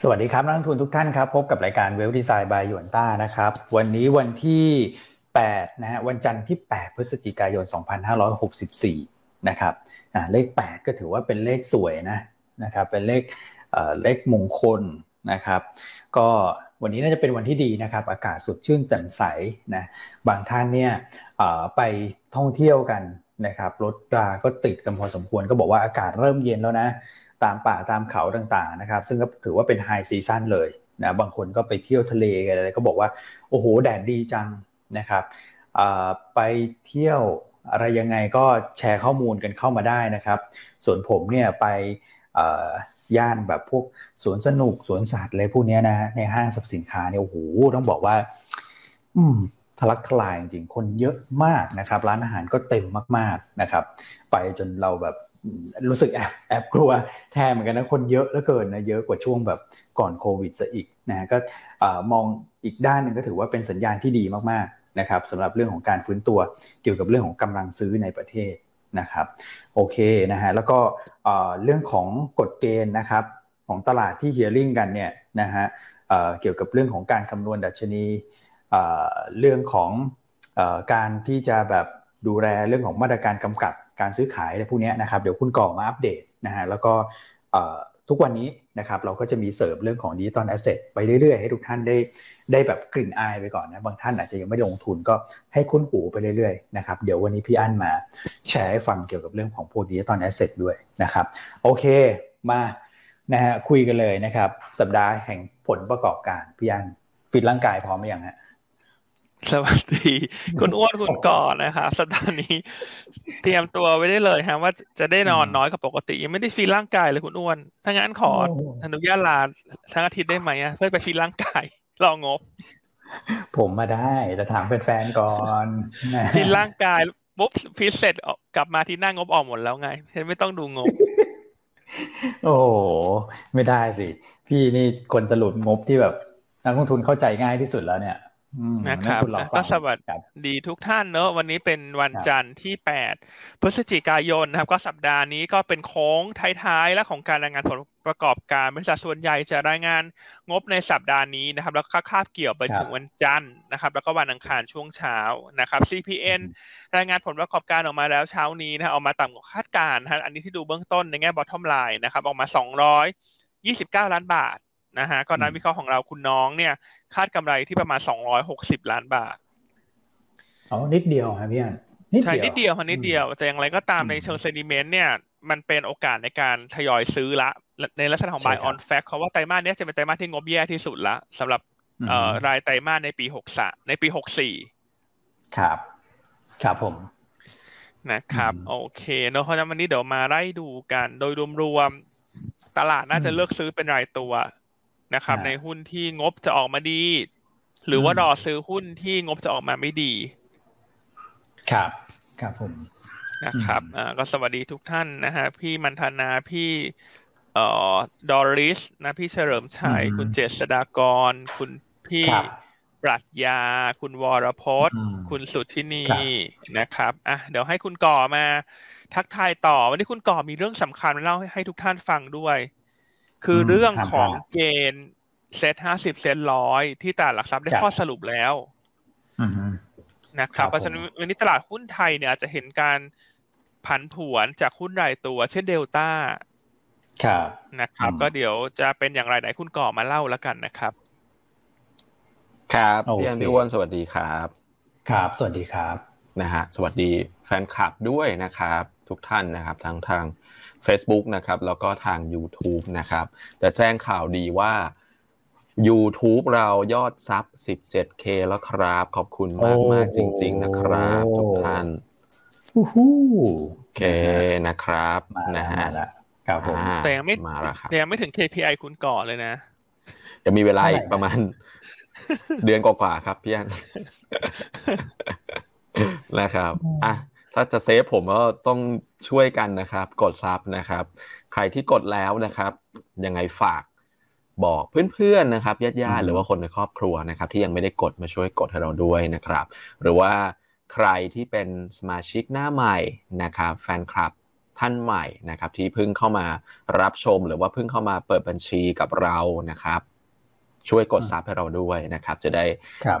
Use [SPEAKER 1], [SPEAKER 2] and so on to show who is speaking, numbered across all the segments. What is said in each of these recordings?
[SPEAKER 1] สวัสดีครับนักลงทุนทุกท่านครับพบกับรายการเวลดีไซน์บายหยวนต้านะครับวันนี้วันที่8นะฮะวันจันทร์ที่ 8 พฤศจิกายน 2564 นะครับอ่าเลข 8 ก็ถือว่าเป็นเลขสวยนะนะครับเป็นเลขเอ่อเลขมงคลนะครับ ก็วันนี้น่าจะเป็นวันที่ดีนะครับ อากาศสดชื่นแจ่มใสนะบางท่านเนี่ยไปท่องเที่ยวกันนะครับรถราก็ติดกันพอสมควรก็บอกว่าอากาศเริ่มเย็นแล้วนะ ตามป่าตามเขาต่างๆนะครับ ซึ่งก็ถือว่าเป็นไฮซีซั่นเลยนะบางคนก็ไปเที่ยวทะเลอะไรก็บอกว่า โอ้โหแดดดีจังนะครับไปเที่ยวอะไรยังไงก็แชร์ข้อมูลกันเข้ามาได้นะครับ ส่วนผมเนี่ยไปย่านแบบพวกสวนสนุกสวนสัตว์อะไรพวกนี้นะในห้างสรรพสินค้าเนี่ยโอ้โหต้องบอกว่า อืมทะลักทลายจริงคนเยอะมากนะครับ ร้านอาหารก็เต็มมากๆนะครับ ไปจนเราแบบ รู้สึกแอบแอบกลัวแทนเหมือนกันนะคนเยอะเหลือเกินนะเยอะกว่าช่วงแบบก่อนโควิดซะอีกนะก็มองอีกด้านหนึ่งก็ถือว่าเป็นสัญญาณที่ดีมากๆนะครับสำหรับเรื่องของการฟื้นตัวเกี่ยวกับเรื่องของกำลังซื้อในประเทศนะครับโอเคนะฮะแล้วก็เรื่องของกฎเกณฑ์นะครับของตลาดที่เฮียริ่งกันเนี่ยนะฮะเกี่ยวกับเรื่องของการคำนวณดัชนีเรื่องของการที่จะแบบดูแลเรื่องของมาตรการกำกับ การซื้อขายอะไรพวกนี้นะครับเดี๋ยวคุณก่อมาอัปเดตนะฮะแล้วก็ทุกวันนี้นะครับเราก็จะมีเสริมเรื่องของ digital asset ไปเรื่อยๆ ให้ทุกท่านได้ได้แบบกลิ่นอายไปก่อนนะ บางท่านอาจจะยังไม่ลงทุนก็ให้คุ้นหูไปเรื่อยๆนะครับเดี๋ยววันนี้พี่อั้นมาแชร์ให้ฟังเกี่ยวกับเรื่องของพวก digital asset ด้วยนะครับโอเคมานะฮะคุยกันเลยนะครับ สัปดาห์แห่งผลประกอบการพี่อั้นฟิตร่างกายพร้อมไหมยังฮะ
[SPEAKER 2] สวัสดี คุณอ้วนคุณก่อนนะคะสัปดาห์นี้ เตรียมตัวไว้ได้เลยฮะว่าจะได้นอนน้อยกว่าปกติ ยังไม่ได้ฟีลร่างกายเลยคุณอ้วน ถ้างั้นขออนุญาตลาทั้งอาทิตย์ได้ไหมเพื่อไปฟีลร่างกายรองบ
[SPEAKER 1] ผมมาได้แต่ถามแฟนๆก่อน
[SPEAKER 2] ฟีลร่างกายปุ๊บฟีลเสร็จกลับมาที่หน้างบออกหมดแล้วไงไม่ต้องดูงบ
[SPEAKER 1] โอ้ไม่ได้สิ พี่นี่คนสรุปงบที่แบบนักลงทุนเข้าใจง่ายที่สุดแล้วเนี่ย
[SPEAKER 2] นะครับก็สวัสดีทุกท่านเนอะวันนี้เป็นวันจันทร์ที่ 8 พฤศจิกายนนะครับ ก็สัปดาห์นี้ก็เป็นโค้งท้ายๆ และของการรายงานผลประกอบการบริษัทส่วนใหญ่จะรายงานงบในสัปดาห์นี้นะครับ แล้วก็คาบเกี่ยวไปถึงวันจันทร์นะครับ แล้วก็วันอังคารช่วงเช้านะครับ CPN รายงานผลประกอบการออกมาแล้วเช้านี้นะออกมาต่ำกว่าคาดการณ์นะอันนี้ที่ดูเบื้องต้นในแง่ bottom line นะครับ ออกมา 229 ล้านบาทนะฮะก็นักวิเคราะห์ของเราคุณน้องเนี่ย คาดกำไรที่ประมาณสองร้อยหกสิบล้านบาท
[SPEAKER 1] อ๋อนิดเดียวครับพี่อัน
[SPEAKER 2] ใช่นิดเดียวค่ะนิดเดียว แต่อย่างไรก็ตามในเชิงเซนิเมนต์เนี่ยมันเป็นโอกาสในการทยอยซื้อละ ในลักษณะของ buy on fact เขาว่าไตรมาสนี้จะเป็นไตรมาสที่งบแย่ที่สุดละสำหรับเอ่อรายไตรมาสในปีหกสในปีหกสี่
[SPEAKER 1] ครับ ครับผม
[SPEAKER 2] นะครับ โอเคเนอะเพราะฉะนั้นวันนี้เดี๋ยวมาไล่ดูกัน โดยรวมๆตลาดน่าจะเลือกซื้อเป็นรายตัว นะครับ ในหุ้นที่งบจะออกมาดี หรือว่ารอซื้อหุ้นที่งบจะออกมาไม่ดี
[SPEAKER 1] ครับ ครับผม
[SPEAKER 2] นะครับอ่าก็สวัสดีทุกท่านนะฮะพี่มันธนาพี่เอ่อดอริสนะพี่เฉลิมชัย คุณเจษดากร คุณพี่ปรัชญา คุณวรพจน์ คุณสุทธินีนะครับอะเดี๋ยวให้คุณก่อมาทักทายต่อ วันนี้คุณก่อมีเรื่องสำคัญมาเล่าให้ทุกท่านฟังด้วย คือเรื่องของเกณฑ์เซ็ตห้าสิบเซ็ตร้อยที่ตลาดหลักทรัพย์ได้ข้อสรุปแล้วนะครับเพราะฉะนั้นวันนี้ตลาดหุ้นไทยเนี่ยจะเห็นการผันผวนจากหุ้นรายตัว เช่นเดลต้า
[SPEAKER 1] ครับ
[SPEAKER 2] นะครับ ก็เดี๋ยวจะเป็นอย่างไรไหนคุณก่อมาเล่าแล้วกันนะครับ
[SPEAKER 3] ครับพี่อันพี่อ้วนสวัสดีครับ
[SPEAKER 1] ครับ สวัสดีครับ
[SPEAKER 3] นะฮะสวัสดีแฟนคลับด้วยนะครับ ทุกท่านนะครับทางทาง Facebook นะครับแล้วก็ทาง YouTube นะครับจะแจ้งข่าวดีว่า YouTube เรายอดซับ 17K แล้วครับ ขอบคุณมากมากจริง ๆ นะครับทุกท่าน
[SPEAKER 1] โอ้โห
[SPEAKER 3] โอเคนะครับนะฮะ
[SPEAKER 1] ครับผม
[SPEAKER 2] แต่ยังไม่
[SPEAKER 3] มา
[SPEAKER 2] แล้วครับแต่ยังไม่ถึง KPI คุณก่อนเลยนะ
[SPEAKER 3] จะมีเวลาอีกประมาณ เดือนกว่าๆครับพี่อันนะครับอะ ถ้าจะเซฟผมก็ต้องช่วยกันนะครับ กดซับนะครับ ใครที่กดแล้วนะครับ ยังไงฝากบอกเพื่อนๆนะครับญาติๆหรือว่าคนในครอบครัวนะครับ ที่ยังไม่ได้กดมาช่วยกดให้เราด้วยนะครับ หรือว่าใครที่เป็นสมาชิกหน้าใหม่นะครับ แฟนคลับท่านใหม่นะครับ ที่เพิ่งเข้ามารับชมหรือว่าเพิ่งเข้ามาเปิดบัญชีกับเรานะครับ ช่วยกดซับให้เราด้วยนะครับจะได้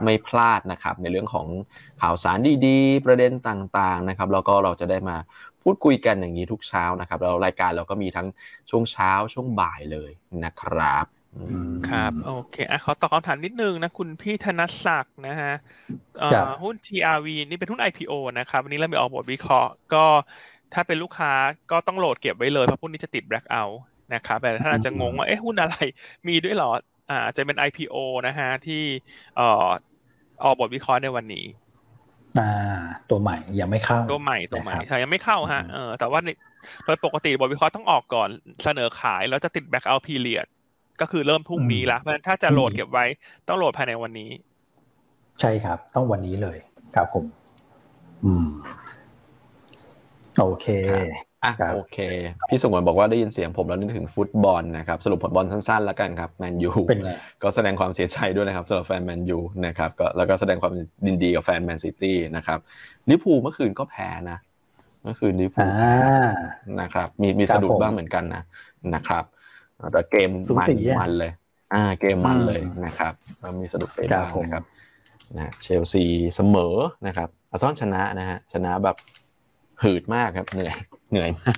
[SPEAKER 3] ไม่พลาดนะครับในเรื่องของข่าวสารดีๆ ประเด็นต่างๆนะครับแล้วก็เราจะได้มาพูดคุยกันอย่างนี้ทุกเช้านะครับแล้วรายการเราก็มีทั้งช่วงเช้าช่วงบ่ายเลยนะครับ
[SPEAKER 2] ครับโอเคอะขอตอบคำถามนิดนึงนะคุณพี่ธนศักดิ์นะฮะหุ้น TRV นี่เป็นหุ้น IPO นะครับวันนี้เรามีออกบทวิเคราะห์ ก็ถ้าเป็นลูกค้าก็ต้องโหลดเก็บไว้เลยเพราะหุ้นนี้จะติด black out นะครับแต่ถ้าอาจจะงงว่าเอ๊ะหุ้นอะไรมีด้วยหรอ อ่าจะเป็น IPO นะฮะที่เอ่อออกบทวิเคราะห์ในวันนี้
[SPEAKER 1] อ่าตัวใหม่ยังไม่เข้า
[SPEAKER 2] ตัวใหม่ตัวใหม่ใช่ยังไม่เข้าฮะเออแต่ว่าโดยปกติบทวิเคราะห์ต้องออกก่อนเสนอขายแล้วจะติด black out period ก็คือเริ่มพรุ่งนี้ละเพราะฉะนั้นถ้าจะโหลดเก็บไว้ต้องโหลดภายในวันนี้
[SPEAKER 1] ใช่ครับ ต้องวันนี้เลยครับผม อืม โอเค
[SPEAKER 3] อะโอเค พี่สมวนบอกว่าได้ยินเสียงผมแล้วนึกถึงฟุตบอลนะครับสรุปผลบอลสั้นๆแล้วกันครับแมนยู
[SPEAKER 1] เป็นไง
[SPEAKER 3] ก็แสดงความเสียใจด้วยนะครับสำหรับแฟนแมนยูนะครับก็แล้วก็แสดงความยินดีกับแฟนแมนซิตี้นะครับลิเวอร์พูลเมื่อคืนก็แพ้นะเมื่อคืนลิพูนะครับมีมีสะดุดบ้างเหมือนกันนะนะครับแต่เกมมันมันเลย อ่าเกมมันเลยนะครับมีสะดุดไปบ้างนะครับนะเชลซีเสมอนะครับอาซอนชนะนะฮะชนะแบบหืดมากครับเหนื่อย เหนื่อยมาก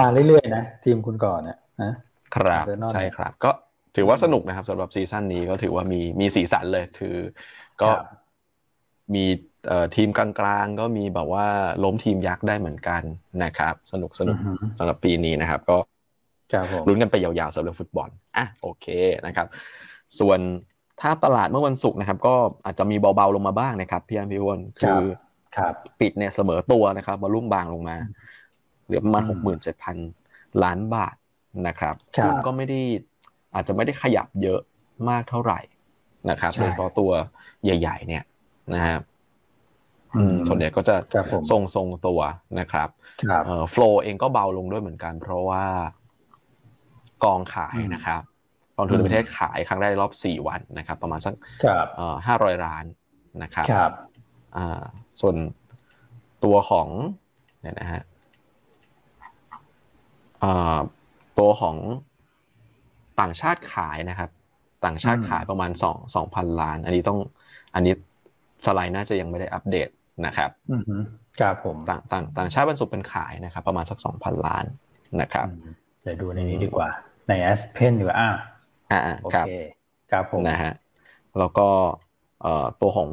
[SPEAKER 1] มาเรื่อยๆนะทีมคุณก่อนเนี่ย
[SPEAKER 3] นะครับใช่ครับ ก็ถือว่าสนุกนะครับสำหรับซีซั่นนี้ก็ถือว่ามีมีสีสันเลยคือ ก็มีทีมกลางๆก็มีแบบว่าล้มทีมยักษ์ได้เหมือนกันนะครับ สนุกสนุกสำหรับปีนี้นะครับ ก็ลุ้นกันไปยาวๆสำหรับฟุตบอลอะโอเคนะครับ ส่วนถ้าตลาดเมื่อวันศุกร์นะครับ ก็อาจจะมีเบาๆลงมาบ้างนะครับพี่อันพี่วอนคือ ปิดเนี่ยเสมอตัวนะครับมาลุ่มบางลงมา เหลือประมาณหกหมื่นเจ็ดพันล้านบาทนะครับหุ้นก็ไม่ได้อาจจะไม่ได้ขยับเยอะมากเท่าไหร่นะครับโดยเฉพาะตัวใหญ่ ๆ เนี่ยนะครับส่วนใหญ่ก็จะทรงทรงตัวนะครับโฟล์เองก็เบาลงด้วยเหมือนกัน เพราะว่ากองขายนะครับกองทุนในประเทศขายครั้งแรกในรอบสี่วันนะครับ ประมาณสักห้าร้อยล้านนะครับ ส่วนตัวของเนี่ยนะฮะตัวของต่างชาติขายนะครับ ต่างชาติขายประมาณสองสองพันล้าน อันนี้ต้องอันนี้สไลด์น่าจะยังไม่ได้อัปเดตนะครับ
[SPEAKER 1] ครับผม
[SPEAKER 3] ต่างต่างต่างชาติสรุปเป็นขายนะครับ ประมาณสักสองพันล้านนะครับ
[SPEAKER 1] เดี๋ยวดูในนี้ดีกว่า ใน Aspen ดีกว่าอ่า
[SPEAKER 3] อ่าครับ
[SPEAKER 1] ครับผม
[SPEAKER 3] นะฮะแล้วก็เอ่อตัวของ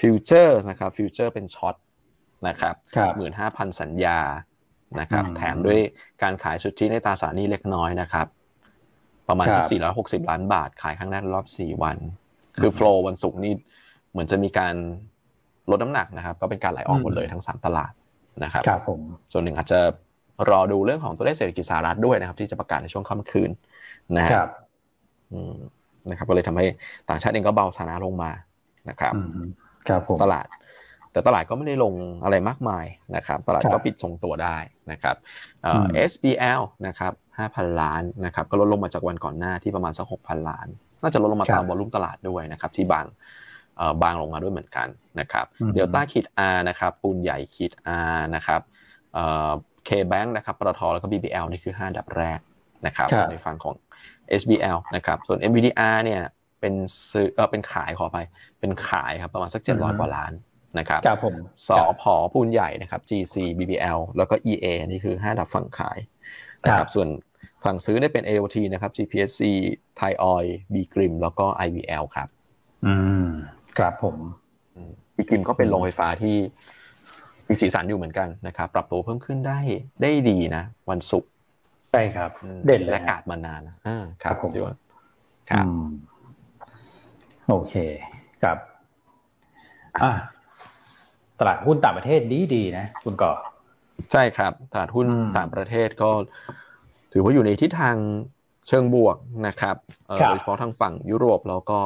[SPEAKER 3] future นะครับ future เป็น short นะครับหมื่นห้าพันสัญญานะครับแถมด้วยการขายสุทธิในตราสารนี้เล็กน้อยนะครับ ประมาณสักสี่ร้อยหกสิบล้านบาท ขายข้างหน้ารอบสี่วัน คือโฟล์วันศุกร์นี่เหมือนจะมีการลดน้ำหนักนะครับ ก็เป็นการไหลออกหมดเลยทั้งสามตลาดนะครับ
[SPEAKER 1] ครับผม
[SPEAKER 3] ส่วนหนึ่งอาจจะรอดูเรื่องของตัวเลขเศรษฐกิจสหรัฐด้วยนะครับ ที่จะประกาศในช่วงค่ำคืนนะครับนะครับ ก็เลยทำให้ต่างชาติเองก็เบาสานะลงมานะครับ
[SPEAKER 1] ครับผม
[SPEAKER 3] ตลาด แต่ตลาดก็ไม่ได้ลงอะไรมากมายนะครับตลาดก็ปิดทรงตัวได้นะครับเอ่อ SBL นะครับ5,000 ล้านนะครับก็ลดลงมาจากวันก่อนหน้าที่ประมาณสัก6,000 ล้าน น่าจะลดลงมาตามวอลุ่มตลาดด้วยนะครับที่บางเอ่อบางลงมาด้วยเหมือนกันนะครับเดลต้าคิด R นะครับปูนใหญ่คิด R นะครับเอ่อ K-Bank นะครับปตทแล้วก็ BBL นี่คือ 5 ดับแรกนะครับในฝั่งของ SBL นะครับส่วน MVDR เนี่ย เป็นซื้อเออเป็นขายขอไป เป็นขายครับประมาณสักเจ็ดร้อยกว่าล้านนะครับ
[SPEAKER 1] ครับผม
[SPEAKER 3] สอพอปูนใหญ่นะครับ GC BBL แล้วก็ EA นี่คือห้าดับฝั่งขายนะครับส่วนฝั่งซื้อได้เป็น AOT นะครับ GPSC Thai Oil B Grim แล้วก็ IVL ครับ
[SPEAKER 1] อืมครับผม
[SPEAKER 3] B Grim ก็เป็นโรงไฟฟ้าที่มีสีสันอยู่เหมือนกันนะครับ ปรับตัวเพิ่มขึ้นได้ได้ดีนะ วันศุกร์
[SPEAKER 1] ใช่ครับ เด่น
[SPEAKER 3] และกาดมานานนะครับผม
[SPEAKER 1] ครับ โอเคครับอ่าตลาดหุ้นต่างประเทศดีดีนะ คุณก่อ
[SPEAKER 3] ใช่ครับ ตลาดหุ้นต่างประเทศก็ ถือว่าอยู่ในทิศทางเชิงบวกนะครับโดยเฉพาะทางฝั่งยุโรปแล้วก็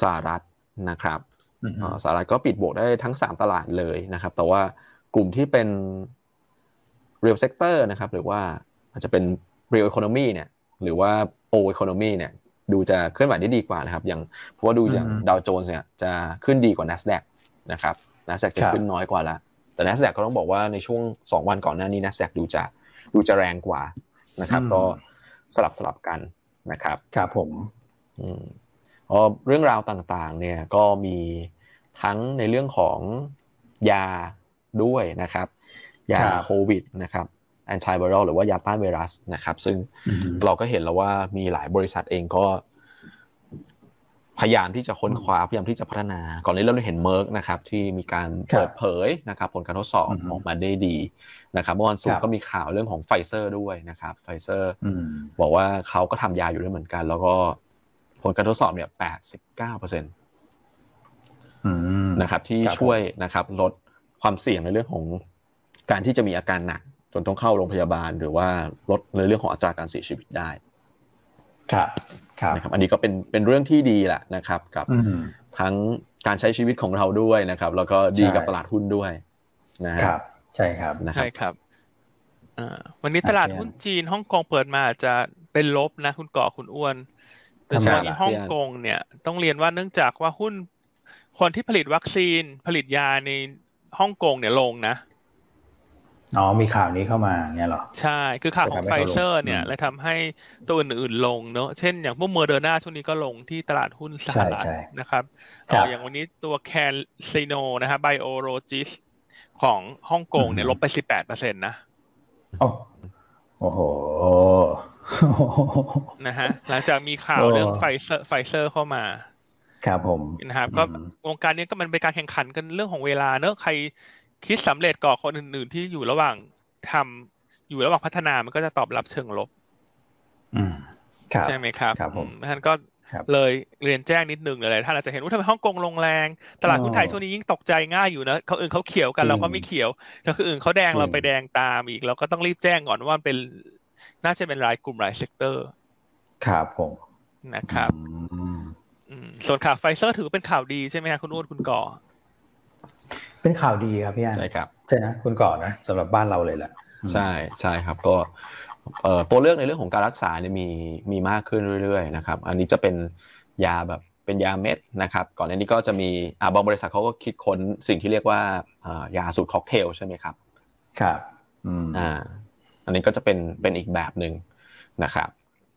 [SPEAKER 3] สหรัฐนะครับสหรัฐก็ปิดบวกได้ทั้งสามตลาดเลยนะครับ แต่ว่ากลุ่มที่เป็น real sector นะครับ หรือว่าอาจจะเป็น real economy เนี่ย หรือว่า o economy เนี่ย ดูจะเคลื่อนไหวได้ดีกว่านะครับ อย่างเพราะว่าดูอย่างดาวโจนส์เนี่ยจะขึ้นดีกว่า NASDAQ นะครับ NASDAQ จะขึ้นน้อยกว่าละแต่แต่ NASDAQ ก็ต้องบอกว่าในช่วง 2 วันก่อนหน้านี้ NASDAQ ดูจะดูจะแรงกว่านะครับก็สลับสลับกันนะครับ
[SPEAKER 1] ครับผม
[SPEAKER 3] อืมเรื่องราวต่างๆ เนี่ยก็มีทั้งในเรื่องของยาด้วยนะครับ ยาโควิดนะครับ antiviral หรือว่ายาต้านไวรัสนะครับ ซึ่งเราก็เห็นแล้วว่ามีหลายบริษัทเองก็ พยายามที่จะค้นคว้าพยายามที่จะพัฒนา ก่อนนี้เราได้เห็น Merck นะครับที่มีการเปิดเผยนะครับ ผลการทดสอบออกมาได้ดีนะครับเมื่อวันศุกร์ก็มีข่าวเรื่องของไฟเซอร์ด้วยนะครับไฟเซอร์บอกว่าเขาก็ทำยาอยู่ด้วยเหมือนกัน แล้วก็ผลการทดสอบเนี่ยแปดสิบเก้าเปอร์เซ็นต์นะครับที่ช่วยนะครับลดความเสี่ยงในเรื่องของการที่จะมีอาการหนัก จนต้องเข้าโรงพยาบาลหรือว่าลดในเรื่องของอัตราการเสียชีวิตได้
[SPEAKER 1] ครับครับ
[SPEAKER 3] นะครับ อันนี้ก็เป็นเป็นเรื่องที่ดีแหละนะครับ กับทั้งการใช้ชีวิตของเราด้วยนะครับ แล้วก็ดีกับตลาดหุ้นด้วยนะครับ
[SPEAKER 1] ใช่ครับ
[SPEAKER 2] ใช่ครับวันนี้ตลาดหุ้นจีนฮ่องกงเปิดมาอาจจะเป็นลบนะคุณก่อคุณอ้วนแต่เฉพาะที่ฮ่องกงเนี่ย ต้องเรียนว่าเนื่องจากว่าหุ้นคนที่ผลิตวัคซีนผลิตยาในฮ่องกงเนี่ยลงนะ
[SPEAKER 1] อ๋อมีข่าวนี้เข้ามาเนี่ยหรอ
[SPEAKER 2] ใช่ คือข่าวของไฟเซอร์เนี่ยเลยทำให้ตัวอื่นๆลงเนอะเช่นอย่างพวกเมอร์เดอร์นาช่วงนี้ก็ลงที่ตลาดหุ้นสหรัฐนะครับอย่างวันนี้ตัว CanSino นะครับ Biologics ของฮ่องกงเนี่ยลบไปสิบแปดเปอร์เซ็นต์นะ
[SPEAKER 1] โอ้โห
[SPEAKER 2] นะฮะหลังจากมีข่าวเรื่องไฟเซอร์ไฟเซอร์เข้ามา
[SPEAKER 1] ครับผม
[SPEAKER 2] นะครับก็วงการนี้ก็มันเป็นการแข่งขันกันเรื่องของเวลาเนอะใคร คิดสำเร็จก่อนคนอื่น ๆ ที่อยู่ระหว่างทำอยู่ระหว่างพัฒนามันก็จะตอบรับเชิงลบ
[SPEAKER 1] อืม
[SPEAKER 2] ใช่ไหมครับ
[SPEAKER 1] ครับผม
[SPEAKER 2] ท่านก็เลยเรียนแจ้งนิดนึงเลยท่านอาจจะเห็นว่าทำไมฮ่องกงลงแรง ตลาดหุ้นไทยช่วงนี้ยิ่งตกใจง่ายอยู่นะคนอื่นเขาเขียวกันเราก็ไม่เขียวแล้วคนอื่นเขาแดงเราไปแดงตามอีกเราก็ต้องรีบแจ้งก่อนว่าเป็นน่าจะเป็นรายกลุ่มราย sector
[SPEAKER 1] ครับผม
[SPEAKER 2] นะครับส่วนข่าวไฟเซอร์ถือเป็นข่าวดีใช่ไหมครับคุณอ้วนคุณก่อ
[SPEAKER 1] เป็นข่าวดีครับพี่อั้น
[SPEAKER 3] ใช่ครับ
[SPEAKER 1] ใช่นะคุณก่อนะสำหรับบ้านเราเลยแหละ
[SPEAKER 3] ใช่ใช่ครับก็เอ่อตัวเลือกในเรื่องของการรักษาเนี่ยมีมีมากขึ้นเรื่อยๆนะครับ อันนี้จะเป็นยาแบบเป็นยาเม็ดนะครับ ก่อนหน้านี้ก็จะมีอ่าบางบริษัทเขาก็คิดค้นสิ่งที่เรียกว่าอ่ายาสูตรค็อกเทลใช่ไหมครับ
[SPEAKER 1] ครับ
[SPEAKER 3] อ่า อันนี้ก็จะเป็นเป็นอีกแบบหนึ่งนะครับ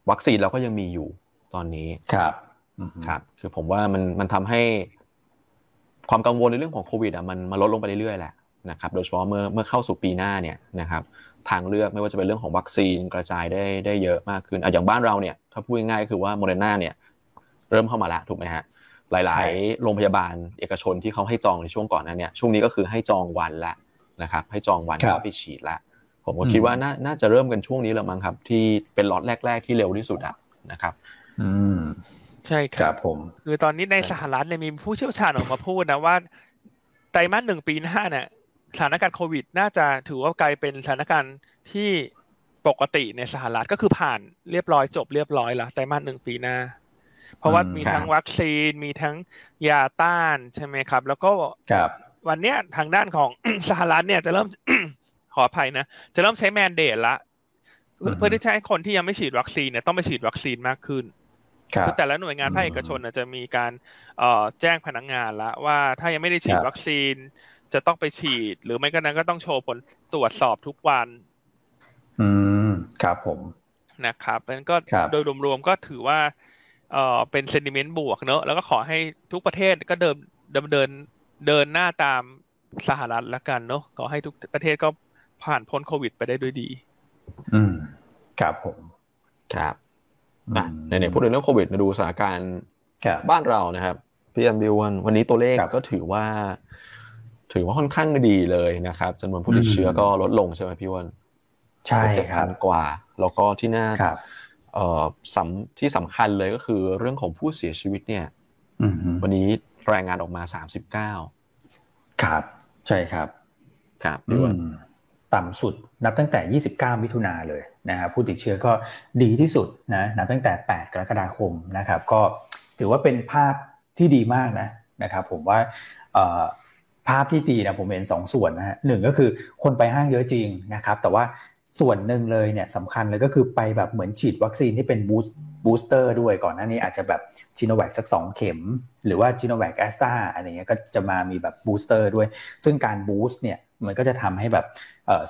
[SPEAKER 3] วัคซีนเราก็ยังมีอยู่ตอนนี้
[SPEAKER 1] ครับ
[SPEAKER 3] ครับ คือผมว่ามันมันทำให้ ความกังวลในเรื่องของโควิดอะมันมาลดลงไปเรื่อยๆแหละนะครับโดยเฉพาะเมื่อเมื่อเข้าสู่ปีหน้าเนี่ยนะครับทางเลือกไม่ว่าจะเป็นเรื่องของวัคซีนกระจายได้ได้เยอะมากขึ้นอะอย่างบ้านเราเนี่ยถ้าพูดง่ายๆคือว่าโมเดอร์นาเนี่ยเริ่มเข้ามาละถูกไหมฮะหลายๆ โรงพยาบาลเอกชนที่เขาให้จองในช่วงก่อนนั้นเนี่ยช่วงนี้ก็คือให้จองวันละนะครับให้จองวันก็ไปฉีดละผมก็คิดว่าน่าน่าจะเริ่มกันช่วงนี้แล้วมั้งครับ ที่เป็นล็อตแรก ๆ ที่เร็วที่สุดอะนะครับ
[SPEAKER 1] อืม
[SPEAKER 2] ใช่ครับ
[SPEAKER 1] ผม
[SPEAKER 2] คือตอนนี้ในสหรัฐเนี่ยมีผู้เชี่ยวชาญออกมาพูดนะว่าไตรมาสหนึ่งปีหน้าเนี่ยสถานการณ์โควิด น่าจะถือว่ากลายเป็นสถานการณ์ที่ปกติในสหรัฐก็คือผ่านเรียบร้อยจบเรียบร้อยแล้วไตรมาสหนึ่งปีหน้า เพราะว่ามีทั้งวัคซีนมีทั้งยาต้านใช่ไหมครับ แล้วก็วันเนี้ยทางด้านของสหรัฐเนี่ยจะเริ่มขออภัยนะจะเริ่มใช้แมนเดตละเพื่อที่จะให้คนที่ยังไม่ฉีดวัคซีนเนี่ยต้องไปฉีดวัคซีนมากขึ้น คือแต่ละหน่วยงานภาคเอกชนจะมีการแจ้งพนักงานละว่าถ้ายังไม่ได้ฉีดวัคซีนจะต้องไปฉีด หรือไม่ก็นั้นก็ต้องโชว์ผลตรวจสอบทุกวัน
[SPEAKER 1] อืมครับผม
[SPEAKER 2] นะครับนั้นก็โดยรวมๆก็ถือว่าเออเป็นเซนิเมนต์บวกเนอะแล้วก็ขอให้ทุกประเทศก็เดินเดินเดินเดินหน้าตามสหรัฐละกันเนอะขอให้ทุกประเทศก็ผ่านพ้นโควิดไปได้ด้วยดี
[SPEAKER 1] อืมครับผม
[SPEAKER 3] ครับ อะในๆพูดถึงเรื่องโควิดมาดูสถานการณ์บ้านเรานะครับพี่แอมบิววันวันนี้ตัวเลขก็ถือว่า ถือว่าค่อนข้างดีเลยนะครับจำนวนผู้ติดเชื้อก็ลดลงใช่ไหมพี่วัน
[SPEAKER 1] ใช่
[SPEAKER 3] เจ็ดพันกว่า แล้วก็ที่น่าเอ่อสำที่สำคัญเลยก็คือเรื่องของผู้เสียชีวิตเนี่ยวันนี้รายงานออกมาสามสิบเก้า
[SPEAKER 1] ครับ ใช่ครับ
[SPEAKER 3] ครับพี่วัน
[SPEAKER 1] ต่ำสุดนับตั้งแต่29มิถุนาเลย นะครับผู้ติดเชื้อก็ดีที่สุดนะนับตั้งแต่ 8 กรกฎาคมนะครับ ก็ถือว่าเป็นภาพที่ดีมากนะนะครับผมว่าภาพที่ดีนะผมเห็น2สส่วนนะฮะหนึ่งก็คือคนไปห้างเยอะจริงนะครับ แต่ว่าส่วนหนึ่งเลยเนี่ยสำคัญเลยก็คือไปแบบเหมือนฉีดวัคซีนที่เป็น boost booster ด้วยก่อนหน้านี้อาจจะแบบชิโนแวคสักสองเข็ม หรือว่า Sinovac Astra อะไรเงี้ยก็จะมามีแบบ booster ด้วย ซึ่งการ boost เนี่ย มันก็จะทำให้แบบ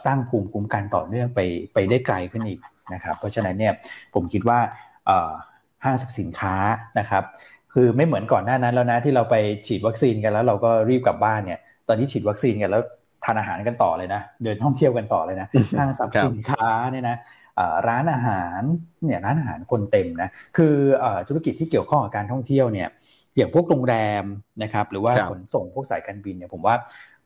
[SPEAKER 1] สร้างภูมิคุ้มกันต่อเนื่องไปไปได้ไกลขึ้นอีกนะครับเพราะฉะนั้นเนี่ยผมคิดว่าห้างสรรพสินค้านะครับคือไม่เหมือนก่อนหน้านั้นแล้วนะที่เราไปฉีดวัคซีนกันแล้วเราก็รีบกลับบ้านเนี่ยตอนที่ฉีดวัคซีนกันแล้วทานอาหารกันต่อเลยนะเดินท่องเที่ยวกันต่อเลยนะห้างสรรพสินค้าเนี่ยนะร้านอาหารเนี่ยร้านอาหารคนเต็มนะคือธุรกิจที่เกี่ยวข้องกับการท่องเที่ยวเนี่ยอย่างพวกโรงแรมนะครับหรือว่าขนส่งพวกสายการบินเนี่ยผมว่า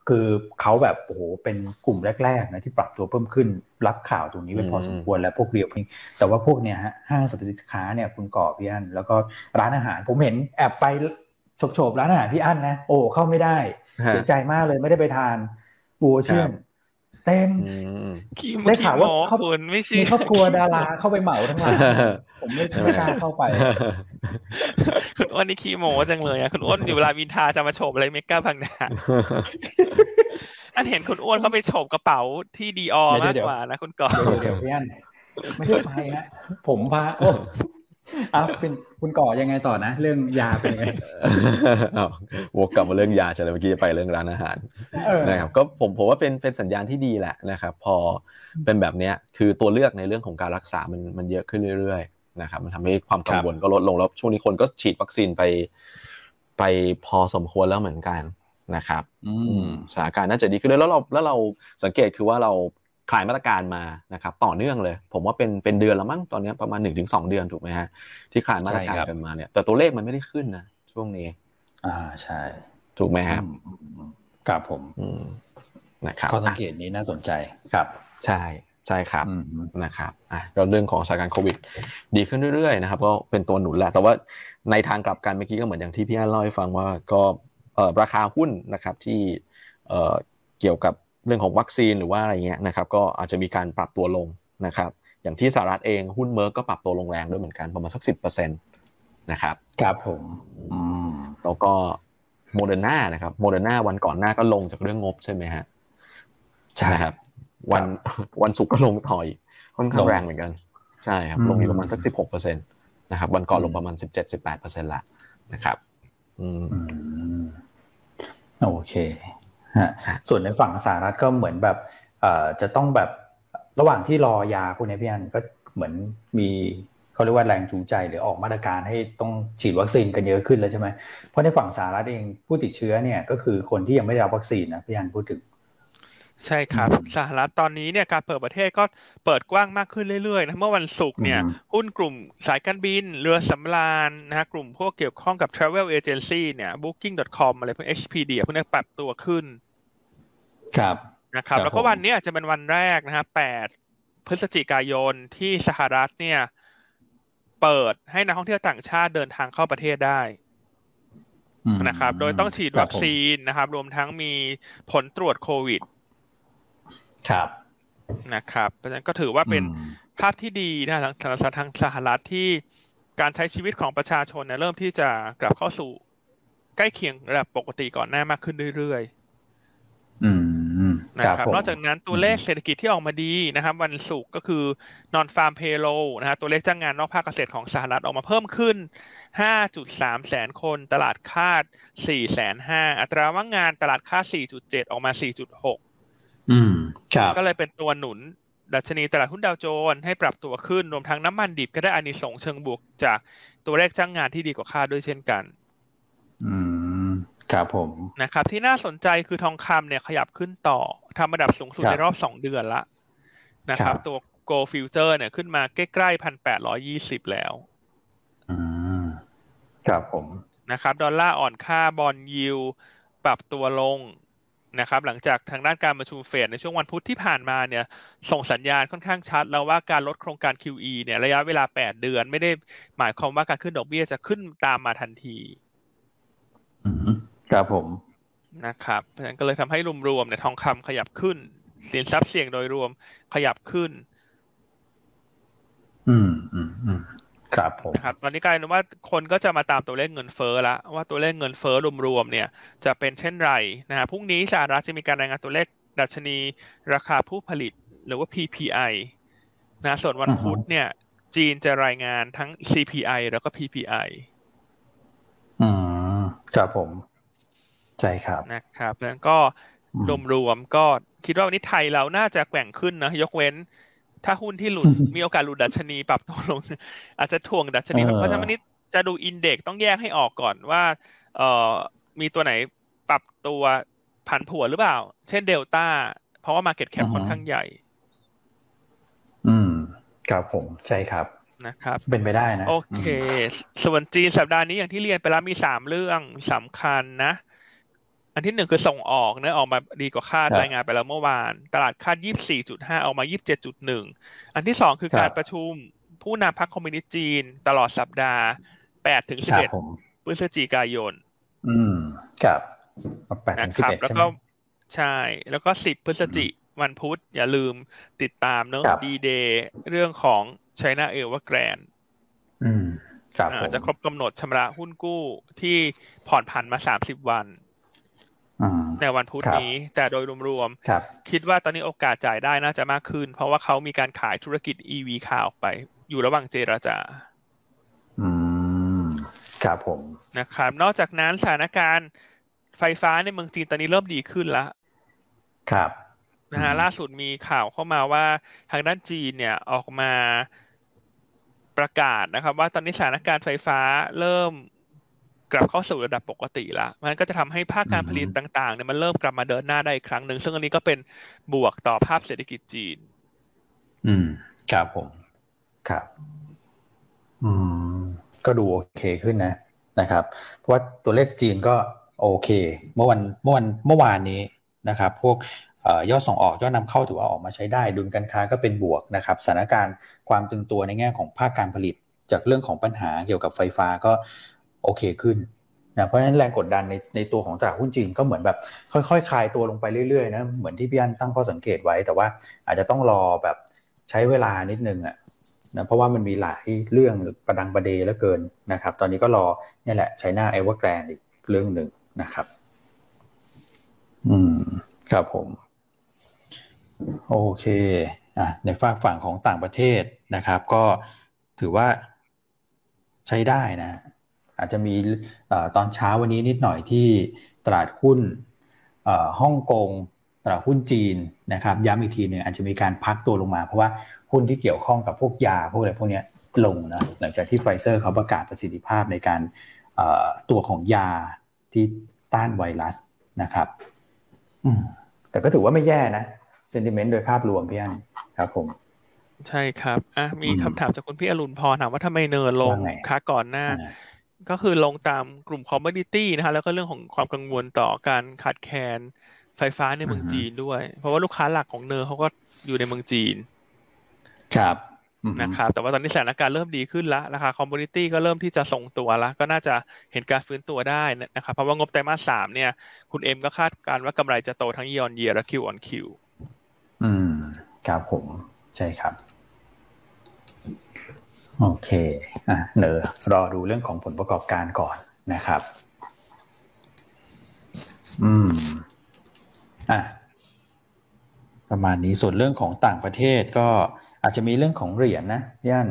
[SPEAKER 1] คือเขาแบบโอ้โหเป็นกลุ่มแรกๆนะที่ปรับตัวเพิ่มขึ้นรับข่าวตรงนี้เป็นพอสมควรแล้วพวกเรียวพิงแต่ว่าพวกเนี่ยฮะห้างสรรพสินค้าเนี่ยคุณก่อพี่อันแล้วก็ร้านอาหาร ผมเห็นแอบไปโฉบๆร้านอาหารพี่อันนะโอ้เข้าไม่ได้เสียใจมากเลยไม่ได้ไปทานบัวเชื่อม เต็ม
[SPEAKER 2] ได้ข่าวว่าเขาไม่ใช่
[SPEAKER 1] ครอบครัวดาราเข้าไปเหมาทั้งหลายผมไม่ไม่กล้าเข้าไป
[SPEAKER 2] คุณอ้วนนี่ขี้โมจังเลยอะคุณอ้วนอยู่เวลาวินทาจะมาโฉบอะไรเมกาบางนาอันเห็นคุณอ้วนเขาไปโฉบกระเป๋าที่ดีออมากกว่านะคุณก่อ
[SPEAKER 1] เดี๋ยวพี่อันไม่ใช่ไปนะผมพาโอ้ อ้าวเป็นคุณก่อยังไงต่อนะ เรื่องยาเป็นยังไง
[SPEAKER 3] วกกลับมาเรื่องยาใช่ไหมเมื่อกี้จะไปเรื่องร้านอาหารนะครับก็ผมผมว่าเป็นเป็นสัญญาณที่ดีแหละนะครับ พอเป็นแบบเนี้ยคือตัวเลือกในเรื่องของการรักษามันมันเยอะขึ้นเรื่อยๆนะครับ มันทำให้ความกังวลก็ลดลงแล้วช่วงนี้คนก็ฉีดวัคซีนไป ไปพอสมควรแล้วเหมือนกันนะครับสถานการณ์น่าจะดีขึ้นแล้วเราแล้วเราสังเกตคือว่าเรา คลายมาตรการมานะครับต่อเนื่องเลย ผมว่าเป็นเป็นเดือนละมั้งตอนนี้ประมาณหนึ่งถึงสองเดือนถูกไหมฮะที่คลายมาตรการกันมาเนี่ยแต่ตัวเลขมันไม่ได้ขึ้นนะช่วงนี้
[SPEAKER 1] อ่าใช่
[SPEAKER 3] ถูกไหมครับ
[SPEAKER 1] ครับผม
[SPEAKER 3] นะครับ
[SPEAKER 1] ข้อสังเกตนี้น่าสนใจครับ
[SPEAKER 3] ใช่ใช่ครับนะครับอะก็เรื่องของสถานการณ์โควิด ดีขึ้นเรื่อยๆนะครับก็เป็นตัวหนุนแหละแต่ว่าในทางกลับกันเมื่อกี้ก็เหมือนอย่างที่พี่อันเล่าให้ฟังว่าก็ราคาหุ้นนะครับที่เกี่ยวกับ เรื่องของวัคซีนหรือว่าอะไรเงี้ยนะครับก็อาจจะมีการปรับตัวลงนะครับอย่างที่สหรัฐเองหุ้น Merck ก็ปรับตัวลงแรงด้วยเหมือนกันประมาณสักสิบเปอร์เซ็นต์นะครับ
[SPEAKER 1] ครับผม
[SPEAKER 3] แล้วก็โมเดอร์นานะครับโมเดอร์นาวันก่อนหน้าก็ลงจากเรื่องงบใช่ไหมฮะใช่ครับ วันวันศุกร์ก็ลงถอยค่อนข้างแรงเหมือนกัน ใช่ครับลงอยู่ประมาณสักสิบหกเปอร์เซ็นต์นะครับวันก่อนลงประมาณสิบเจ็ดสิบแปดเปอร์เซ็นต์ละนะครับ อืม
[SPEAKER 1] โอเค ส่วนในฝั่งสหรัฐก็เหมือนแบบจะต้องแบบระหว่างที่รอยาคุณนพี่อันก็เหมือนมีเขาเรียกว่าแรงจูงใจหรือออกมาตรการให้ต้องฉีดวัคซีนกันเยอะขึ้นแล้วใช่ไหมเพราะในฝั่งสหรัฐเองผู้ติดเชื้อเนี่ยก็คือคนที่ยังไม่ได้รับวัคซีนนะพี่อันพูดถึง
[SPEAKER 2] ใช่ครับสหรัฐตอนนี้เนี่ยการเปิดประเทศก็เปิดกว้างมากขึ้นเรื่อยๆนะเมื่อวันศุกร์เนี่ยหุ้นกลุ่มสายการบิน เรือสำราญนะฮะกลุ่มพวกเกี่ยวข้องกับ travel agency เนี่ย booking.com อะไรพวก HPD พวกนี้ปรับตัวขึ้น
[SPEAKER 1] ครับ
[SPEAKER 2] นะครับ แล้วก็วันนี้อาจจะเป็นวันแรกนะครับแปดพฤศจิกายนที่สหรัฐเนี่ย เปิดให้นักท่องเที่ยวต่างชาติเดินทางเข้าประเทศได้นะครับ โดยต้องฉีดวัคซีนนะครับ รวมทั้งมีผลตรวจโควิด
[SPEAKER 1] ครับ
[SPEAKER 2] นะครับเพราะฉะนั้นก็ถือว่าเป็นภาพที่ดีนะทางทางสหรัฐที่การใช้ชีวิตของประชาชนเนี่ยเริ่มที่จะกลับเข้าสู่ใกล้เคียงระดับปกติก่อนหน้ามากขึ้นเรื่อยๆนะครับ นอกจากนั้นตัวเลขเศรษฐกิจที่ออกมาดีนะครับ วันศุกร์ก็คือนอนฟาร์มเพโลนะฮะตัวเลขจ้างงานนอกภาคเกษตรของสหรัฐออกมาเพิ่มขึ้น 5.3 แสนคน ตลาดคาด 4 แสนห้าอัตราว่างงานตลาดคาด 4.7 ออกมา 4.6
[SPEAKER 1] อืมครับ
[SPEAKER 2] ก็เลยเป็นตัวหนุนดัชนีตลาดหุ้นดาวโจนส์ให้ปรับตัวขึ้นรวมทั้งน้ำมันดิบก็ได้อานิสงส์เชิงบวกจากตัวเลขจ้างงานที่ดีกว่าคาดด้วยเช่นกัน
[SPEAKER 1] อืมครับผม
[SPEAKER 2] นะครับ ที่น่าสนใจคือทองคำเนี่ยขยับขึ้นต่อทำระดับสูงสุดในรอบสองเดือนละนะครับ ตัว Go Future เนี่ยขึ้นมาใกล้ๆพันแปดร้อยี่สิบแล้ว
[SPEAKER 1] ครับผม
[SPEAKER 2] นะครับ ดอลลาร์อ่อนค่าบอลยิว ปรับตัวลง นะครับหลังจากทางด้านการประชุมเฟดในช่วงวันพุธที่ผ่านมาเนี่ยส่งสัญญาณค่อนข้างชัด แล้วว่าการลดโครงการ QE เนี่ยระยะเวลา 8 เดือน ไม่ได้หมายความว่าการขึ้นดอกเบี้ยจะขึ้นตามมาทันที
[SPEAKER 1] ครับผม
[SPEAKER 2] นะครับเพราะฉะนั้นก็เลยทำให้รวมๆเนี่ยทองคำขยับขึ้น สินทรัพย์เสี่ยงโดยรวมขยับขึ้น
[SPEAKER 1] อืมอืมอืม ครับผม
[SPEAKER 2] ครับตอนนี้กลายเป็นว่าคนก็จะมาตามตัวเลขเงินเฟ้อละว่าตัวเลขเงินเฟ้อรวมๆเนี่ยจะเป็นเช่นไรนะฮะพรุ่งนี้สหรัฐจะมีการรายงานตัวเลขดัชนีราคาผู้ผลิตหรือว่า PPI นะส่วนวันพุธเนี่ย จีนจะรายงานทั้ง CPI แล้วก็ PPI
[SPEAKER 1] อืมครับผม ใช่ครับ
[SPEAKER 2] นะครับแล้วก็รวมๆก็คิดว่าวันนี้ไทยเราน่าจะแกว่งขึ้นนะ ยกเว้น ถ้าหุ้นที่หลุดมีโอกาสหลุดดัชนีปรับตัวลง อาจจะถ่วงดัชนี เพราะฉะนั้นวันนี้จะดูอินเด็กต้องแยกให้ออกก่อนว่าเอ่อมีตัวไหนปรับตัวผันผวนหรือเปล่า เช่นเดลต้า เพราะว่ามาเก็ตแคปค่อนข้างใหญ่
[SPEAKER 1] อืม ครับผม ใช่ครับ
[SPEAKER 2] นะครับ
[SPEAKER 1] เป็นไปได้นะ
[SPEAKER 2] โอเค ส่วนจีนสัปดาห์นี้อย่างที่เรียนไปแล้วมีสามเรื่องสำคัญนะ อันที่หนึ่งคือส่งออกเนะออกมาดีกว่าคาดรายงานไปแล้วเมื่อวาน ตลาดคาดยี่บสี่จุดห้าออกมายี่บเจ็ดจุดหนึ่งอันที่สองคือการประชุมผู้นำพรรคคอมมิวนิสต์จีน ตลอดสัปดาห์แปดถึงสิบเอ็ดพฤศจิกายน
[SPEAKER 1] อืมครับแปดถึงสิบเอ็ด
[SPEAKER 2] แล้วก็ใช่ แล้วก็สิบพฤศจิวันพุธ อย่าลืมติดตามเนอะดีเดย์เรื่องของ China e v e r g r a n d
[SPEAKER 1] อืมครับ
[SPEAKER 2] จะครบกำหนดชำระหุ้นกู้ที่ผ่อนผันมาสามสิบวัน ในวันพุธนี้ แต่โดยรวมๆคิดว่าตอนนี้โอกาสจ่ายได้น่าจะมากขึ้น เพราะว่าเขามีการขายธุรกิจ EV ข่าวออกไป อยู่ระหว่างเจราจา
[SPEAKER 1] อืม ครับผม
[SPEAKER 2] นะครับ นอกจากนั้นสถานการณ์ไฟฟ้าในเมืองจีนตอนนี้เริ่มดีขึ้นแล้ว
[SPEAKER 1] ครับ
[SPEAKER 2] นะฮะล่าสุดมีข่าวเข้ามาว่าทางด้านจีนเนี่ยออกมาประกาศนะครับ ว่าตอนนี้สถานการณ์ไฟฟ้าเริ่ม กลับเข้าสู่ระดับปกติแล้วมันก็จะทำให้ภาคการผลิตต่างๆเนี่ยมันเริ่มกลับมาเดินหน้าได้อีกครั้งหนึ่งซึ่งอันนี้ก็เป็นบวกต่อภาพเศรษฐกิจจีน
[SPEAKER 1] อืมครับผมครับ อืม ก็ดูโอเคขึ้นนะนะครับ เพราะว่าตัวเลขจีนก็โอเค เมื่อวันเมื่อวันเมื่อวานนี้นะครับ พวกยอดส่งออกยอดนำเข้าถือว่าออกมาใช้ได้ ดุลการค้าก็เป็นบวกนะครับสถานการณ์ความตึงตัวในแง่ของภาคการผลิต จากเรื่องของปัญหาเกี่ยวกับไฟฟ้าก็ โอเคขึ้นนะเพราะฉะนั้นแรงกดดันในในตัวของตลาดหุ้นจีนก็เหมือนแบบค่อยๆคคลายตัวลงไปเรื่อยๆนะเหมือนที่พี่อันตั้งข้อสังเกตไว้ แต่ว่าอาจจะต้องรอแบบใช้เวลานิดนึงอะนะเพราะว่ามันมีหลายเรื่องประดังประเดแล้วเกินนะครับ ตอนนี้ก็รอนี่แหละ China Evergrande อีกเรื่องหนึ่งนะครับ อืมครับผม โอเคอะในฝากฝั่งของต่างประเทศนะครับ ก็ถือว่าใช้ได้นะ อาจจะมีตอนเช้าวันนี้นิดหน่อยที่ตลาดหุ้นฮ่องกงตลาดหุ้นจีนนะครับย้ำอีกทีหนึ่งอาจจะมีการพักตัวลงมา เพราะว่าหุ้นที่เกี่ยวข้องกับพวกยาพวกอะไรพวกนี้ลงนะหลังจากที่ไฟเซอร์เขาประกาศประสิทธิภาพในการตัวของยาที่ต้านไวรัสนะครับแต่ก็ถือว่าไม่แย่นะ sentiment โดยภาพรวมพี่อันครับผม
[SPEAKER 2] ใช่ครับอะมีคำถามจากคุณพี่อรุณพรถามว่าทำไม NER ลงคะก่อนหน้า ก็คือลงตามกลุ่ม commodity นะฮะแล้วก็เรื่องของความกังวลต่อการขาดแคลนไฟฟ้าในเมืองจีนด้วย เพราะว่าลูกค้าหลักของ NER เขาก็อยู่ในเมืองจีน
[SPEAKER 1] ครับ
[SPEAKER 2] นะครับแต่ว่าตอนนี้สถานการณ์เริ่มดีขึ้นแล้วราคา commodity ก็เริ่มที่จะทรงตัวแล้วก็น่าจะเห็นการฟื้นตัวได้นะครับเพราะว่างบไตรมาสสามเนี่ย คุณเอ็มก็คาดการณ์ว่ากำไรจะโตทั้ง year on year และ Q on Qอื
[SPEAKER 1] มครับผม ใช่ครับ โอเคอะเดี๋ยวรอดูเรื่องของผลประกอบการก่อนนะครับ อืมอะประมาณนี้ส่วนเรื่องของต่างประเทศก็อาจจะมีเรื่องของเหรียญนะพี่อัน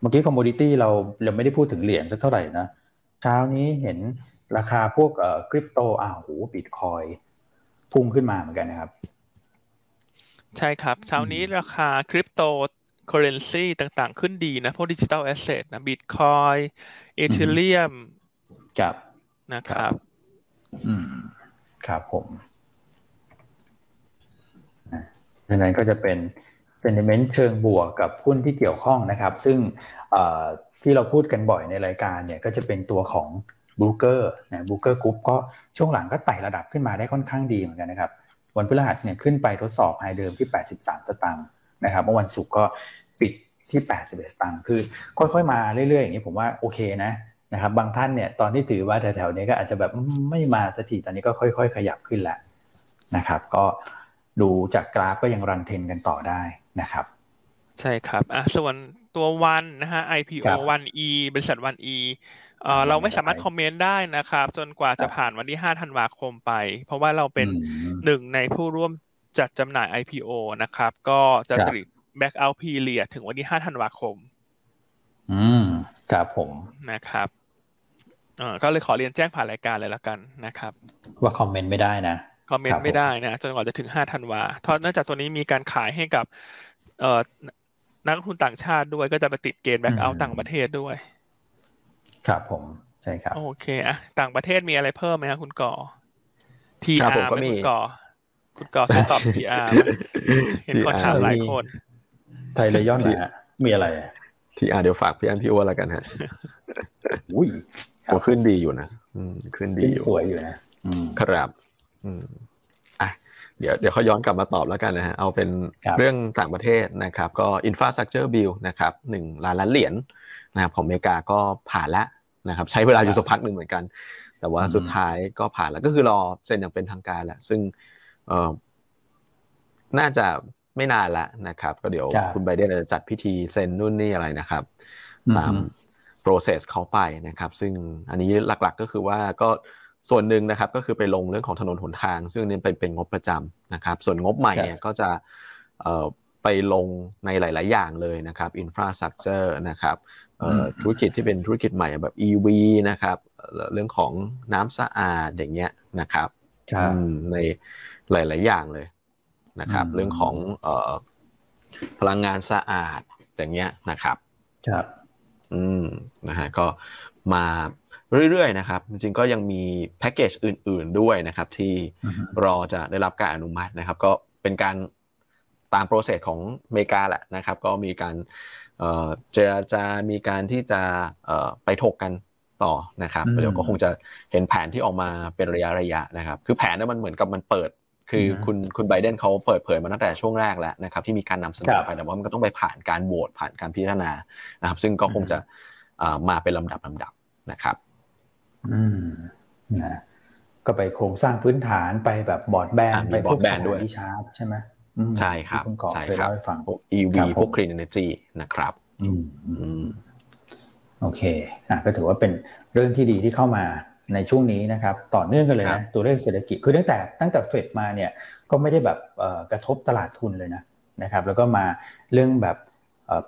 [SPEAKER 1] เมื่อกี้ commodity เราเราไม่ได้พูดถึงเหรียญสักเท่าไหร่นะเช้านี้เห็นราคาพวกเอ่อคริป โอ้โหบิตคอยพุ่งขึ้นมาเหมือนกันนะครับ
[SPEAKER 2] ใช่ครับ เช้านี้ราคาคริปโต เคอเรนซีต่างๆ ขึ้นดีนะ พวก digital asset นะบิตคอยEthereum
[SPEAKER 1] ครับ
[SPEAKER 2] นะครับ
[SPEAKER 1] อืม ครับผมดังนั้นก็จะเป็น sentiment เชิงบวกกับหุ้นที่เกี่ยวข้องนะครับ ซึ่งที่เราพูดกันบ่อยในรายการเนี่ยก็จะเป็นตัวของ Brooker นะ Brooker Group ก็ช่วงหลังก็ไต่ระดับขึ้นมาได้ค่อนข้างดีเหมือนกันนะครับ วันพฤหัสเนี่ยขึ้นไปทดสอบ high เดิมที่ 83 สตางค์ นะครับ เมื่อวันศุกร์ก็ปิดที่81สตางค์คือค่อยๆมาเรื่อยๆอย่างนี้ผมว่าโอเคนะนะครับ บางท่านเนี่ยตอนที่ถือว่าแถวๆนี้ก็อาจจะแบบไม่มาสักทีตอนนี้ก็ค่อย ๆ ขยับขึ้นแล้วนะครับ ก็ดูจากกราฟก็ยังรันเทนกันต่อได้นะครับ
[SPEAKER 2] ใช่ครับอะส่วนตัววันนะฮะ IPO วัน E บริษัทวัน E เราไม่สามารถคอมเมนต์ได้นะครับ จนกว่าจะผ่านวันที่ 5 ธันวาคมไป เพราะว่าเราเป็นหนึ่งในผู้ร่วม จัดจำหน่าย IPO นะครับ ก็จะติด blackout period ถึงวันที่5ธันวาคม
[SPEAKER 1] อืมครับผม
[SPEAKER 2] นะครับเออก็เลยขอเรียนแจ้งผ่านรายการเลยแล้วกันนะครับ
[SPEAKER 1] ว่า comment ไม่ได้นะ
[SPEAKER 2] comment ไม่ได้นะจนกว่าจะถึงห้าธันวาเพราะเนื่องจากตัวนี้มีการขายให้กับ เอ่อนักลงทุนต่างชาติด้วยก็จะไปติดเกณฑ์ blackout ต่างประเทศด้วย
[SPEAKER 1] ครับผมใช่ครับ
[SPEAKER 2] โอเคอะต่างประเทศมีอะไรเพิ่มไหมครับคุณก่อทีอาร์ไหมคุณก่อ คุณก่อช่วยตอบทีอาร์เห็นคนถามหลายคน
[SPEAKER 1] ไทยเลยย้อนนะมีอะไร
[SPEAKER 3] ทีอาร์เดี๋ยวฝากพี่อันพี่อ้วนแล้วกันฮะ
[SPEAKER 1] อุ้ย
[SPEAKER 3] ก็ขึ้นดีอยู่นะขึ้นดีอยู่
[SPEAKER 1] สวยอยู่นะ
[SPEAKER 3] ครับอะเดี๋ยวเดี๋ยวเขาย้อนกลับมาตอบแล้วกันนะฮะเอาเป็นเรื่องต่างประเทศนะครับ ก็ infrastructure bill นะครับหนึ่งล้านล้านเหรียญนะครับของอเมริกาก็ผ่านแล้วนะครับ ใช้เวลาอยู่สักพักหนึ่งเหมือนกัน แต่ว่าสุดท้ายก็ผ่านแล้วก็คือรอเซ็นอย่างเป็นทางการแหละซึ่งเออ น่าจะไม่นานละนะครับ ก็เดี๋ยวคุณไบเดนจะจัดพิธีเซ็นนู่นนี่อะไรนะครับ ตาม process เขาไปนะครับ ซึ่งอันนี้หลักๆก็คือว่าก็ส่วนหนึ่งนะครับก็คือไปลงเรื่องของถนนหนทาง ซึ่งนี่เป็นเป็นงบประจำนะครับ ส่วนงบใหม่เนี่ยก็จะไปลงในหลาย ๆ อย่างเลยนะครับ infrastructure นะครับธุรกิจที่เป็นธุรกิจใหม่แบบ EV นะครับ เรื่องของน้ำสะอาดอย่างเงี้ยนะครับใน หลาย ๆ อย่างเลยนะครับ เรื่องของพลังงานสะอาดอย่างเงี้ยนะครับ
[SPEAKER 1] ครับ
[SPEAKER 3] อืมนะฮะก็มาเรื่อยๆนะครับ จริงๆก็ยังมีแพ็กเกจอื่น ๆด้วยนะครับ ที่รอจะได้รับการอนุมัตินะครับ ก็เป็นการตามโปรเซสของอเมริกาแหละนะครับ ก็มีการเจรจามีการที่จะไปถกกันต่อนะครับเดี๋ยวก็คงจะเห็นแผนที่ออกมาเป็นระยะระยะนะครับ คือแผนนั้นมันเหมือนกับมันเปิด คือคุณคุณไบเดนเขาเปิดเผยมาตั้งแต่ช่วงแรกแล้วนะครับที่มีการนำเสนอไปแต่ว่ามันก็ต้องไปผ่านการโหวตผ่านการพิจารณานะครับ ซึ่งก็คงจะมาเป็นลำดับลาดับนะครับ
[SPEAKER 1] อืมนะก็ไปโครงสร้างพื้นฐานไปแบบบอร์ดแบนไปพวกสถานที่ชาร์จใช่ไหม
[SPEAKER 3] ใช่ครับ
[SPEAKER 1] ใช่ครับ
[SPEAKER 3] ฟังพวก EV พวก Clean Energy นะครับ
[SPEAKER 1] อืมโอเคอะก็ถือว่าเป็นเรื่องที่ดีที่เข้ามา ในช่วงนี้นะครับต่อเนื่องกันเลยนะตัวเลขเศรษฐกิจคือตั้งแต่ตั้งแต่เฟดมาเนี่ยก็ไม่ได้แบบกระทบตลาดทุนเลยนะนะครับแล้วก็มาเรื่องแบบ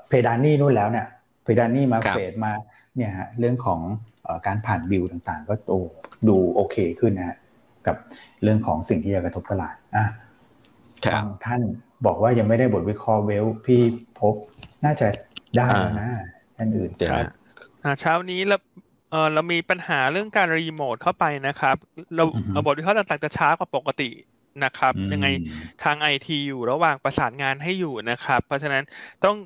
[SPEAKER 1] เพดานนี่นู่นแล้วเนี่ยเพดานนี่มาเฟดมาเนี่ยฮะเรื่องของการผ่านบิลต่างๆ ก็โตดูโอเคขึ้นนะฮะกับเรื่องของสิ่งที่จะกระทบตลาดอะบางท่านบอกว่ายังไม่ได้บทวิเคราะห์เวลพี่พบน่าจะได้แล้วนะท่านอื่น
[SPEAKER 2] ครับเช้านี้เรา เออเรามีปัญหาเรื่องการรีโมทเข้าไปนะครับเราบทวิเคราะห์ต่างๆจะช้ากว่าปกตินะครับ ยังไงทางไอทีอยู่ระหว่างประสานงานให้อยู่นะครับ เพราะฉะนั้นต้อง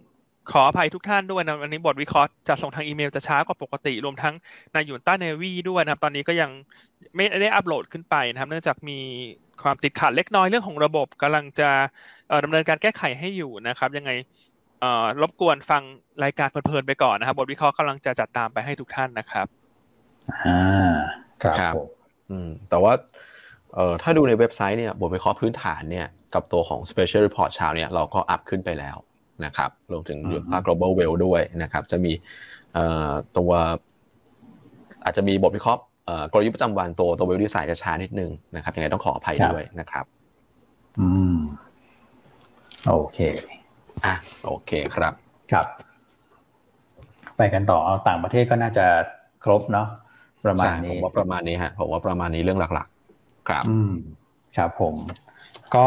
[SPEAKER 2] ขออภัยทุกท่านด้วยนะวันนี้บทวิเคราะห์จะส่งทางอีเมลจะช้ากว่าปกติ รวมทั้งในยูนต้าเนวีด้วยนะครับ ตอนนี้ก็ยังไม่ได้อัปโหลดขึ้นไปนะครับ เนื่องจากมีความติดขัดเล็กน้อยเรื่องของระบบกำลังจะดำเนินการแก้ไขให้อยู่นะครับ ยังไง รบกวนฟังรายการเพลินๆไปก่อนนะครับบทวิเคราะห์กำลังจะจัดตามไปให้ทุกท่านนะครับ
[SPEAKER 1] อ่าครับ
[SPEAKER 3] อืมแต่ว่าเอ่อถ้าดูในเว็บไซต์เนี่ยบทวิเคราะห์พื้นฐานเนี่ยกับตัวของ Special Report เช้าเนี่ยเราก็อัพขึ้นไปแล้วนะครับรวมถึงภาค global well ด้วยนะครับ จะมีตัว อาจจะมีบทวิเคราะห์กลยุทธ์ประจำวันตัวตัวเวลดีไซน์จะช้านิดนึงนะครับยังไงต้องขออภัยด้วยนะครับ
[SPEAKER 1] อืม โอเค
[SPEAKER 3] อะโอเคครับ
[SPEAKER 1] ครับ ไปกันต่อเอาต่างประเทศก็น่าจะครบเนาะประมาณนี้
[SPEAKER 3] ผมว่าประมาณนี้ฮะผมว่าประมาณนี้เรื่องหลักๆ ครับ
[SPEAKER 1] อืมครับผมก็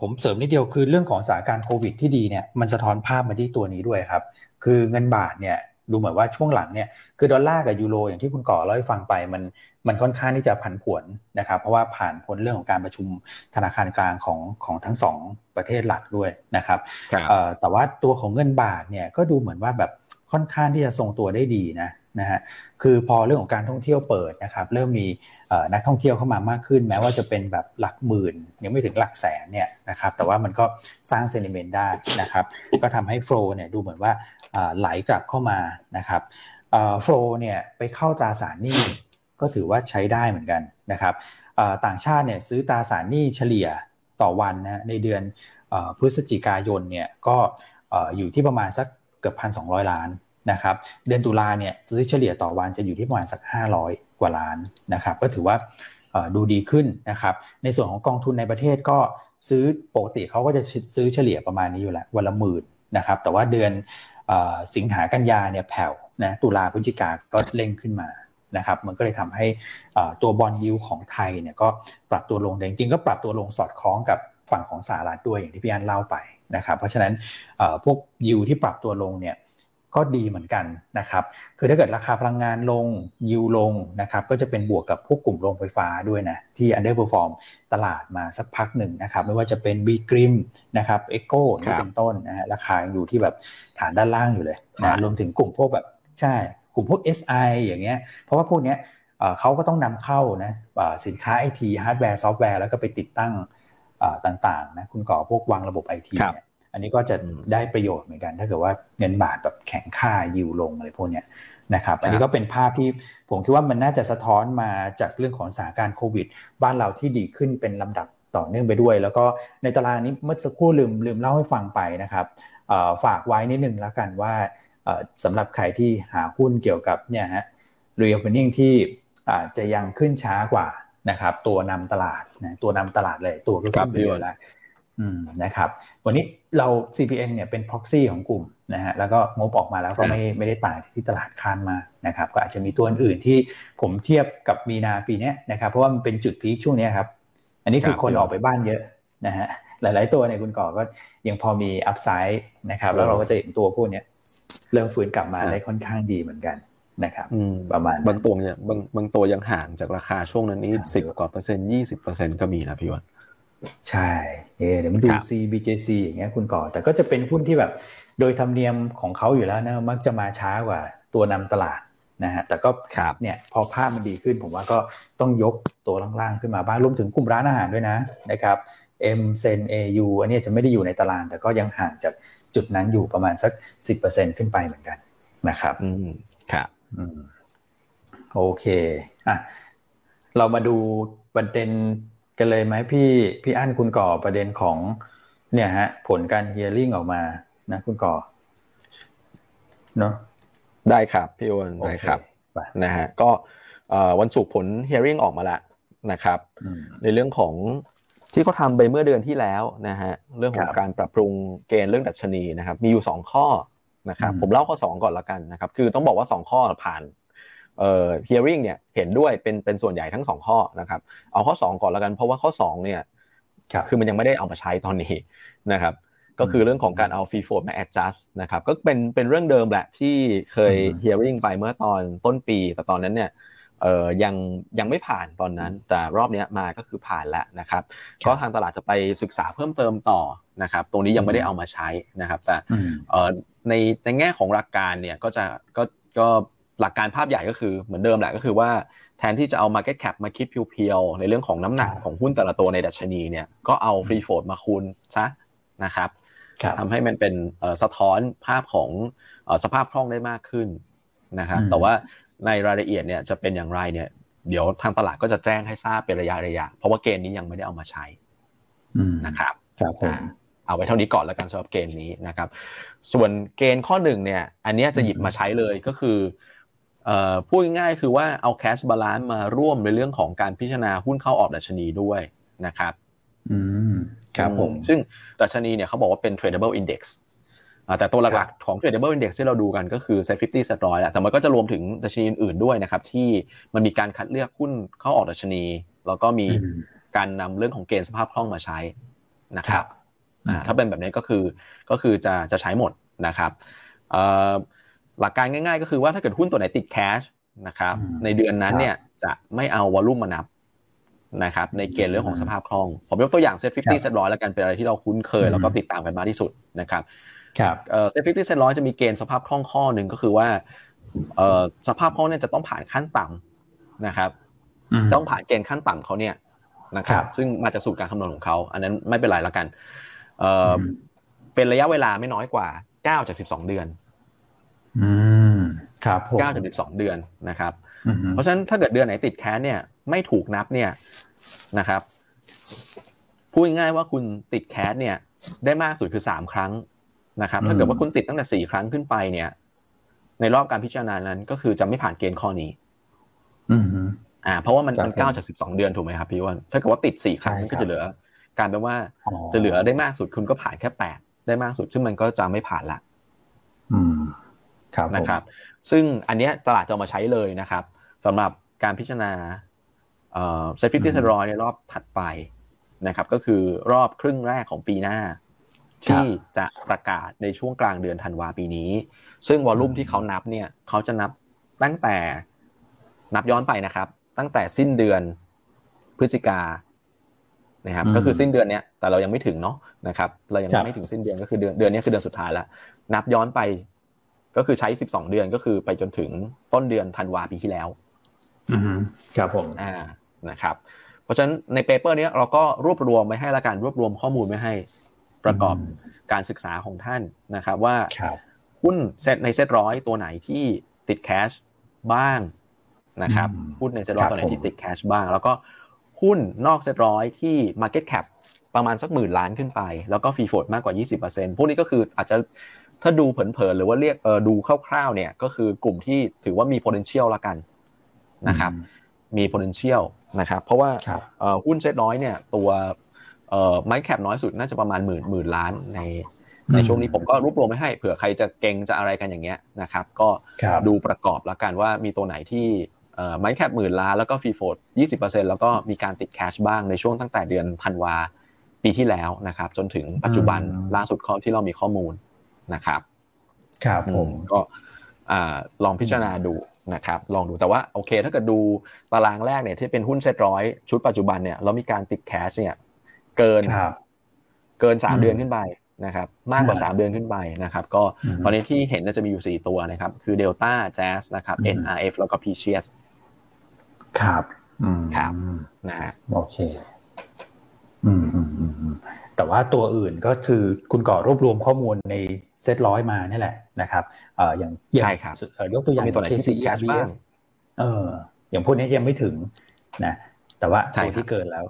[SPEAKER 1] ผมเสริมนิดเดียวคือเรื่องของสถานการณ์โควิดที่ดีเนี่ยมันสะท้อนภาพมาที่ตัวนี้ด้วยครับ คือเงินบาทเนี่ย ดูเหมือนว่าช่วงหลังเนี่ยคือดอลลาร์กับยูโรอย่างที่คุณก่อเล่าให้ฟังไปมันมันค่อนข้างที่จะผันผวนนะครับเพราะว่าผ่านพ้นเรื่องของการประชุมธนาคารกลางของของทั้งสองประเทศหลักด้วยนะครับแต่ว่าตัวของเงินบาทเนี่ยก็ดูเหมือนว่าแบบค่อนข้างที่จะทรงตัวได้ดีนะ นะฮะคือพอเรื่องของการท่องเที่ยวเปิดนะครับเริ่มมีนักท่องเที่ยวเข้ามามากขึ้น แม้ว่าจะเป็นแบบหลักหมื่นยังไม่ถึงหลักแสนเนี่ยนะครับแต่ว่ามันก็สร้างเซนิเมนต์ได้นะครับก็ทำให้โฟล์เนี่ยดูเหมือนว่าไหลกลับเข้ามานะครับโฟล์เนี่ยไปเข้าตราสารหนี้ก็ถือว่าใช้ได้เหมือนกันนะครับต่างชาติเนี่ยซื้อตราสารหนี้เฉลี่ยต่อวันนะในเดือนพฤศจิกายนเนี่ยก็อยู่ที่ประมาณสักเกือบพันสองล้าน นะครับเดือนตุลาเนี่ยซื้อเฉลี่ยต่อวันจะอยู่ที่ประมาณสัก 500 กว่าล้านนะครับก็ถือว่าดูดีขึ้นนะครับในส่วนของกองทุนในประเทศก็ซื้อปกติเขาก็จะซื้อเฉลี่ยประมาณนี้อยู่แล้ววันละหมื่นนะครับแต่ว่าเดือนสิงหากันยาเนี่ยแผ่วนะตุลาพฤศจิกาก็เร่งขึ้นมานะครับมันก็เลยทำให้ตัวบอลยิวของไทยเนี่ยก็ปรับตัวลงแต่จริงๆก็ปรับตัวลงสอดคล้องกับฝั่งของสหรัฐด้วยอย่างที่พี่อันเล่าไปนะครับเพราะฉะนั้นพวกยิวที่ปรับตัวลงเนี่ย ก็ดีเหมือนกันนะครับ คือถ้าเกิดราคาพลังงานลงยิวลงนะครับ ก็จะเป็นบวกกับพวกกลุ่มโรงไฟฟ้าด้วยนะ ที่ underperform ตลาดมาสักพักหนึ่งนะครับ ไม่ว่าจะเป็น B.Grimm นะครับ EGCO นี่เป็นต้นนะฮะราคาอยู่ที่แบบฐานด้านล่างอยู่เลยนะรวมถึงกลุ่มพวกแบบใช่ กลุ่มพวก SI อย่างเงี้ย เพราะว่าพวกเนี้ยเขาก็ต้องนำเข้านะสินค้าไอทีฮาร์ดแวร์ซอฟต์แวร์แล้วก็ไปติดตั้งต่างๆนะคุณก่อพวกวางระบบไอทีเนี่ยอั นนี้ก็จะได้ประโยชน์เหมือนกัน ถ้าเกิดว่าเงินบาทแบบแข็งค่ายิวลงอะไรพวกนี้นะครับอันนี้ก็เป็นภาพที่ผมคิดว่ามันน่าจะสะท้อนมาจากเรื่องของสถานการณ์โควิด บ้านเราที่ดีขึ้นเป็นลำดับต่อเนื่องไปด้วย แล้วก็ในตารางนี้เมื่อสักครู่ลืมลืมเล่าให้ฟังไปนะครับฝากไว้นิดนึงแล้วกันว่าสำหรับใครที่หาหุ้นเกี่ยวกับเนี่ยฮะ reopening ที่จะยังขึ้นช้ากว่านะครับ ตัวนำตลาดนะตัวนำตลาดเลยตัวก็ขึ้นไปเยอะแล้วนะครับ วันนี้เรา CPN เนี่ยเป็น proxy ของกลุ่มนะฮะแล้วก็งบออกมาแล้วก็ไม่ไม่ได้ต่างที่ตลาดคาดมานะครับก็อาจจะมีตัวอื่นที่ผมเทียบกับมีนาปีนี้นะครับเพราะว่ามันเป็นจุดพีคช่วงนี้ครับ อันนี้คือคนออกไปบ้านเยอะนะฮะหลาย ๆ ตัวในคุณก่อก็ยังพอมีอัพไซด์นะครับ แล้วเราก็จะเห็นตัวพวกนี้เริ่มฟื้นกลับมาได้ค่อนข้างดีเหมือนกันนะครับประมาณ
[SPEAKER 3] บางตัวเนี่ยบางบางตัวยังห่างจากราคาช่วงนั้นนี่สิบกว่าเปอร์เซ็นต์ยี่สิบเปอร์เซ็นต์ก็มีนะพี่วัน
[SPEAKER 1] ใช่ เเดี๋ยวมันดู CBJC อย่างเงี้ยคุณก่อ แต่ก็จะเป็นหุ้นที่แบบ โดยธรรมเนียมของเขาอยู่แล้วนะมักจะมาช้ากว่าตัวนำตลาดนะฮะแต่ก็เนี่ยพอภาพมันดีขึ้น ผมว่าก็ต้องยกตัวล่างๆขึ้นมาบ้างรวมถึงกลุ่มร้านอาหารด้วยนะนะครับ M เซน AU อันนี้จะไม่ได้อยู่ในตาราง แต่ก็ยังห่างจากจุดนั้นอยู่ประมาณสัก 10%ขึ้นไปเหมือนกันนะครับ
[SPEAKER 3] อืมครับ
[SPEAKER 1] โอเคอะเรามาดูประเด็น กันเลยไหมพี่พี่อั้นคุณก่อประเด็นของ เนี่ยฮะ ผลการเฮียริ่งออกมานะคุณก่อเนาะ
[SPEAKER 3] ได้ครับพี่โอนได้ครับนะฮะก็วันศุกร์ผลเฮียริ่งออกมาแล้วนะครับในเรื่องของที่เขาทำไปเมื่อเดือนที่แล้วนะฮะเรื่องของการปรับปรุงเกณฑ์เรื่องดัชนีนะครับ มีอยู่สองข้อนะครับผมเล่าข้อสองก่อนละกันนะครับ คือต้องบอกว่าสองข้อผ่าน เอ่อ hearing เนี่ยเห็นด้วยเป็นเป็นส่วนใหญ่ทั้งสองข้อนะครับเอาข้อ 2 ก่อนแล้วกันเพราะว่าข้อ2เนี่ยคือมันยังไม่ได้เอามาใช้ตอนนี้นะครับก็คือเรื่องของการเอา free float มา adjust นะครับก็เป็นเป็นเรื่องเดิมแหละที่เคย hearing ไปเมื่อตอนต้นปีแต่ตอนนั้นเนี่ยเอ่อยังยังไม่ผ่านตอนนั้น แต่รอบนี้มาก็คือผ่านแล้วนะครับก็ทางตลาดจะไปศึกษาเพิ่มเติมต่อนะครับตรงนี้ยังไม่ได้เอามาใช้นะครับแต่เอ่อในในแง่ของหลักการเนี่ยก็จะก็ก็ หลักการภาพใหญ่ก็คือเหมือนเดิมแหละก็คือว่าแทนที่จะเอา Market Cap มาคิดเพียวๆ ในเรื่องของน้ำหนักของหุ้นแต่ละตัวในดัชนีเนี่ยก็เอาฟรีโฟดมาคูณซะนะครับทำให้มันเป็นสะท้อนภาพของสภาพคล่องได้มากขึ้นนะครับแต่ว่าในรายละเอียดเนี่ยจะเป็นอย่างไรเนี่ยเดี๋ยวทางตลาดก็จะแจ้งให้ทราบเป็นระยะระยะเพราะว่าเกณฑ์นี้ยังไม่ได้เอามาใช้นะครับ
[SPEAKER 1] ครับ
[SPEAKER 3] เอาไว้เท่านี้ก่อนแล้วกันสำหรับเกณฑ์นี้นะครับ ส่วนเกณฑ์ข้อหนึ่งเนี่ย อันนี้จะหยิบมาใช้เลยก็คือ พูดง่ายๆคือว่าเอา cash balance มาร่วมในเรื่องของการพิจารณาหุ้นเข้าออกดัชนีด้วยนะครับ
[SPEAKER 1] อืมครับผม
[SPEAKER 3] ซึ่งดัชนีเนี่ยเขาบอกว่าเป็น tradable index แต่ตัวหลักๆของ tradable index ที่เราดูกันก็คือ set 50 set ร้อยแหละแต่มันก็จะรวมถึงดัชนีอื่นๆด้วยนะครับ ที่มันมีการคัดเลือกหุ้นเข้าออกดัชนี แล้วก็มีการนำเรื่องของเกณฑ์สภาพคล่องมาใช้นะครับถ้าเป็นแบบนี้ก็คือก็คือจะจะใช้หมดนะครับ หลักการง่ายๆ ก็คือว่าถ้าเกิดหุ้นตัวไหนติดแคชนะครับในเดือนนั้นเนี่ยจะไม่เอาวอลุ่มมานับนะครับในเกณฑ์เรื่องของสภาพคล่อง ผมยกตัวอย่าง SET fifty SET ร้อยแล้วกันเป็นอะไรที่เราคุ้นเคยแล้วก็ติดตามกันมากที่สุดนะครับ
[SPEAKER 1] ครับ
[SPEAKER 3] SET fifty SET ร้อยจะมีเกณฑ์สภาพคล่องข้อหนึ่งก็คือว่าสภาพคล่องเนี่ยจะต้องผ่านขั้นต่ำนะครับต้องผ่านเกณฑ์ขั้นต่ำเขาเนี่ยนะครับซึ่งมาจากสูตรการคำนวณของเขา อันนั้นไม่เป็นไรแล้วกันเป็นระยะเวลาไม่น้อยกว่า 9 จาก 12 เดือน
[SPEAKER 1] อืมครับ
[SPEAKER 3] เก้าถึงสิบสองเดือนนะครับ เพราะฉะนั้นถ้าเกิดเดือนไหนติดแคสเนี่ยไม่ถูกนับเนี่ยนะครับพูดง่ายว่าคุณติดแคสเนี่ย ได้มากสุดคือสามครั้งนะครับ ถ้าเกิดว่าคุณติดตั้งแต่สี่ครั้งขึ้นไปเนี่ย ในรอบการพิจารณานั้นก็คือจะไม่ผ่านเกณฑ์ข้อนี้
[SPEAKER 1] อืม
[SPEAKER 3] อ่า เพราะว่ามันมันเก้าจากสิบสองเดือนถูกไหมครับพี่วันถ้าเกิดว่าติดสี่ครั้งก็จะเหลือ การแปลว่าจะเหลือได้มากสุดคุณก็ผ่านแค่แปดได้มากสุด ซึ่งมันก็จะไม่ผ่านละ
[SPEAKER 1] อืม
[SPEAKER 3] นะครับ ซึ่งอันนี้ตลาดจะมาใช้เลยนะครับสำหรับการพิจารณา SET fifty SET ร้อยในรอบถัดไปนะครับ ก็คือรอบครึ่งแรกของปีหน้า ที่จะประกาศในช่วงกลางเดือนธันวาปีนี้ ซึ่ง volume ที่เขานับเนี่ยเขาจะนับตั้งแต่นับย้อนไปนะครับ ตั้งแต่สิ้นเดือนพฤศจิกานะครับก็คือสิ้นเดือนเนี้ยแต่เรายังไม่ถึงเนาะนะครับ เรายังไม่ถึงสิ้นเดือนก็คือเดือนเดือนนี้คือเดือนสุดท้ายแล้วนับย้อนไป ก็คือใช้ 12 เดือนก็คือไปจนถึงต้นเดือนธันวาปีที่แล้ว
[SPEAKER 1] อืมครับผม
[SPEAKER 3] อ่านะครับ เพราะฉะนั้นใน paper นี้เราก็รวบรวมไว้ให้ละกันรวบรวมข้อมูลไว้ให้ประกอบการศึกษาของท่านนะครับ ว่าหุ้นเซ็ตในเซ็ตร้อยตัวไหนที่ติด cash บ้างนะครับหุ้นในเซ็ตร้อยตัวไหนที่ติด cash บ้าง แล้วก็หุ้นนอกเซ็ตร้อยที่ Market Cap ประมาณสักหมื่นล้านขึ้นไป แล้วก็ free float มากกว่า 20%พวกนี้ก็คืออาจจะ ถ้าดูเผินๆหรือว่าเรียกเออดูคร่าวๆเนี่ยก็คือกลุ่มที่ถือว่ามี potential ละกันนะครับ มี potential นะครับ เพราะว่าหุ้นเซ็ตน้อยเนี่ยตัวเอ่อ market cap น้อยสุดน่าจะประมาณหมื่นหมื่นล้านในในช่วงนี้ผมก็รวบรวมไว้ให้เผื่อใครจะเก็งจะอะไรกันอย่างเงี้ยนะครับ ก็ดูประกอบละกันว่ามีตัวไหนที่market cap หมื่นล้านแล้วก็ free float ยี่สิบเปอร์เซ็นแล้วก็มีการติด cash บ้างในช่วงตั้งแต่เดือนธันวาปีที่แล้วนะครับ จนถึงปัจจุบันล่าสุดเท่าที่เรามีข้อมูล นะครับ
[SPEAKER 1] ครับผม
[SPEAKER 3] ก็ลองพิจารณาดูนะครับลองดูแต่ว่าโอเค ถ้าเกิดดูตารางแรกเนี่ยที่เป็นหุ้นเซ็ตร้อยชุดปัจจุบันเนี่ยเรามีการติด cash เนี่ยเกินเกินสามเดือนขึ้นไปนะครับมากกว่าสามเดือนขึ้นไปนะครับก็ตอนนี้ที่เห็นจะมีอยู่สี่ตัวนะครับ คือเดลต้าแจ๊สนะครับ NRF แล้วก็ p เ c ียส
[SPEAKER 1] ครับ
[SPEAKER 3] ครับนะฮะ
[SPEAKER 1] โอเค อืมอืมอืมแต่ว่าตัวอื่นก็คือคุณก่อรวบรวมข้อมูลในเซตร้อยมานี่แหละนะครับเอ่ออย่าง
[SPEAKER 3] ใช่ครับ
[SPEAKER 1] ยกตัวอย่าง
[SPEAKER 3] ตัวไหนที่แคชบ้าง
[SPEAKER 1] เออ อย่างพวกนี้ยังไม่ถึงนะแต่ว่าตัวที่เกินแล้ว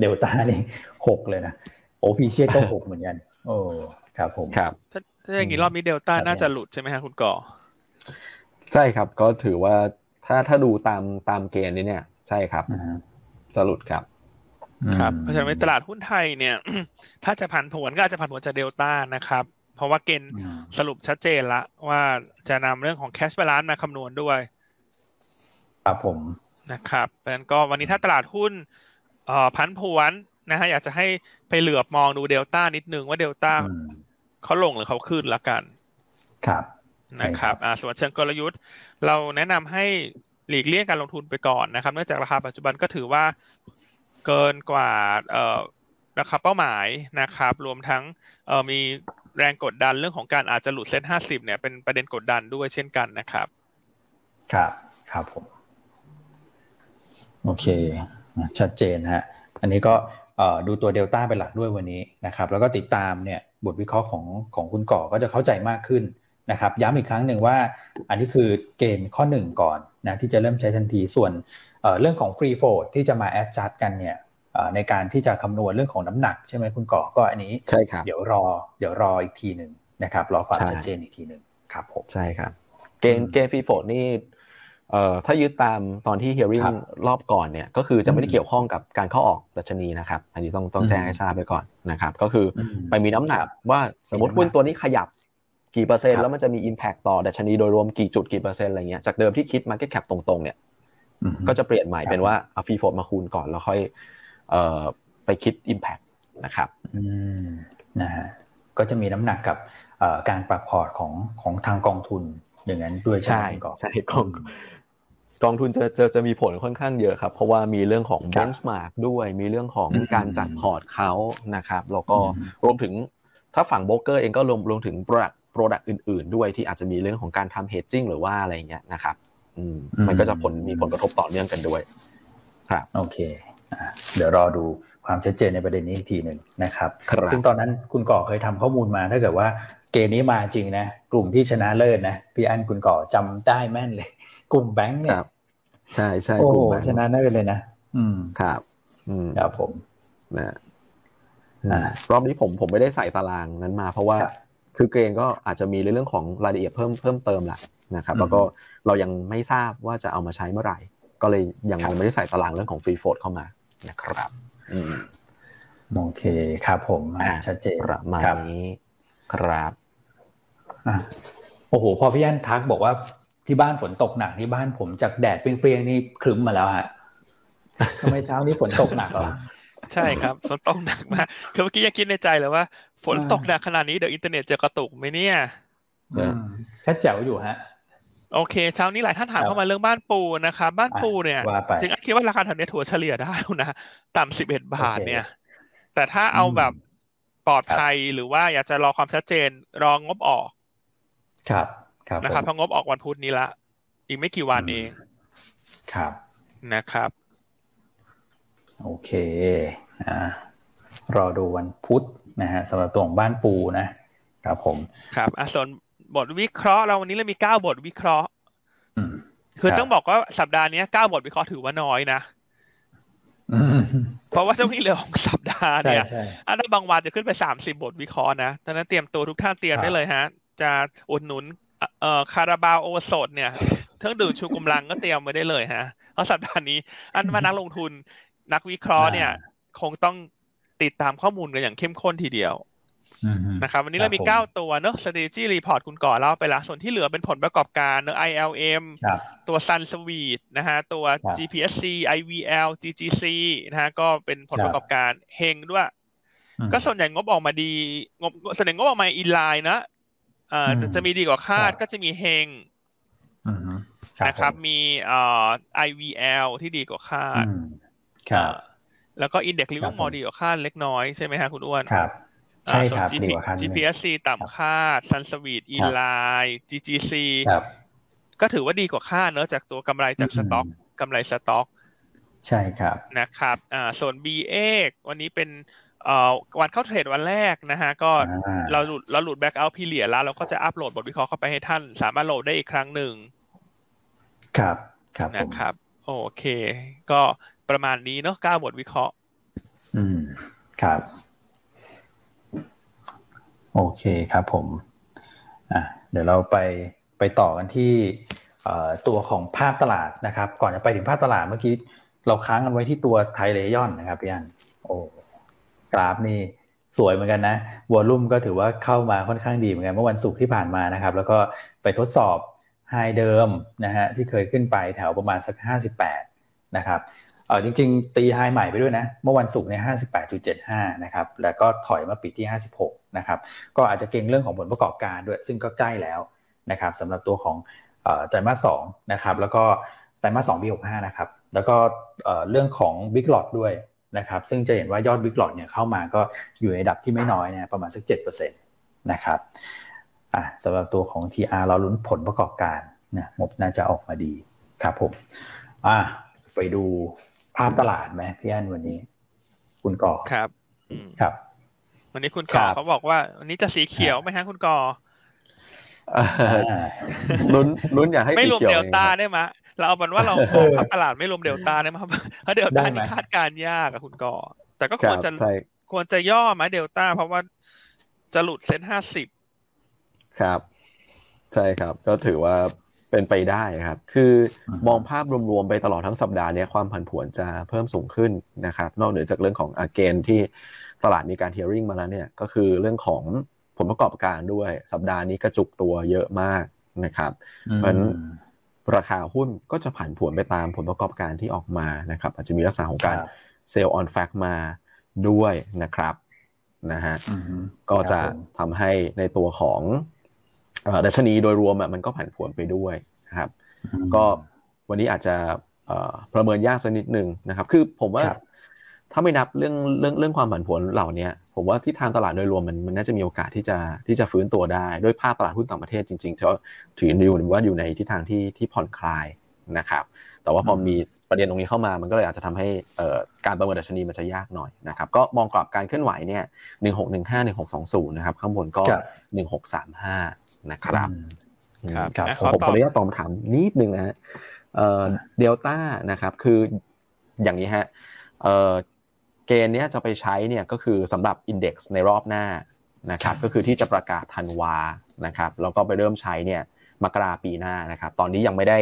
[SPEAKER 1] เดลต้านี่หกเลยนะโอพีเชียก็หกเหมือนกันโอ้ครับผม
[SPEAKER 3] ครับ
[SPEAKER 2] ถ้าถ้าอย่างนี้รอบนี้เดลต้าน่าจะหลุดใช่ไหมฮะคุณก่อ
[SPEAKER 3] ใช่ครับก็ถือว่าถ้าถ้าดูตามตามเกณฑ์นี้เนี่ย ใช่ครับจะหลุดครับ
[SPEAKER 2] ครับเพราะฉะนั้นในตลาดหุ้นไทยเนี่ย ถ้าจะผันผวนก็อาจจะผันผวนจากเดลต้านะครับ เพราะว่าเกณฑ์สรุปชัดเจนละว่าจะนำเรื่องของ cash balance มาคำนวณด้วย
[SPEAKER 1] ครับผม
[SPEAKER 2] นะครับเพราะฉะนั้นก็วันนี้ถ้าตลาดหุ้นเอ่อผันผวนนะฮะอยากจะให้ไปเหลือบมองดูเดลต้านิดนึงว่าเดลต้าเขาลงหรือเขาขึ้นละกัน
[SPEAKER 1] ครับ
[SPEAKER 2] นะครับอ่าส่วนเชิงกลยุทธ์ เราแนะนำให้หลีกเลี่ยงการลงทุนไปก่อนนะครับ เนื่องจากราคาปัจจุบันก็ถือว่า เกินกว่าเอ่อราคาเป้าหมายนะครับ รวมทั้งมีแรงกดดันเรื่องของการอาจจะหลุดเซ็ตห้าสิบเนี่ยเป็นประเด็นกดดันด้วยเช่นกันนะครับ
[SPEAKER 1] ครับ ครับผม โอเค ชัดเจนฮะ อันนี้ก็ดูตัวเดลต้าเป็นหลักด้วยวันนี้นะครับ แล้วก็ติดตามเนี่ยบทวิเคราะห์ของของคุณก่อก็จะเข้าใจมากขึ้น นะครับย้ำอีกครั้งหนึ่งว่าอันนี้คือเกณฑ์ข้อหนึ่งก่อนนะที่จะเริ่มใช้ทันทีส่วนเรื่องของฟรีโฟดที่จะมาแอดจัดกันเนี่ยในการที่จะคำนวณเรื่องของน้ำหนักใช่ไหมคุณก่อก็อันนี้
[SPEAKER 3] ใช่ครับ
[SPEAKER 1] เดี๋ยวรอเดี๋ยวรออีกทีหนึ่งนะครับรอความชัดเจนอีกทีหนึ่งครับผม
[SPEAKER 3] ใช่ครับ เกณฑ์เกณฑ์ free float นี่เอ่อถ้ายึดตามตอนที่ hearing รอบก่อนเนี่ยก็คือจะไม่ได้เกี่ยวข้องกับการเข้าออกดัชนีนะครับ อันนี้ต้องต้องแจ้งให้ทราบไปก่อนนะครับ ก็คือไปมีน้ำหนักว่าสมมติหุ้นตัวนี้ขยับ กี่เปอร์เซ็นต์แล้วมันจะมี Impact ต่อดัชนีโดยรวมกี่จุดกี่เปอร์เซ็นต์อะไรเงี้ยจากเดิมที่คิด Market Cap ตรงๆเนี่ยก็จะเปลี่ยนใหม่เป็นว่าเอา free float มาคูณก่อนแล้วค่อยเอ่อไปคิด Impact นะครับ
[SPEAKER 1] อืมนะฮะก็จะมีน้ำหนักกับการปรับพอร์ตของของทางกองทุนอย่างนั้นด้วย
[SPEAKER 3] ใช่ใช่กองกองทุนจะจะจะมีผลค่อนข้างเยอะครับ เพราะว่ามีเรื่องของ benchmark ด้วยมีเรื่องของการจัดพอร์ตเขานะครับแล้วก็รวมถึงถ้าฝั่งโบรกเกอร์เองก็รวมรวมถึง product product อื่น ๆ ด้วยที่อาจจะมีเรื่องของการทำ hedging หรือว่าอะไรเงี้ยนะครับมันก็จะผลมีผลกระทบต่อเนื่องกันด้วย ครับ
[SPEAKER 1] โอเคเดี๋ยวรอดูความชัดเจนในประเด็นนี้อีกทีหนึ่งนะครับ
[SPEAKER 3] รบ
[SPEAKER 1] ซึ่งตอนนั้นคุณก่อเคยทำข้อมูลมาถ้าเกิดว่าเกมนี้มาจริงนะกลุ่มที่ชนะเลิศนะพี่อันคุณก่อจำได้แม่นเลย กลุ่มแบงค์เนี่ย
[SPEAKER 3] ใช่ใช่
[SPEAKER 1] กลุ่มชนะเลิศเลยนะอืม
[SPEAKER 3] ครับ อืม
[SPEAKER 1] ครับผม
[SPEAKER 3] นะรอบนี้ผมผมไม่ได้ใส่ตารางนั้นมา เพราะว่า คือเกรนก็อาจจะมีเรื่องของรายละเอียดเพิ่มเพิ่มเติมแหละนะครับแล้วก็เรายังไม่ทราบว่าจะเอามาใช้เมื่อไหร่ ก็เลยยังไม่ได้ใส่ตารางเรื่องของฟรีโฟดเข้ามานะครับ
[SPEAKER 1] โอเคครับผมชัดเจน
[SPEAKER 3] ประมาณนี้ครับ
[SPEAKER 1] โอ้โหพอพี่ยันทักบอกว่าที่บ้านฝนตกหนักที่บ้านผมจากแดดเปรี้ยงๆนี่ครึ้มมาแล้วฮะทำไมเช้านี้ฝนตกหนักเหรอ
[SPEAKER 2] ใช่ครับฝนตกหนักมากคือเมื่อกี้ยังคิดในใจเลยว่า ฝนตกหนักขนาดนี้เดี๋ยวอินเทอร์เน็ตจะกระตุกไหมเนี่ย
[SPEAKER 1] แค่แจ๋วอยู่ฮะ
[SPEAKER 2] โอเคเช้านี้หลายท่านถามเข้ามาเรื่องบ้านปูนะครับบ้านปูเนี่ยจริงๆคิดว่าราคาแถวนี้ถัวเฉลี่ยได้นะต่ำสิบเอ็ดบาทเนี่ย แต่ถ้าเอาแบบปลอดภัยหรือว่าอยากจะรอความชัดเจนรองงบออก
[SPEAKER 1] ครับ ครับ
[SPEAKER 2] นะครับเพราะงบออกวันพุธนี้ละอีกไม่กี่วันเอง
[SPEAKER 1] ครับ
[SPEAKER 2] นะครับ
[SPEAKER 1] โอเคอ่ารอดูวันพุธ นะฮะสำหรับตัวของบ้านปูนะครับผม
[SPEAKER 2] ครับอะส่วนบทวิเคราะห์เราวันนี้เรามีเก้าบทวิเคราะห์คือต้องบอกว่าสัปดาห์นี้เก้าบทวิเคราะห์ถือว่าน้อยนะเพราะว่าช่วงนี้เหลือของสัปดาห์เนี่ยอันนั้นบางวันจะขึ้นไปสามสิบบทวิเคราะห์นะดังนั้นเตรียมตัวทุกท่านเตรียมได้เลยฮะ จะอุดหนุนเอ่อคาราบาวโอสดเนี่ยเครื่องดื่มชูกำลังก็เตรียมไว้ได้เลยฮะเพราะสัปดาห์นี้ อันว่านักลงทุนนักวิเคราะห์เนี่ย คงต้อง ติดตามข้อมูลกันอย่างเข้มข้นทีเดียวนะครับวันนี้เรามีเก้าตัวเนอะ strategy report คุณก่อเล่าไปละ ส่วนที่เหลือเป็นผลประกอบการเนอะ ILM ตัว Sun Suite นะฮะ ตัว GPSC IVL GGC นะฮะ ก็เป็นผลประกอบการเฮงด้วย ก็ส่วนใหญ่งบออกมาดี งบส่วนใหญ่งบออกมาอินไลน์นะเอ่อจะมีดีกว่าคาดก็จะมีเฮงนะครับ มีเอ่อ IVL ที่ดีกว่าคาด
[SPEAKER 1] ครับ
[SPEAKER 2] แล้วก็ Index Living มอดีกว่าคาดเล็กน้อยใช่ไหมฮะคุณอ้วน
[SPEAKER 1] ครับใช่ครับดีกว่า
[SPEAKER 2] คาด GPSC ต่ำคาด Sunsweet อีไลน์ GGC ก็ถือว่าดีกว่าคาดเนอะจากตัวกำไรจากสต็อกกำไรสต็อก
[SPEAKER 1] ใช่ครับ
[SPEAKER 2] นะครับอ่าส่วน b อวันนี้เป็นเอ่อวันเข้าเทรดวันแรกนะฮะก็เราหลุดเราหลุดแบ็กเอาพีเลียแล้วเราก็จะอัปโหลดบทวิเคราะห์เข้าไปให้ท่าน สามารถโหลดได้อีกครั้งหนึ่ง
[SPEAKER 1] ครับ ครับ
[SPEAKER 2] นะครับ โอเค ก็ ประมาณนี้เนาะเก้าบทวิเคราะห์
[SPEAKER 1] อืม ครับ โอเคครับผม อะเดี๋ยวเราไปไปต่อกันที่ตัวของภาพตลาดนะครับ ก่อนจะไปถึงภาพตลาดเมื่อกี้เราค้างกันไว้ที่ตัวไทเลยอนนะครับพี่อันโอ้กราฟนี่สวยเหมือนกันนะวอลลุ่มก็ถือว่าเข้ามาค่อนข้างดีเหมือนกันเมื่อวันศุกร์ที่ผ่านมานะครับ แล้วก็ไปทดสอบไฮเดิมนะฮะที่เคยขึ้นไปแถวประมาณสัก 58 นะครับเออจริงๆ ตีไฮใหม่ไปด้วยนะ เมื่อวันศุกร์เนี่ยห้าสิบแปดจุดเจ็ดห้านะครับ แล้วก็ถอยมาปิดที่ห้าสิบหกนะครับ ก็อาจจะเก่งเรื่องของผลประกอบการด้วย ซึ่งก็ใกล้แล้วนะครับสำหรับตัวของไตรมาสสองนะครับ แล้วก็ไตรมาสสองปีหกห้านะครับ แล้วก็เรื่องของบิ๊กหลอดด้วยนะครับ ซึ่งจะเห็นว่ายอดบิ๊กหลอดเนี่ยเข้ามาก็อยู่ในระดับที่ไม่น้อยเนี่ยประมาณสักเจ็ดเปอร์เซ็นต์นะครับอ่าสำหรับตัวของ TR เราลุ้นผลประกอบการนะงบน่าจะออกมาดีครับผมอ่า ไปดูภาพตลาดไหมพี่อันวันนี้ คุณก่อ
[SPEAKER 2] ครับ
[SPEAKER 1] ครับ
[SPEAKER 2] วันนี้คุณก่อเขาบอกว่า วันนี้จะสีเขียวไหมฮะคุณก่อ
[SPEAKER 3] ลุ้นลุ้นอยากให้
[SPEAKER 2] ไม่รวมเดลต้าได้ไหมเราเอาเป็นว่าเรามองภาพตลาดไม่รวมเดลต้าได้ไหมเพราะเดลต้านี่คาดการยากอะคุณก่อแต่ก็ควรจะควรจะย่อไหมเดลต้าเพราะว่าจะหลุดเซ็นห้าสิบ
[SPEAKER 3] ครับ ใช่ครับ ก็ถือว่า เป็นไปได้ครับ คือมองภาพรวมๆไปตลอดทั้งสัปดาห์นี้ความผันผวนจะเพิ่มสูงขึ้นนะครับ นอกเหนือจากเรื่องของเกณฑ์ที่ตลาดมีการ hearing มาแล้วเนี่ย ก็คือเรื่องของผลประกอบการด้วย สัปดาห์นี้กระจุกตัวเยอะมากนะครับ เพราะฉะนั้นราคาหุ้นก็จะผันผวนไปตามผลประกอบการที่ออกมานะครับ อาจจะมีลักษณะของการเซลล์ออนแฟกมาด้วยนะครับนะฮะก็จะทำให้ในตัวของ ดัชนีโดยรวมมันก็ผันผวนไปด้วยนะครับ ก็วันนี้อาจจะประเมินยากสักนิดนึงนะครับ คือผมว่าถ้าไม่นับเรื่องเรื่องเรื่องความผันผวนเหล่านี้ผมว่าที่ทางตลาดโดยรวมมันมันน่าจะมีโอกาสที่จะที่จะฟื้นตัวได้ด้วยภาพตลาดหุ้นต่างประเทศจริงๆเขาถืออยู่ว่าอยู่ในทิศทางที่ที่ผ่อนคลายนะครับ แต่ว่าพอมีประเด็นตรงนี้เข้ามามันก็เลยอาจจะทำให้การประเมินดัชนีมันจะยากหน่อยนะครับ ก็มองกรอบการเคลื่อนไหวเนี่ยหนึ่งหกหนึ่งห้าหนึ่งหกสองศูนย์นะครับข้างบนก็หนึ่งหกสามห้า นะครับครับผมขออนุญาตตอบถามนิดนึงนะฮะเดลต้านะครับคืออย่างนี้ฮะเกณฑ์นี้จะไปใช้เนี่ยก็คือสำหรับอินเด็กซ์ในรอบหน้านะครับก็คือที่จะประกาศธันวานะครับแล้วก็ไปเริ่มใช้เนี่ยมกราปีหน้านะครับ ตอนนี้ยังไม่ได้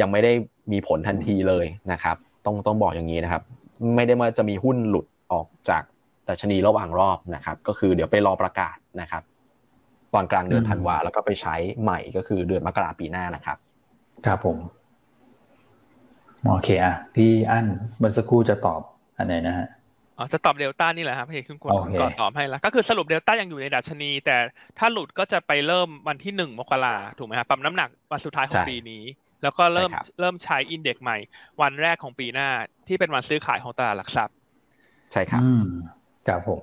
[SPEAKER 3] ยังไม่ได้มีผลทันทีเลยนะครับ ต้องต้องบอกอย่างนี้นะครับ ไม่ได้ว่าจะมีหุ้นหลุดออกจากดัชนีระหว่างรอบนะครับ ก็คือเดี๋ยวไปรอประกาศนะครับ ตอนกลางเดือนธันวาแล้วก็ไปใช้ใหม่ก็คือเดือนมกราปีหน้านะครับ
[SPEAKER 1] ครับผมโอเคอะพี่อั้นเมื่อสักครู่จะตอบอันไหนนะฮะ
[SPEAKER 2] อ๋อจะตอบเดลต้านี่แหละครับพี่คุณคนก่อนตอบให้แล้วก็คือสรุปเดลต้ายังอยู่ในดัชนี แต่ถ้าหลุดก็จะไปเริ่มวันที่หนึ่งมกราถูกไหมครับปั๊มน้ำหนักวันสุดท้ายของปีนี้ แล้วก็เริ่มเริ่มใช้อินเด็กซ์ใหม่ วันแรกของปีหน้าที่เป็นวันซื้อขายของตลาดหลักทรัพย์
[SPEAKER 3] ใช่ครับ
[SPEAKER 1] ครับผม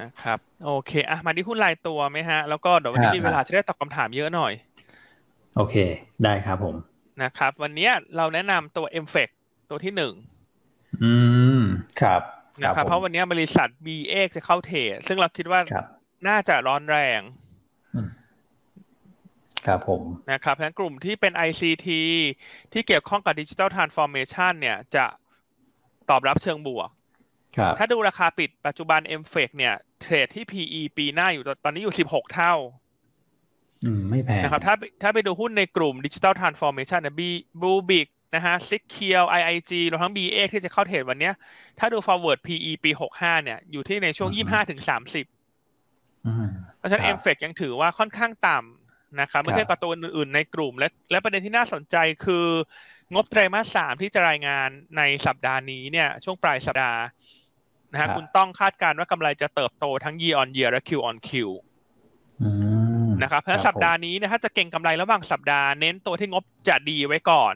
[SPEAKER 2] นะครับ โอเคอะมาที่หุ้นรายตัวไหมฮะ แล้วก็เดี๋ยววันนี้มีเวลาจะได้ตอบคำถามเยอะหน่อย
[SPEAKER 1] โอเค ได้ครับผม
[SPEAKER 2] นะครับ วันนี้เราแนะนำตัว m f e c ตัวที่หนึ่ง
[SPEAKER 1] อืมครับ
[SPEAKER 2] นะครับเพราะวันนี้บริษัท b เอจะเข้าเทรดซึ่งเราคิดว่าน่าจะร้อนแรง
[SPEAKER 1] ครับผม
[SPEAKER 2] นะครับเพราะฉะนั้นกลุ่มที่เป็น ICT ที่เกี่ยวข้องกับดิจิทัลทรานส์ฟอร์เมชันเนี่ยจะตอบรับเชิงบวก ถ้าดูราคาปิดปัจจุบัน m f e c เนี่ย เทรดที่ PE ปีหน้าอยู่ตอนนี้อยู่ 16 เท่า
[SPEAKER 1] อืม ไม่แพง
[SPEAKER 2] นะครับ ถ้าถ้าไปดูหุ้นในกลุ่ม digital transformation เนี่ย Bluebik นะฮะ Secure IIG รวมทั้ง BA ที่จะเข้าเทรดวันนี้ ถ้าดู forward PE ปี 65 เนี่ย อยู่ที่ในช่วง 25ถึง30เพราะฉะนั้น m f e c ยังถือว่าค่อนข้างต่ำนะครับเมื่อเทียบกับตัวอื่นๆในกลุ่มและและประเด็นที่น่าสนใจคืองบไตรมาสสามที่จะรายงานในสัปดาห์นี้เนี่ยช่วงปลายสัปดาห์ นะฮะคุณต้องคาดการณ์ว่ากำไรจะเติบโตทั้ง year on year และ Q on Q นะครับเพราะสัปดาห์นี้นะถ้าจะเก่งกำไรระหว่างสัปดาห์เน้นตัวที่งบจะดีไว้ก่อน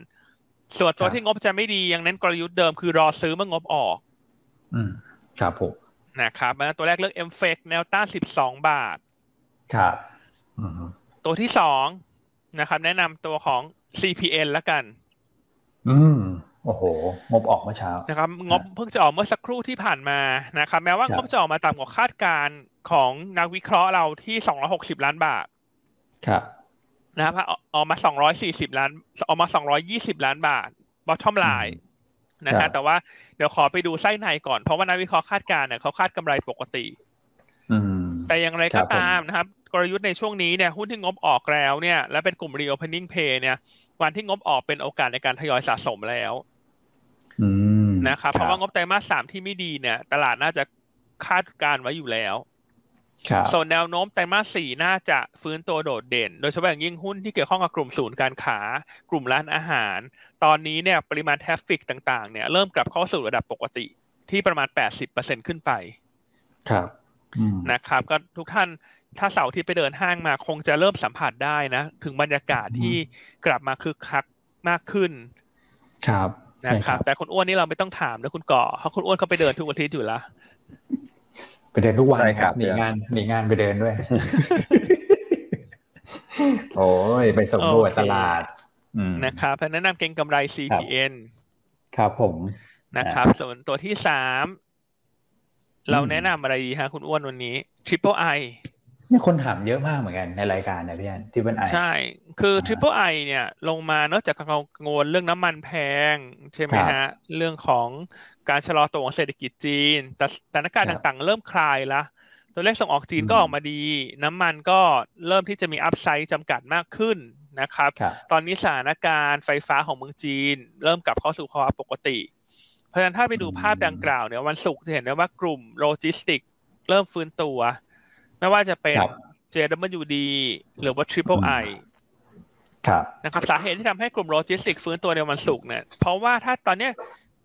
[SPEAKER 2] ส่วนตัวที่งบจะไม่ดียังเน้นกลยุทธ์เดิมคือรอซื้อเมื่องบออก
[SPEAKER 1] อืมครับผม
[SPEAKER 2] นะครับตัวแรกเลือกเอ็มเฟกแนวต้านสิบสองบาท
[SPEAKER 1] ครับ
[SPEAKER 2] ตัวที่สองนะครับ แนะนำตัวของ CPN แล้วกัน
[SPEAKER 1] อืม โอ้โห งบออกเมื่อเช้า
[SPEAKER 2] นะครับงบเพิ่งจะออกเมื่อสักครู่ที่ผ่านมานะครับแม้ว่างบจะออกมาต่ำกว่าคาดการณ์ของนักวิเคราะห์เราที่สองร้อยหกสิบล้านบาท
[SPEAKER 1] ครับ
[SPEAKER 2] นะครับออกมาสองร้อยสี่สิบล้านออกมาสองร้อยยี่สิบล้านบาทบอททอมไลน์นะฮะแต่ว่าเดี๋ยวขอไปดูไส้ในก่อนเพราะว่านักวิเคราะห์คาดการณ์เนี่ยเขาคาดกำไรปกติแต่อย่างไรก็ตามนะครับ กลยุทธ์ในช่วงนี้เนี่ยหุ้นที่งบออกแล้วเนี่ย และเป็นกลุ่ม reopening pay เนี่ย วันที่งบออกเป็นโอกาสในการทยอยสะสมแล้วนะครับเพราะว่างบไตรมาสสามที่ไม่ดีเนี่ย ตลาดน่าจะคาดการไว้อยู่แล้วส่วนแนวโน้มไตรมาสสี่น่าจะฟื้นตัวโดดเด่น โดยเฉพาะอย่างยิ่งหุ้นที่เกี่ยวข้องกับกลุ่มศูนย์การค้ากลุ่มร้านอาหาร ตอนนี้เนี่ยปริมาณแทฟฟิกต่างๆ เนี่ยเริ่มกลับเข้าสู่ระดับปกติที่ประมาณ 80%ขึ้นไป
[SPEAKER 1] ครับ
[SPEAKER 2] นะครับ ก็ทุกท่าน ถ้าเสาร์ที่ไปเดินห้างมาคงจะเริ่มสัมผัสได้นะ ถึงบรรยากาศที่กลับมาคึกคักมากขึ้น
[SPEAKER 1] ครับ
[SPEAKER 2] นะครับ แต่คุณอ้วนนี่เราไม่ต้องถามนะคุณก่อเพราะคุณอ้วนเขาไปเดินทุกอาทิตย์อยู่แล้ว
[SPEAKER 1] ไปเดินทุกวันครับหนีงานหนีงานไปเดินด้วย โอ้ยไปสำรวจตลาด
[SPEAKER 2] นะครับแนะนำเก็งกำไร CPN
[SPEAKER 1] ครับผม
[SPEAKER 2] นะครับ ส่วนตัวที่สามเราแนะนำอะไรดีฮะคุณอ้วนวันนี้ Triple I
[SPEAKER 1] นี่คนถามเยอะมากเหมือนกันในรายการนะพี่แอนที่เป็นไอ
[SPEAKER 2] ใช่ คือ Triple I เนี่ย ลงมานอกจากกังวลเรื่องน้ำมันแพง ใช่ไหมฮะ เรื่องของการชะลอตัวของเศรษฐกิจจีน แต่สถานการณ์ต่างๆ เริ่มคลายละตัวเลขส่งออกจีนก็ออกมาดี น้ำมันก็เริ่มที่จะมีอัพไซด์จำกัดมากขึ้นนะครับ ตอนนี้สถานการณ์ไฟฟ้าของเมืองจีน เริ่มกลับเข้าสู่ภาวะปกติ เพราะฉะนั้นถ้าไปดูภาพดังกล่าวเนี่ยวันศุกร์จะเห็นได้ว่ากลุ่มโลจิสติก เริ่มฟื้นตัว ไม่ว่าจะเป็น JWD หรือว่า Triple I นะครับสาเหตุที่ทำให้กลุ่มโลจิสติกฟื้นตัวในวันศุกร์เนี่ยเพราะว่าถ้าตอนเนี้ย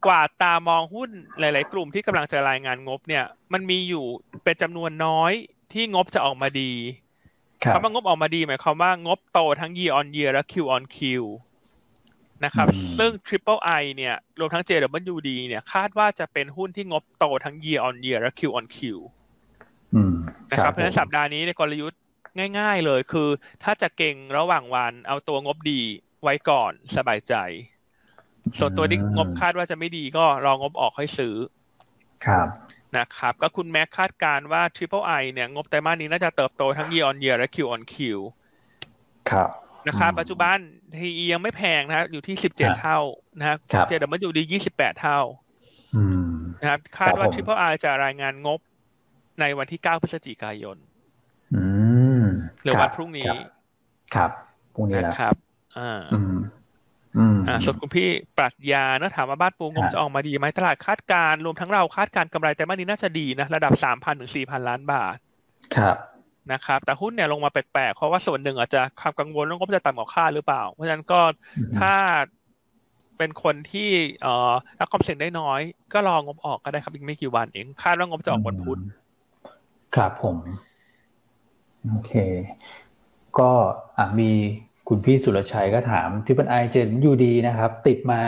[SPEAKER 2] กวาดตามองหุ้นหลาย ๆ กลุ่มที่กำลังจะรายงานงบเนี่ย มันมีอยู่เป็นจำนวนน้อยที่งบจะออกมาดีคำว่างบออกมาดีหมายความว่างบโตทั้ง year on year และ Q on Q นะครับ ซึ่ง Triple I เนี่ยรวมทั้ง JWD เนี่ยคาดว่าจะเป็นหุ้นที่งบโตทั้ง year on year และ Q on Q นะครับเพราะฉะนั้นสัปดาห์นี้ในกลยุทธ์ง่าย ๆ เลยคือ ถ้าจะเก่งระหว่างวันเอาตัวงบดีไว้ก่อนสบายใจ ส่วนตัวที่งบคาดว่าจะไม่ดีก็รองบออกค่อยซื้อ
[SPEAKER 1] ครับ
[SPEAKER 2] นะครับ ก็คุณแม็กคาดการว่า Triple I เนี่ย งบไตรมาสนี้น่าจะเติบโตทั้ง year on year และ Q on Q
[SPEAKER 1] ครับ
[SPEAKER 2] นะครับปัจจุบัน TE ยังไม่แพงนะอยู่ที่สิบเจ็ดเท่านะครับเจดับมันอยู่ดียี่สิบแปดเท่านะครับคาดว่า Triple I จะรายงานงบ ในวันที่เก้าพฤศจิกายนหรือวันพรุ่งนี้
[SPEAKER 1] ครับ พรุ่งนี้แล้
[SPEAKER 2] วครับ อ่าอ่าส่วนคุณพี่ปรัชญาเนะถามว่าบ้านปูงมจะออกมาดีไหมตลาดคาดการรวมทั้งเราคาดการกำไรแต่มานี้น่าจะดีนะ ระดับสามพันถึงสี่พันล้านบาท
[SPEAKER 1] ครับ
[SPEAKER 2] นะครับแต่หุ้นเนี่ยลงมาแปลกๆ เพราะว่าส่วนหนึ่งอาจจะความกังวลเรื่องงบจะต่ำกว่าคาดหรือเปล่า เพราะฉะนั้นก็ถ้าเป็นคนที่เอ่อรับความเสี่ยงได้น้อย ก็รองบออกก็ได้ครับอีกไม่กี่วันเองคาดว่างบจะออกวันพุธ
[SPEAKER 1] ครับผม โอเค ก็มีคุณพี่สุรชัยก็ถาม Triple I JWD นะครับ ติดมา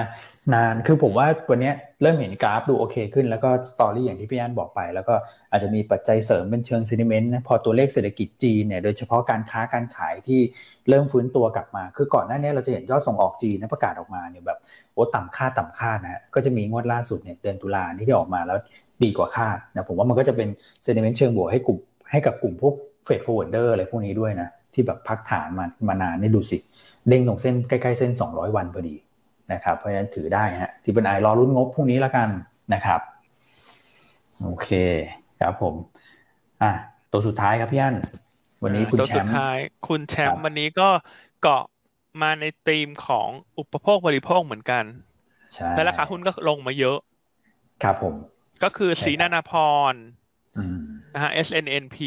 [SPEAKER 1] นานคือผมว่าวันนี้เริ่มเห็นกราฟดูโอเคขึ้น แล้วก็ story อย่างที่พี่อันบอกไป แล้วก็อาจจะมีปัจจัยเสริมเป็นเชิง sentiment นะพอตัวเลขเศรษฐกิจจีนเนี่ยโดยเฉพาะการค้าการขายที่เริ่มฟื้นตัวกลับมา คือก่อนหน้านี้เราจะเห็นยอดส่งออกจีนประกาศออกมาเนี่ยแบบโอ้ต่ำคาดต่ำคาดนะก็จะมีงวดล่าสุดเนี่ยเดือนตุลาที่ออกมาแล้ว ดีกว่าคาดนะผมว่ามันก็จะเป็นsentiment เชิงบวกให้กลุ่มให้กับกลุ่มพวก freight forwarder อะไรพวกนี้ด้วยนะ ที่แบบพักฐานมามานานนี่ดูสิ เด้งตรงเส้นใกล้ๆเส้น 200 วันพอดีนะครับเพราะฉะนั้นถือได้ฮะที่เป็นให้รอลุ้นงบพรุ่งนี้แล้วกันนะครับโอเคครับผมอะตัวสุดท้ายครับพี่อั้นวันนี้คุณแชมป์ตัวสุด
[SPEAKER 2] ท้ายคุณแชมป์วันนี้ก็เกาะมาในธีมของอุปโภคบริโภคเหมือนกันและราคาหุ้นก็ลงมาเยอะ
[SPEAKER 1] ครับผม
[SPEAKER 2] ก็คือสีนานาพรนะฮะ SNNP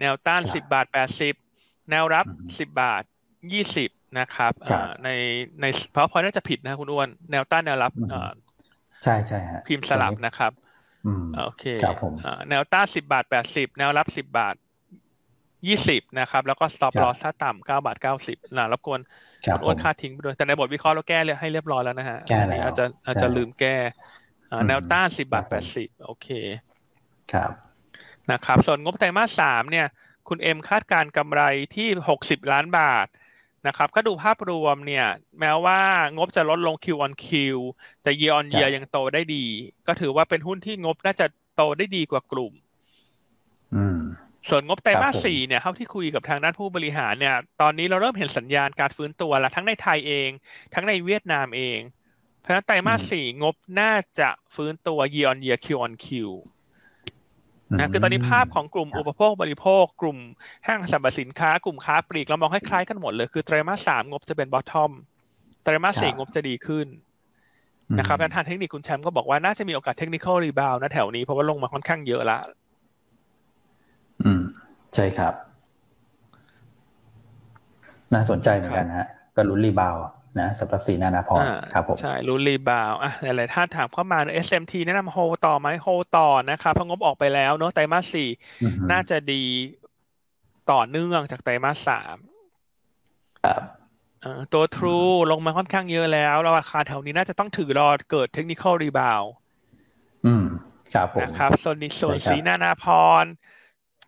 [SPEAKER 2] แนวต้านสิบบาทแปดสิบแนวรับสิบบาทยี่สิบนะครับในในเพราะพอน่าจะผิดนะคุณอ้วน แนวต้านแนวรับ
[SPEAKER 1] ใช่ใช่ฮะ
[SPEAKER 2] พิมพ์สลับนะครับโอเค
[SPEAKER 1] ครับผม
[SPEAKER 2] แนวต้านสิบาทแปดสิบแนวรับสิบาทยี่สิบนะครับ แล้วก็สต็อปลอสถ้าต่ำเก้าบาทเก้าสิบนะรบกวนคุณอ้วนค่าทิ้งไปด้วยแต่ในบทวิเคราะห์เราแก้เลยให้เรียบร้อยแล้วนะฮะ
[SPEAKER 1] แก้แล้ว
[SPEAKER 2] อาจจะอาจจะลืมแก้ แนวต้านสิบาทแปดสิบโอเค
[SPEAKER 1] ครับ
[SPEAKER 2] นะครับ ส่วนงบไตรมาสสามเนี่ย คุณเอ็มคาดการกำไรที่หกสิบล้านบาทนะครับก็ดูภาพรวมเนี่ย แม้ว่างบจะลดลง Q on Q แต่ year on year ยังโตได้ดี ก็ถือว่าเป็นหุ้นที่งบน่าจะโตได้ดีกว่ากลุ่มส่วนงบไตรมาสสี่เนี่ยเท่าที่คุยกับทางด้านผู้บริหารเนี่ย ตอนนี้เราเริ่มเห็นสัญญาณการฟื้นตัวแล้วทั้งในไทยเอง ทั้งในเวียดนามเองเพ ราะฉะนั้นไตรมาสสี่งบน่าจะฟื้นตัว year on year Q on Q นะคือตอนนี้ภาพของกลุ่มอุปโภคบริโภค กลุ่มห้างสรรพสินค้ากลุ่มค้าปลีกเรามองให้คล้ายกันหมดเลย คือไตรมาสสามงบจะเป็น bottom ไตรมาสสี่งบจะดีขึ้นนะครับทางเทคนิคคุณแชมป์ก็บอกว่าน่าจะมีโอกาส technical rebound นะแถวนี้เพราะว่าลงมาค่อนข้างเยอะละ
[SPEAKER 1] อืม ใช่ครับ น่าสนใจเหมือนกันฮะก็ลุ้นรีบาว นะสำหรับสีนานาพรครับผม
[SPEAKER 2] ใช่รู้รีบาวอะหลายๆท่านถามเข้ามา SMT แนะนำโฮต่อไหมโฮต่อนะครับเพราะงบออกไปแล้วเนาะไตรมาสสี่น่าจะดีต่อเนื่องจากไตรมาสสามตัว True ลงมาค่อนข้างเยอะแล้วราคาแถวนี้น่าจะต้องถือรอเกิดเทคนิคอลรีบาว
[SPEAKER 1] อืมครับผม
[SPEAKER 2] นะครับส่วนนี้ส่วนสีนานาพร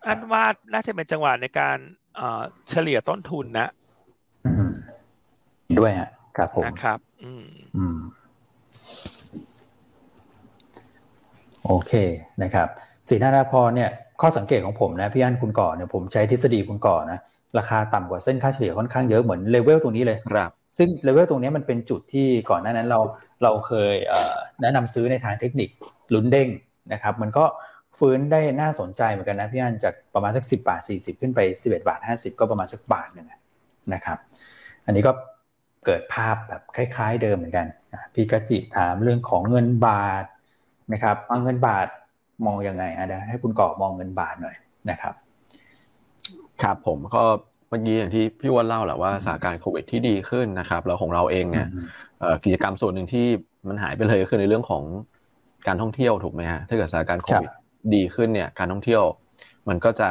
[SPEAKER 2] อันว่าน่าจะเป็นจังหวะในการเฉลี่ยต้นทุนนะ
[SPEAKER 1] ด้วยฮะ ครับผม
[SPEAKER 2] นะครับอืมอืม
[SPEAKER 1] โอเคนะครับศรีนานาพรเนี่ย ข้อสังเกตของผมนะพี่อันคุณก่อเนี่ยผมใช้ทฤษฎีคุณก่อนะราคาต่ำกว่าเส้นค่าเฉลี่ยค่อนข้างเยอะเหมือนเลเวลตรงนี้เลย
[SPEAKER 3] ครับ
[SPEAKER 1] ซึ่งเลเวลตรงนี้มันเป็นจุดที่ก่อนหน้านั้นเราเราเคยแนะนำซื้อในทางเทคนิคลุ้นเด้งนะครับ มันก็ฟื้นได้น่าสนใจเหมือนกันนะพี่อันจากประมาณสักสิบาทสี่สิบขึ้นไปสิบเอ็ดบาทห้าสิบก็ประมาณสักบาทนึงนะครับ อันนี้ก็ เกิดภาพแบบคล้ายๆเดิมเหมือนกันพี่กจิถามเรื่องของเงินบาทนะครับเอาเงินบาทมองยังไงอะเดี๋ยวให้คุณก่อมองเงินบาทหน่อยนะครับ
[SPEAKER 3] ครับผมก็เมื่อกี้อย่างที่พี่วันเล่าแหละว่าสถานการณ์โควิดที่ดีขึ้นนะครับแล้วของเราเองเนี่ยกิจกรรมส่วนหนึ่งที่มันหายไปเลยก็คือในเรื่องของการท่องเที่ยวถูกไหมฮะถ้าเกิดสถานการณ์โควิดดีขึ้นเนี่ยการท่องเที่ยว มันก็จะ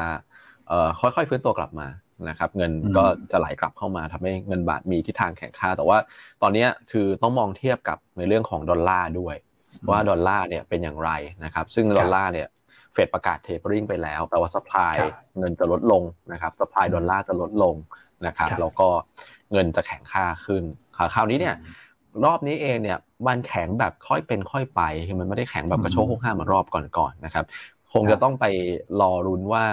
[SPEAKER 3] ค่อยๆฟื้นตัวกลับมา นะครับเงินก็จะไหลกลับเข้ามาทำให้เงินบาทมีทิศทางแข็งค่า แต่ว่าตอนนี้คือต้องมองเทียบกับในเรื่องของดอลลาร์ด้วย ว่าดอลลาร์เนี่ยเป็นอย่างไรนะครับ ซึ่งดอลลาร์เนี่ยเฟดประกาศ tapering ไปแล้วแปลว่า supply เงินจะลดลงนะครับ supply ดอลลาร์จะลดลงนะครับแล้วก็เงินจะแข็งค่าขึ้นคราวนี้เนี่ยรอบนี้เองเนี่ยมันแข็งแบบค่อยเป็นค่อยไปคือมันไม่ได้แข็งแบบกระโชกห้าเหมือนรอบก่อนๆนะครับคงจะต้องไปรอรุนว่า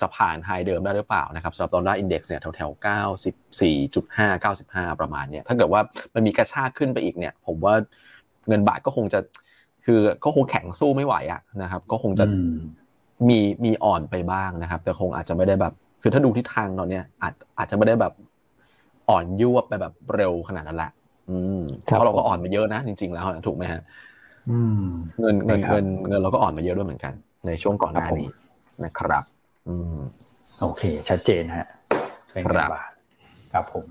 [SPEAKER 3] จะผ่านไฮเดิมได้หรือเปล่านะครับสำหรับดอลลาร์อินเด็กซ์เนี่ยแถวๆ94.5 95 ประมาณเนี่ยถ้าเกิดว่ามันมีกระชากขึ้นไปอีกเนี่ย ผมว่าเงินบาทก็คงจะคือก็คงแข็งสู้ไม่ไหวอะนะครับ ก็คงจะมีมีอ่อนไปบ้างนะครับ แต่คงอาจจะไม่ได้แบบ คือถ้าดูทิศทางตอนเนี้ยอาจอาจจะไม่ได้แบบอ่อนยวบไปแบบเร็วขนาดนั้นแหละอืมเพราะเราก็อ่อนมาเยอะนะจริง ๆ แล้วถูกไหมฮะเงินเงินเงินเงินเราก็อ่อนมาเยอะด้วยเหมือนกัน ในช่วงก่อนหน้านี้นะครับ อืม
[SPEAKER 1] โอเค ชัดเจนฮะเป็นเงินบาทครับผม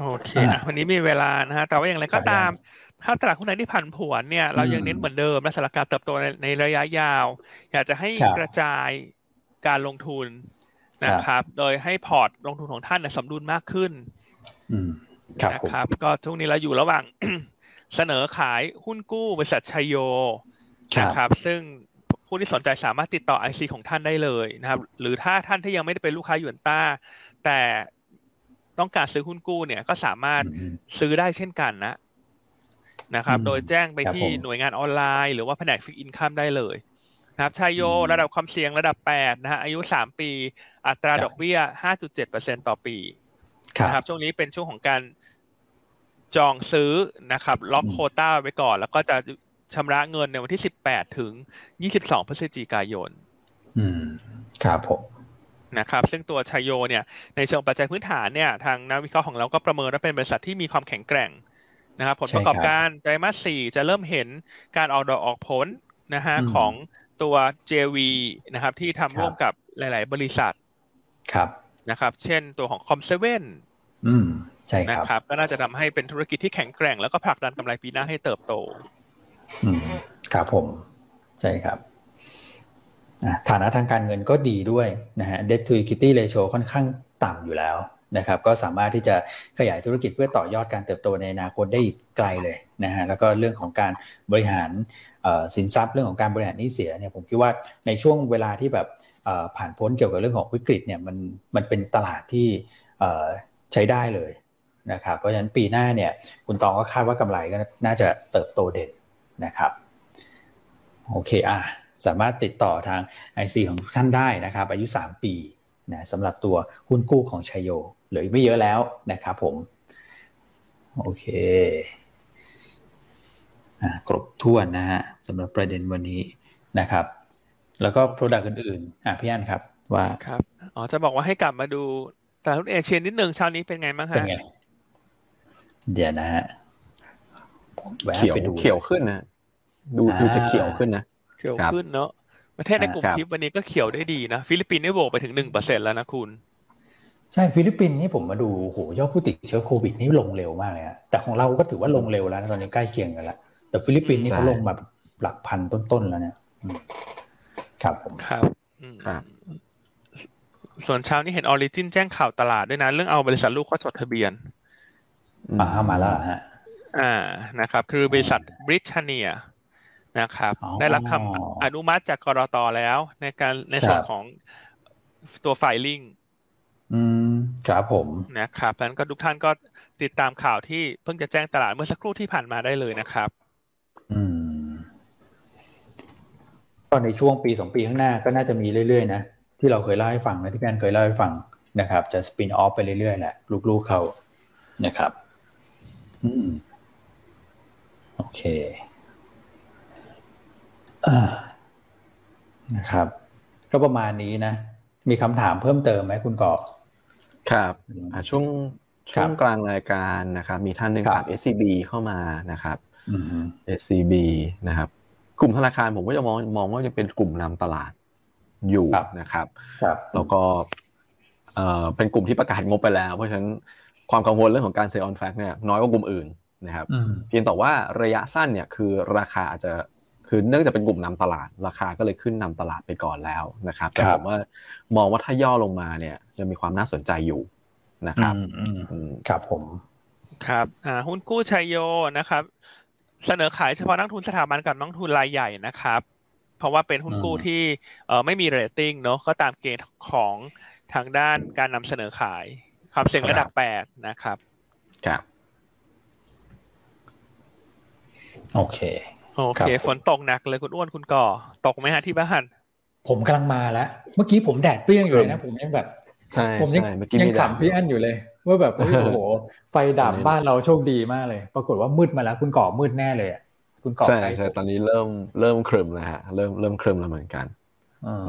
[SPEAKER 2] โอเคนะวันนี้มีเวลานะฮะแต่ว่าอย่างไรก็ตาม ถ้าตลาดหุ้นไหนที่ผันผวนเนี่ยเรายังเน้นเหมือนเดิมและสถานการเติบโตในในระยะยาว อยากจะให้กระจายการลงทุนนะครับ โดยให้พอร์ตลงทุนของท่านสมดุลมากขึ้นนะครับ ก็ทุกนี้เราอยู่ระหว่างเสนอขายหุ้นกู้บริษัทชัยโยนะครับ ซึ่ง ผู้ที่สนใจสามารถติดต่อไอซีของท่านได้เลยนะครับ หรือถ้าท่านที่ยังไม่ได้เป็นลูกค้ายูนต้า แต่ต้องการซื้อหุ้นกู้เนี่ยก็สามารถซื้อได้เช่นกันนะนะครับ โดยแจ้งไปที่หน่วยงานออนไลน์ หรือว่าแผนก fixed income ได้เลยนะครับชัยโยระดับความเสี่ยงระดับแปดนะฮะอายุสามปี อัตราดอกเบี้ยห้าจุดเจ็ดเปอร์เซ็นต์ต่อปีนะครับช่วงนี้เป็นช่วงของการจองซื้อนะครับ ล็อกโควตาไว้ก่อน แล้วก็จะ ชำระเงินในวันที่สิบแปดถึงยี่สิบสองพฤศจิกายน
[SPEAKER 1] อืม ครับผม
[SPEAKER 2] นะครับซึ่งตัวชัยโยเนี่ยในเชิงปัจจัยพื้นฐานเนี่ยทางนักวิเคราะห์ของเราก็ประเมินว่าเป็นบริษัทที่มีความแข็งแกร่งนะครับผลประกอบการไตรมาสสี่จะเริ่มเห็นการออกดอกออกผลนะฮะของตัว JV นะครับที่ทำร่วมกับหลาย ๆ บริษัท
[SPEAKER 1] ครับ
[SPEAKER 2] นะครับ เช่นตัวของคอมเซเว่น
[SPEAKER 1] อืมใช่ครับ
[SPEAKER 2] นะครับ ก็น่าจะทำให้เป็นธุรกิจที่แข็งแกร่ง แล้วก็ผลักดันกำไรปีหน้าให้เติบโต
[SPEAKER 1] อืมครับผม ใช่ครับฐานะทางการเงินก็ดีด้วยนะฮะ debt to equity ratio ค่อนข้างต่ำอยู่แล้วนะครับ ก็สามารถที่จะขยายธุรกิจเพื่อต่อยอดการเติบโตในอนาคตได้อีกไกลเลยนะฮะ แล้วก็เรื่องของการบริหารสินทรัพย์เรื่องของการบริหารนี้เสียเนี่ยผมคิดว่าในช่วงเวลาที่แบบผ่านพ้นเกี่ยวกับเรื่องของวิกฤตเนี่ยมันมันเป็นตลาดที่ใช้ได้เลยนะครับ เพราะฉะนั้นปีหน้าเนี่ยคุณตองก็คาดว่ากำไรก็น่าจะเติบโตเด่น นะครับโอเคอะสามารถติดต่อทาง IC ของท่านได้นะครับ อายุ 3 ปีนะสำหรับตัวหุ้นกู้ของชัยโยเหลือไม่เยอะแล้วนะครับผม โอเคครบถ้วนนะฮะสำหรับประเด็นวันนี้นะครับ แล้วก็ Product อื่นๆอะพี่อันครับว่า
[SPEAKER 2] ครับอ๋อจะบอกว่าให้กลับมาดูตลาดหุ้นเอเชียนิดหนึ่งเช้านี้เป็นไงบ้างฮะเป็นไง
[SPEAKER 1] เดี๋ยวนะฮะ
[SPEAKER 3] เขียวเขียวขึ้นนะดูดูจะเขียวขึ้นนะ
[SPEAKER 2] เขียวขึ้นเนาะประเทศในกลุ่มทิปวันนี้ก็เขียวได้ดีนะ ฟิลิปปินส์ได้บวกไปถึงหนึ่งเปอร์เซ็นต์แล้วนะคุณ
[SPEAKER 1] ใช่ฟิลิปปินส์นี่ผมมาดูโหยอดผู้ติดเชื้อโควิดนี่ลงเร็วมากเลยอะแต่ของเราก็ถือว่าลงเร็วแล้วตอนนี้ใกล้เคียงกันแล้วแต่ฟิลิปปินส์นี่เขาลงมาหลักพันต้นๆแล้วเนี่ยครับผม
[SPEAKER 2] ครับครับส่วนเช้านี้เห็นออริจินแจ้งข่าวตลาดด้วยนะ เรื่องเอาบริษัทลูกเข้าจดทะเบียน
[SPEAKER 1] อ่ามาแล้วฮะ
[SPEAKER 2] อ่านะครับ คือบริษัทบริชเนียนะครับ ได้รับคำอนุมัติจากกรตแล้ว ในการในส่วนของตัวไฟลิ่ง
[SPEAKER 1] อืมครับผม
[SPEAKER 2] นะครับดังนั้นก็ทุกท่านก็ติดตามข่าวที่เพิ่งจะแจ้งตลาดเมื่อสักครู่ที่ผ่านมาได้เลยนะครับ
[SPEAKER 1] อืมก็ในช่วงปีสองปีข้างหน้าก็น่าจะมีเรื่อยๆนะที่เราเคยเล่าให้ฟังนะที่พี่อนเคยเล่าให้ฟังนะครับ จะสปินออฟไปเรื่อยๆแหละลูกๆเขานะครับ อืม โอเคนะครับ ก็ประมาณนี้นะ มีคำถามเพิ่มเติมไหมคุณก่อ
[SPEAKER 3] ครับช่วงช่วงกลางรายการนะครับ มีท่านหนึ่งถาม SCB เข้ามานะครับ SCB นะครับ กลุ่มธนาคารผมก็จะมองมองว่าจะเป็นกลุ่มนำตลาดอยู่นะครับแล้วก็เออเป็นกลุ่มที่ประกาศงบไปแล้ว เพราะฉะนั้นความกังวลเรื่องของการ sell on fact เนี่ยน้อยกว่ากลุ่มอื่น นะครับเพียงแต่ว่าระยะสั้นเนี่ยคือราคาอาจจะคือเนื่องจากเป็นกลุ่มนำตลาดราคาก็เลยขึ้นนำตลาดไปก่อนแล้วนะครับแต่ผมว่ามองว่าถ้าย่อลงมาเนี่ยจะมีความน่าสนใจอยู่นะครับ
[SPEAKER 1] ครับผม
[SPEAKER 2] ครับอ่าหุ้นกู้ชัยโยนะครับ เสนอขายเฉพาะนักลงทุนสถาบันกับนักลงทุนรายใหญ่นะครับ เพราะว่าเป็นหุ้นกู้ที่เอ่อไม่มีเรตติ้งเนาะก็ตามเกณฑ์ของทางด้านการนำเสนอขายความเสี่ยงระดับแปดนะครับ
[SPEAKER 3] ครับ
[SPEAKER 1] โอเค
[SPEAKER 2] โอเค ฝนตกหนักเลยคุณอ้วนคุณก่อ ตกไหมฮะที่บ้าน
[SPEAKER 1] ผมกำลังมาแล้ว เมื่อกี้ผมแดดเปรี้ยงอยู่เลยนะ ผมยังแบบ
[SPEAKER 3] ใช่
[SPEAKER 1] ผมยังยังขำพี่อันอยู่เลย ว่าแบบโอ้โห ไฟดับบ้านเราโชคดีมากเลย ปรากฏว่ามืดมาแล้ว คุณก่อมืดแน่เลยอะคุณก่อ
[SPEAKER 3] ใช่ใช่ตอนนี้เริ่มเริ่มครึมแล้วฮะเริ่มเริ่มครึมแล้วเหมือนกัน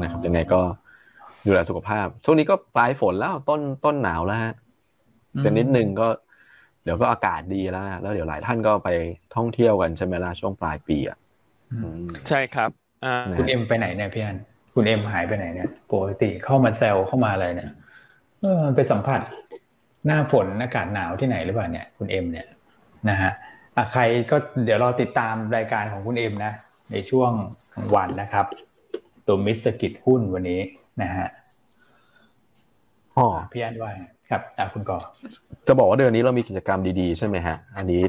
[SPEAKER 3] นะครับยังไงก็ดูแลสุขภาพ ช่วงนี้ก็ปลายฝนแล้วต้นต้นหนาวแล้วฮะเส้นนิดนึงก็ เดี๋ยวก็อากาศดีแล้วแล้วเดี๋ยวหลายท่านก็ไปท่องเที่ยวกันใช่ไหมล่ะช่วงปลายปีอะ
[SPEAKER 2] ใช่ครับ
[SPEAKER 1] คุณเอ็มไปไหนเนี่ยพี่อันคุณเอ็มหายไปไหนเนี่ยปกติเข้ามาแซวเข้ามาอะไรเนี่ยเออไปสัมผัสหน้าฝนอากาศหนาวที่ไหนหรือเปล่าเนี่ย คุณเอ็มเนี่ยนะฮะอะใครก็เดี๋ยวรอติดตามรายการของคุณเอ็มนะ ในช่วงกลางวันนะครับ ตัวมิสกิจหุ้นวันนี้นะฮะอ๋อพี่อันว่า ครับอะคุณก่อ
[SPEAKER 3] จะบอกว่าเดือนนี้เรามีกิจกรรมดีๆใช่ไหมฮะ อันนี้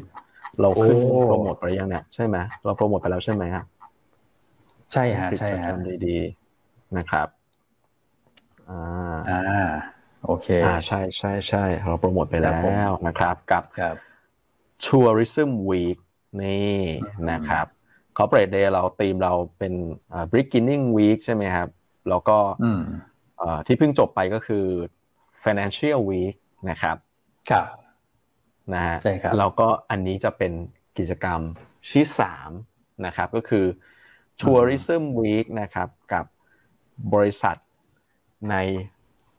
[SPEAKER 3] เราขึ้นโปรโมทไปยังเนี่ยใช่ไหมเราโปรโมทไปแล้วใช่ไหมครับ
[SPEAKER 1] ใช่ฮะใช่ฮะ
[SPEAKER 3] ดีๆนะครับ
[SPEAKER 1] อ่าอ่าโอเค
[SPEAKER 3] อ่าใช่ใช่ใช่เราโปรโมทไปแล้วนะครับ กับ
[SPEAKER 1] กับ
[SPEAKER 3] Tourism Week นี่นะครับ Corporate Day เราธีมเราเป็น Beginning Week ใช่ไหมครับ แล้วก็ที่เพิ่งจบไปก็คือ Financial Week นะครับ
[SPEAKER 1] ครับ
[SPEAKER 3] นะฮะ
[SPEAKER 1] ใช่ครับ
[SPEAKER 3] แล้วก็อันนี้จะเป็นกิจกรรมที่สามนะครับก็คือ Tourism Week นะครับกับบริษัทใน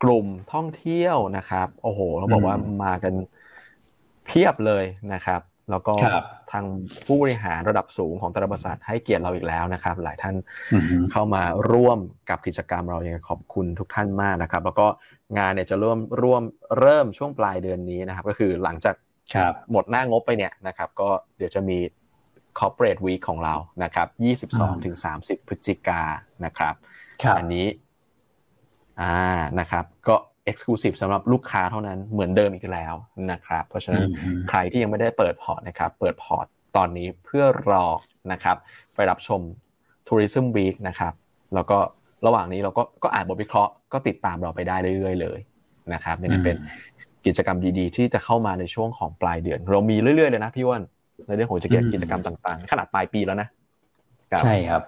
[SPEAKER 3] กลุ่มท่องเที่ยวนะครับ โอ้โหเราบอกว่ามากันเพียบเลยนะครับ แล้วก็ทางผู้บริหารระดับสูงของตลาบริษัทให้เกียรติเราอีกแล้วนะครับ หลายท่านเข้ามาร่วมกับกิจกรรมเราอย่างขอบคุณทุกท่านมากนะครับ แล้วก็งานเนี่ยจะเริ่มร่วมเริ่มช่วงปลายเดือนนี้นะครับ ก็คือหลังจากหมดหน้างบไปเนี่ยนะครับ ก็เดี๋ยวจะมี corporate week ของเรานะครับ 22ถึง30 พฤศจิกานะครับ อันนี้ อ่า นะครับ ก็ exclusive สำหรับลูกค้าเท่านั้นเหมือนเดิมอีกแล้วนะครับ เพราะฉะนั้นใครที่ยังไม่ได้เปิดพอร์ตนะครับ เปิดพอร์ตตอนนี้เพื่อรอนะครับ ไปรับชม Tourism Week นะครับ แล้วก็ระหว่างนี้เราก็ก็อ่านบทวิเคราะห์ก็ติดตามเราไปได้เรื่อยๆเลยนะครับนี่เป็นกิจกรรมดีๆ ที่จะเข้ามาในช่วงของปลายเดือน เรามีเรื่อยๆเลยนะพี่ว่านในเรื่องของกิจกรรมต่างๆ ขนาดปลายปีแล้วนะ
[SPEAKER 1] ใช่ครับ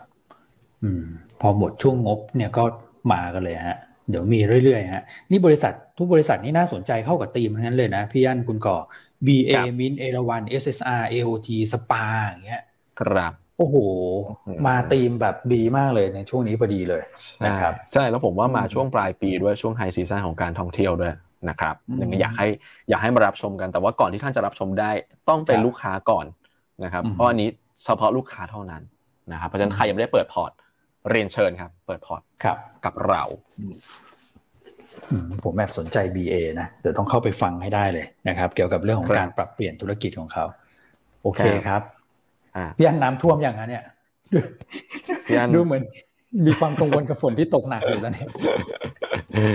[SPEAKER 1] อืม พอหมดช่วงงบเนี่ยก็มากันเลยฮะ เดี๋ยวมีเรื่อยๆฮะนี่บริษัททุกบริษัทนี่น่าสนใจเข้ากับธีมนั้นเลยนะ พี่อั้นคุณก่อ BA MINT เอราวัณ SSR AOT สปาอย่างเงี้ย
[SPEAKER 3] ครับ
[SPEAKER 1] โอ้โห มาธีมแบบดีมากเลยในช่วงนี้พอดีเลยนะครับ
[SPEAKER 3] ใช่แล้วผมว่ามาช่วงปลายปีด้วยช่วง high season ของการท่องเที่ยวด้วยนะครับยังอยากให้อยากให้มารับชมกันแต่ว่าก่อนที่ท่านจะรับชมได้ต้องเป็นลูกค้าก่อนนะครับเพราะอันนี้เฉพาะลูกค้าเท่านั้นนะครับเพราะฉะนั้นใครยังไม่ได้เปิดพอร์ต เรียนเชิญครับ เปิดพอร์ต
[SPEAKER 1] ครับ
[SPEAKER 3] กับเรา
[SPEAKER 1] ผมแอบสนใจ BA นะเดี๋ยวต้องเข้าไปฟังให้ได้เลยนะครับ เกี่ยวกับเรื่องของการปรับเปลี่ยนธุรกิจของเขา โอเคครับพี่อันน้ำท่วมอย่างนั้นเนี่ยพี่อันดูเหมือนมีความกังวลกับฝนที่ตกหนักอยู่แล้วเนี่ย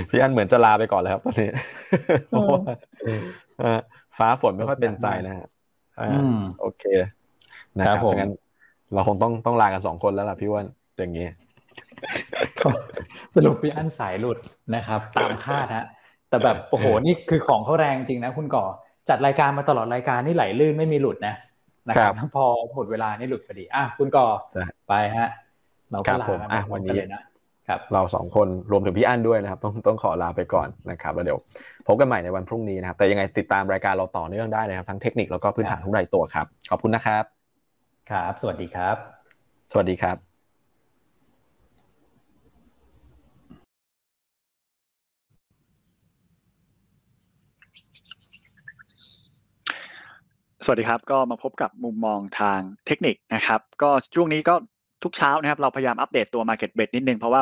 [SPEAKER 3] พี่อันเหมือนจะลาไปก่อนแล้วตอนนี้ฟ้าฝนไม่ค่อยเป็นใจนะฮะโอเคนะครับงั้นเราคงต้องต้องลากันสองคนแล้วล่ะพี่วัน อย่างนี้
[SPEAKER 1] สรุปพี่อันสายหลุดนะครับ ตามคาดฮะแต่แบบโอ้โหนี่คือของเขาแรงจริงนะคุณก่อจัดรายการมาตลอดรายการนี่ไหลลื่นไม่มีหลุดนะนะครับพอหมดเวลานี่หลุดพอดีอะคุณก่อไปฮะ
[SPEAKER 3] เราก็ลาอะวันนี้นะครับเราสองคนรวมถึงพี่อั้นด้วยนะครับ ต้องต้องขอลาไปก่อนนะครับแล้วเดี๋ยวพบกันใหม่ในวันพรุ่งนี้นะครับ แต่ยังไงติดตามรายการเราต่อเนื่องได้นะครับ ทั้งเทคนิคแล้วก็พื้นฐานทุกรายตัวครับ ขอบคุณนะครับ
[SPEAKER 1] ครับ สวัสดีครับ
[SPEAKER 3] สวัสดีครับ
[SPEAKER 4] วัสดีครับก็มาพบกับมุมมองทางเทคนิคนะครับ ก็ช่วงนี้ก็ทุกเช้านะครับเราพยายามอัปเดตตัว Market Breadth นิดนึงเพราะว่า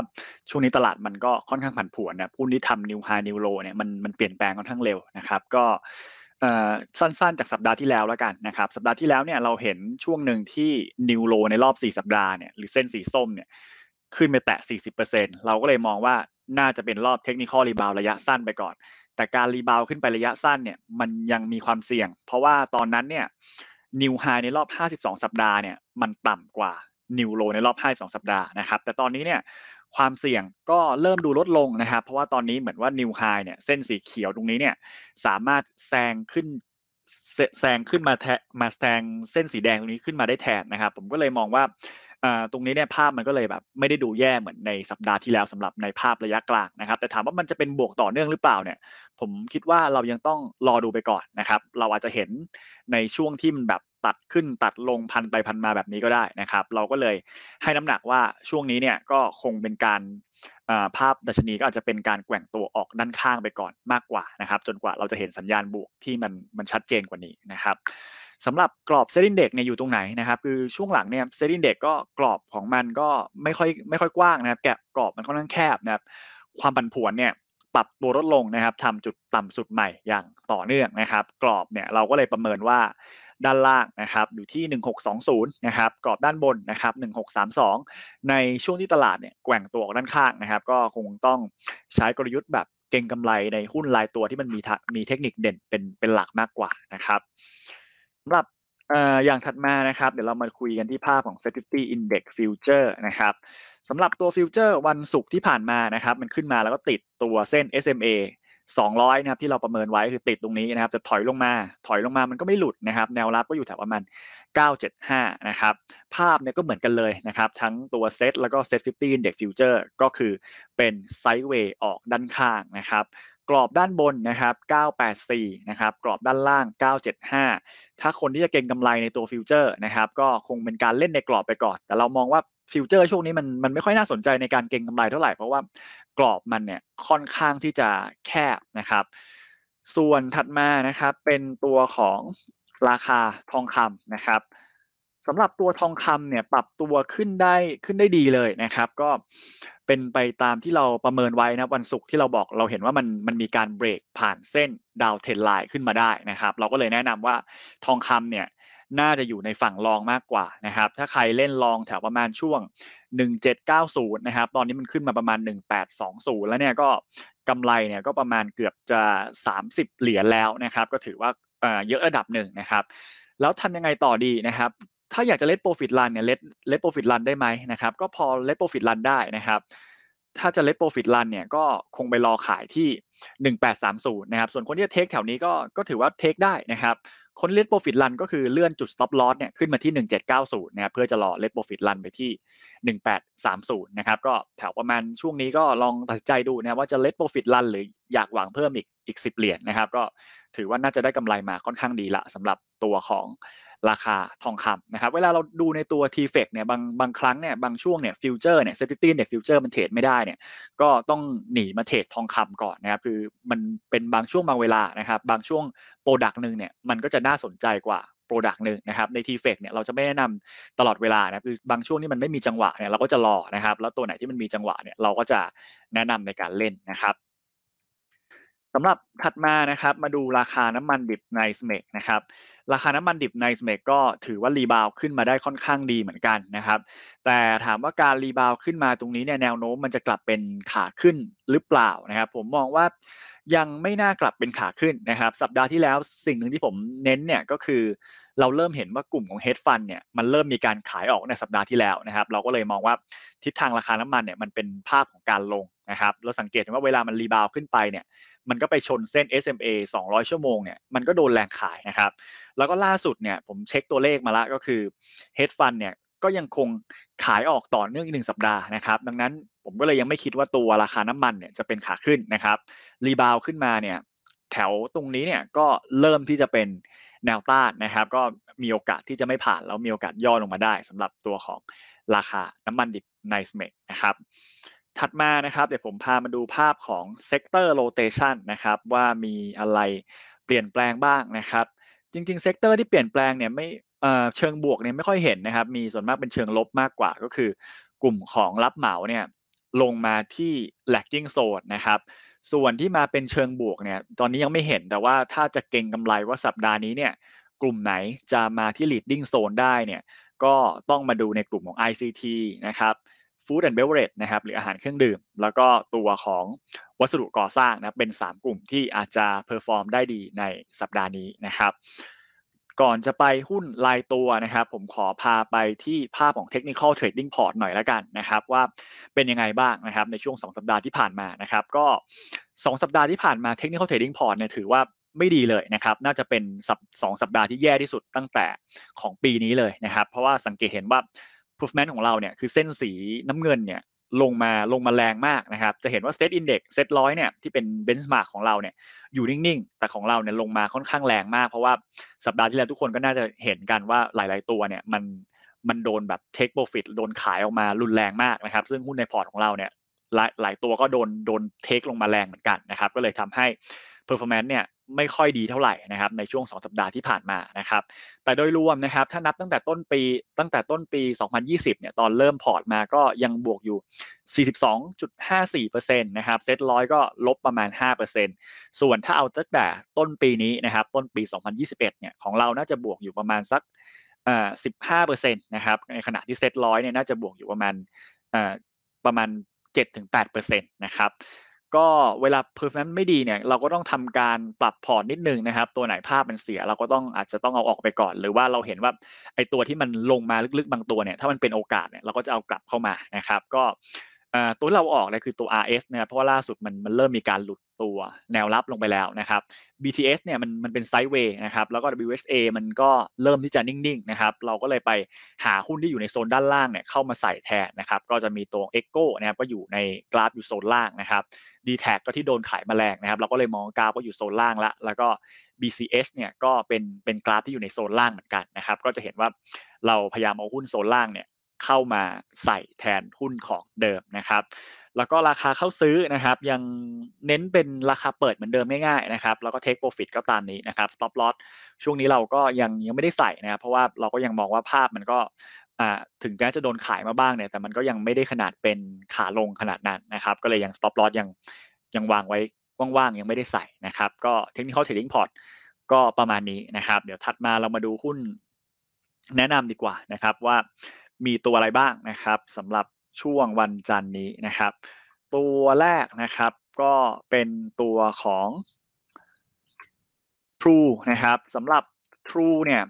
[SPEAKER 4] ช่วงนี้ตลาดมันก็ค่อนข้างผันผวนนะหุ้นที่ทำ New High New Low เนี่ยมันมันเปลี่ยนแปลงค่อนข้างเร็วนะครับ ก็สั้นๆ จากสัปดาห์ที่แล้วแล้วกันนะครับสัปดาห์ที่แล้วเนี่ยเราเห็นช่วงหนึ่งที่ New Low ในรอบ 4 สัปดาห์เนี่ยหรือเส้นสีส้มเนี่ยขึ้นไปแตะ 40%เราก็เลยมองว่าน่าจะเป็นรอบ technical rebound ระยะสั้นไปก่อน แต่การ rebound ขึ้นไประยะสั้นเนี่ยมันยังมีความเสี่ยง เพราะว่าตอนนั้นเนี่ยนิวไฮในรอบ 52 สัปดาห์เนี่ยมันต่ำกว่านิวโลในรอบ 52 สัปดาห์นะครับ แต่ตอนนี้เนี่ยความเสี่ยงก็เริ่มดูลดลงนะครับ เพราะว่าตอนนี้เหมือนว่านิวไฮเนี่ยเส้นสีเขียวตรงนี้เนี่ยสามารถแซงขึ้นแซงขึ้นมาแทมาแซงเส้นสีแดงตรงนี้ขึ้นมาได้แทนนะครับ ผมก็เลยมองว่า ตรงนี้เนี่ยภาพมันก็เลยแบบไม่ได้ดูแย่เหมือนในสัปดาห์ที่แล้วสำหรับในภาพระยะกลางนะครับ แต่ถามว่ามันจะเป็นบวกต่อเนื่องหรือเปล่าเนี่ย ผมคิดว่าเรายังต้องรอดูไปก่อนนะครับ เราอาจจะเห็นในช่วงที่มันแบบตัดขึ้นตัดลงพันไปพันมาแบบนี้ก็ได้นะครับ เราก็เลยให้น้ำหนักว่าช่วงนี้เนี่ยก็คงเป็นการภาพดัชนีก็อาจจะเป็นการแกว่งตัวออกด้านข้างไปก่อนมากกว่านะครับ จนกว่าเราจะเห็นสัญญาณบวกที่มันมันชัดเจนกว่านี้นะครับ สำหรับกรอบเซ็นเด็กเนี่ยอยู่ตรงไหนนะครับคือช่วงหลังเนี่ยเซ็นเด็กก็กรอบของมันก็ไม่ค่อยไม่ค่อยกว้างนะครับ แกะกรอบมันค่อนข้างแคบนะครับความผันผวนเนี่ยปรับตัวลดลงนะครับทำจุดต่ำสุดใหม่อย่างต่อเนื่องนะครับ กรอบเนี่ยเราก็เลยประเมินว่าด้านล่างนะครับอยู่ที่ 1620 นะครับกรอบด้านบนนะครับ 1632 ในช่วงที่ตลาดเนี่ยแกว่งตัวออกด้านข้างนะครับ ก็คงต้องใช้กลยุทธ์แบบเก็งกำไรในหุ้นรายตัวที่มันมีมีเทคนิคเด่นเป็นเป็นหลักมากกว่านะครับำหรับอย่างถัดมานะครับ เดี๋ยวเรามาคุยกันที่ภาพของ Security Index Future นะครับสำหรับตัว Future วันศุกร์ที่ผ่านมานะครับ มันขึ้นมาแล้วก็ติดตัวเส้น SMA 200นะครับที่เราประเมินไว้คือติดตรงนี้นะครับแต่ถอยลงมาถอยลงมามันก็ไม่หลุดนะครับ แนวรับก็อยู่แถวประมาณ 975 นะครับ ภาพเนี่ยก็เหมือนกันเลยนะครับ ทั้งตัวเซตแล้วก็ SET50 Index Future ก็คือเป็น sideway ออกด้านข้างนะครับ กรอบด้านบนนะครับ 984 นะครับ กรอบด้านล่าง 975 ถ้าคนที่จะเก็งกำไรในตัว Future นะครับ ก็คงเป็นการเล่นในกรอบไปก่อน แต่เรามองว่าฟิวเจอร์ช่วงนี้มันมันไม่ค่อยน่าสนใจในการเก็งกำไรเท่าไหร่ เพราะว่ากรอบมันเนี่ยค่อนข้างที่จะแคบนะครับ ส่วนถัดมานะครับเป็นตัวของราคาทองคำนะครับสำหรับตัวทองคำเนี่ยปรับตัวขึ้นได้ขึ้นได้ดีเลยนะครับ ก็ เป็นไปตามที่เราประเมินไว้นะวันศุกร์ที่เราบอกเราเห็นว่ามันมันมีการเบรกผ่านเส้น downtrend line ขึ้นมาได้นะครับ เราก็เลยแนะนำว่าทองคำเนี่ยน่าจะอยู่ในฝั่งรองมากกว่านะครับ ถ้าใครเล่นรองแถวประมาณช่วง 1790 นะครับ ตอนนี้มันขึ้นมาประมาณ 1820 แล้วเนี่ยก็กำไรเนี่ยก็ประมาณเกือบจะ 30 เหรียญแล้วนะครับ ก็ถือว่าเยอะระดับหนึ่งนะครับ แล้วทำยังไงต่อดีนะครับ ถ้าอยากจะเล่นโปรฟิตรันเนี่ยเล่นเล่นโปรฟิตรันได้ไหมนะครับ ก็พอเล่นโปรฟิตรันได้นะครับ ถ้าจะเล่นโปรฟิตรันเนี่ยก็คงไปรอขายที่ 1830นะครับ ส่วนคนที่จะ take แถวนี้ก็ก็ถือว่า take ได้นะครับ คน let profit run ก็คือเลื่อนจุด stop loss เนี่ยขึ้นมาที่ 1790นะครับเพื่อจะรอ let profit run ไปที่ 1830นะครับ ก็แถวประมาณช่วงนี้ก็ลองตัดสินใจดูนะว่าจะ let profit run หรืออยากหวังเพิ่มอีกอีก 10 เหรียญนะครับ ก็ถือว่าน่าจะได้กำไรมาค่อนข้างดีละสำหรับตัวของ ราคาทองคำนะครับ เวลาเราดูในตัว t f e c เนี่ยบางบางครั้งเนี่ยบางช่วงเนี่ย futures เนี่ย SET50 เนี่ย futures มันเทรดไม่ได้เนี่ยก็ต้องหนีมาเทรดทองคำก่อนนะครับคือมันเป็นบางช่วงบางเวลานะครับ บางช่วง product หนึ่งเนี่ยมันก็จะน่าสนใจกว่า product หนึ่งนะครับใน t f e c เนี่ยเราจะไม่แนะนำตลอดเวลานะคือบางช่วงที่มันไม่มีจังหวะเนี่ยเราก็จะรอนะครับ แล้วตัวไหนที่มันมีจังหวะเนี่ยเราก็จะแนะนำในการเล่นนะครับสำหรับถัดมานะครับมาดูราคาน้ำมันดิบ NYMEX นะครับ ราคาน้ำมันดิบ NYMEX ก็ถือว่า rebound ขึ้นมาได้ค่อนข้างดีเหมือนกันนะครับ แต่ถามว่าการรีบาวขึ้นมาตรงนี้เนี่ยแนวโน้มมันจะกลับเป็นขาขึ้นหรือเปล่านะครับ ผมมองว่ายังไม่น่ากลับเป็นขาขึ้นนะครับ สัปดาห์ที่แล้วสิ่งหนึ่งที่ผมเน้นเนี่ยก็คือ เราเริ่มเห็นว่ากลุ่มของ hedge fund เนี่ยมันเริ่มมีการขายออกในสัปดาห์ที่แล้วนะครับ เราก็เลยมองว่าทิศทางราคาน้ำมันเนี่ยมันเป็นภาพของการลง นะครับเราสังเกตว่าเวลามันรีบาวขึ้นไปเนี่ยมันก็ไปชนเส้น SMA 200 ชั่วโมงเนี่ยมันก็โดนแรงขายนะครับ แล้วก็ล่าสุดเนี่ยผมเช็คตัวเลขมาล้วก็คือ hedge fund เนี่ยก็ยังคงขายออกต่อเนื่องอีกหนึ่งสัปดาห์นะครับ ดังนั้นผมก็เลยยังไม่คิดว่าตัวราคาน้ำมันเนี่ยจะเป็นขาขึ้นนะครับรีบาวขึ้นมาเนี่ยแถวตรงนี้เนี่ยก็เริ่มที่จะเป็นแนวต้านนะครับ ก็มีโอกาสที่จะไม่ผ่านแล้วมีโอกาสย่อลงมาได้สำหรับตัวของราคาน้ำมันดิบในสเมกนะครับ ถัดมานะครับเดี๋ยวผมพามาดูภาพของ sector rotation นะครับว่ามีอะไรเปลี่ยนแปลงบ้างนะครับ จริงๆ sector ที่เปลี่ยนแปลงเนี่ยไม่เชิงบวกเนี่ยไม่ค่อยเห็นนะครับ มีส่วนมากเป็นเชิงลบมากกว่าก็คือกลุ่มของรับเหมาเนี่ยลงมาที่ lagging zone นะครับ ส่วนที่มาเป็นเชิงบวกเนี่ยตอนนี้ยังไม่เห็นแต่ว่าถ้าจะเก่งกำไรว่าสัปดาห์นี้เนี่ยกลุ่มไหนจะมาที่ leading zone ได้เนี่ยก็ต้องมาดูในกลุ่มของ ICT นะครับ ฟู้ดแอนด์เบเวอร์เรจนะครับหรืออาหารเครื่องดื่ม แล้วก็ตัวของวัสดุก่อสร้างนะเป็น 3 กลุ่มที่อาจจะ perform ได้ดีในสัปดาห์นี้นะครับ ก่อนจะไปหุ้นรายตัวนะครับ ผมขอพาไปที่ภาพของ Technical Trading Port หน่อยละกันนะครับ ว่าเป็นยังไงบ้างนะครับในช่วง 2 สัปดาห์ที่ผ่านมานะครับ ก็ 2 สัปดาห์ที่ผ่านมา Technical Trading Port เนี่ยถือว่าไม่ดีเลยนะครับ น่าจะเป็นสองสัปดาห์ที่แย่ที่สุดตั้งแต่ของปีนี้เลยนะครับ เพราะว่าสังเกตเห็นว่า movement ของเราเนี่ยคือเส้นสีน้ำเงินเนี่ยลงมาลงมาแรงมากนะครับ จะเห็นว่า SET Index SET100 เนี่ยที่เป็น benchmark ของเราเนี่ยอยู่นิ่งๆ แต่ของเราเนี่ยลงมาค่อนข้างแรงมาก เพราะว่าสัปดาห์ที่แล้วทุกคนก็น่าจะเห็นกันว่าหลาย ๆ ตัวเนี่ยมันมันโดนแบบ take profit โดนขายออกมารุนแรงมากนะครับ ซึ่งหุ้นในพอร์ตของเราเนี่ยหลายหลายตัวก็โดนโดน take ลงมาแรงเหมือนกันนะครับ ก็เลยทำให้ performance เนี่ย ไม่ค่อยดีเท่าไหร่นะครับในช่วง 2 สัปดาห์ที่ผ่านมานะครับ แต่โดยรวมนะครับถ้านับตั้งแต่ต้นปีตั้งแต่ต้นปี 2020 เนี่ยตอนเริ่มพอร์ตมาก็ยังบวกอยู่ 42.54%นะครับ SET100 ก็ลบประมาณ 5%ส่วนถ้าเอาตั้งแต่ต้นปีนี้นะครับต้นปี 2021 เนี่ยของเราน่าจะบวกอยู่ประมาณสักอ่า15%นะครับในขณะที่ SET100 เนี่ยน่าจะบวกอยู่ประมาณอ่าประมาณ7-8%นะครับ ก็เวลา performance ไม่ดีเนี่ยเราก็ต้องทำการปรับพอร์ตนิดนึงนะครับ ตัวไหนภาพมันเสีย เราก็ต้องอาจจะต้องเอาออกไปก่อน หรือว่าเราเห็นว่าไอตัวที่มันลงมาลึกๆบางตัวเนี่ยถ้ามันเป็นโอกาสเนี่ยเราก็จะเอากลับเข้ามานะครับ ก็ ตัวเราออกเนี่ยคือตัว RS นะครับเพราะว่าล่าสุดมันมันเริ่มมีการหลุดตัวแนวรับลงไปแล้วนะครับ BTS เนี่ยมันมันเป็นไซด์เวย์นะครับ แล้วก็ WSA มันก็เริ่มที่จะนิ่งๆนะครับ เราก็เลยไปหาหุ้นที่อยู่ในโซนด้านล่างเนี่ยเข้ามาใส่แทนนะครับ ก็จะมีตัว Echo นะครับก็อยู่ในกราฟอยู่โซนล่างนะครับ d t แทก็ที่โดนขายมาแรงนะครับ เราก็เลยมองกราฟก็อยู่โซนล่างละ แล้วก็ BCH เนี่ยก็เป็นเป็นกราฟที่อยู่ในโซนล่างเหมือนกันนะครับ ก็จะเห็นว่าเราพยายามเอาหุ้นโซนล่างเนี่ย เข้ามาใส่แทนหุ้นของเดิมนะครับ แล้วก็ราคาเข้าซื้อนะครับ ยังเน้นเป็นราคาเปิดเหมือนเดิมง่ายๆนะครับ แล้วก็เทคโปรฟิตก็ตามนี้นะครับ stop loss ช่วงนี้เราก็ยังยังไม่ได้ใส่นะครับ เพราะว่าเราก็ยังมองว่าภาพมันก็ถึงแม้จะโดนขายมาบ้างเนี่ย แต่มันก็ยังไม่ได้ขนาดเป็นขาลงขนาดนั้นนะครับ ก็เลยยัง stop loss ยังยังวางไว้ว่างๆ ยังไม่ได้ใส่นะครับ ก็ technical trading port ก็ประมาณนี้นะครับ เดี๋ยวถัดมาเรามาดูหุ้นแนะนำดีกว่านะครับว่า มีตัวอะไรบ้างนะครับสำหรับช่วงวันจันนี้นะครับ ตัวแรกนะครับก็เป็นตัวของ True นะครับสำหรับ True เนี่ย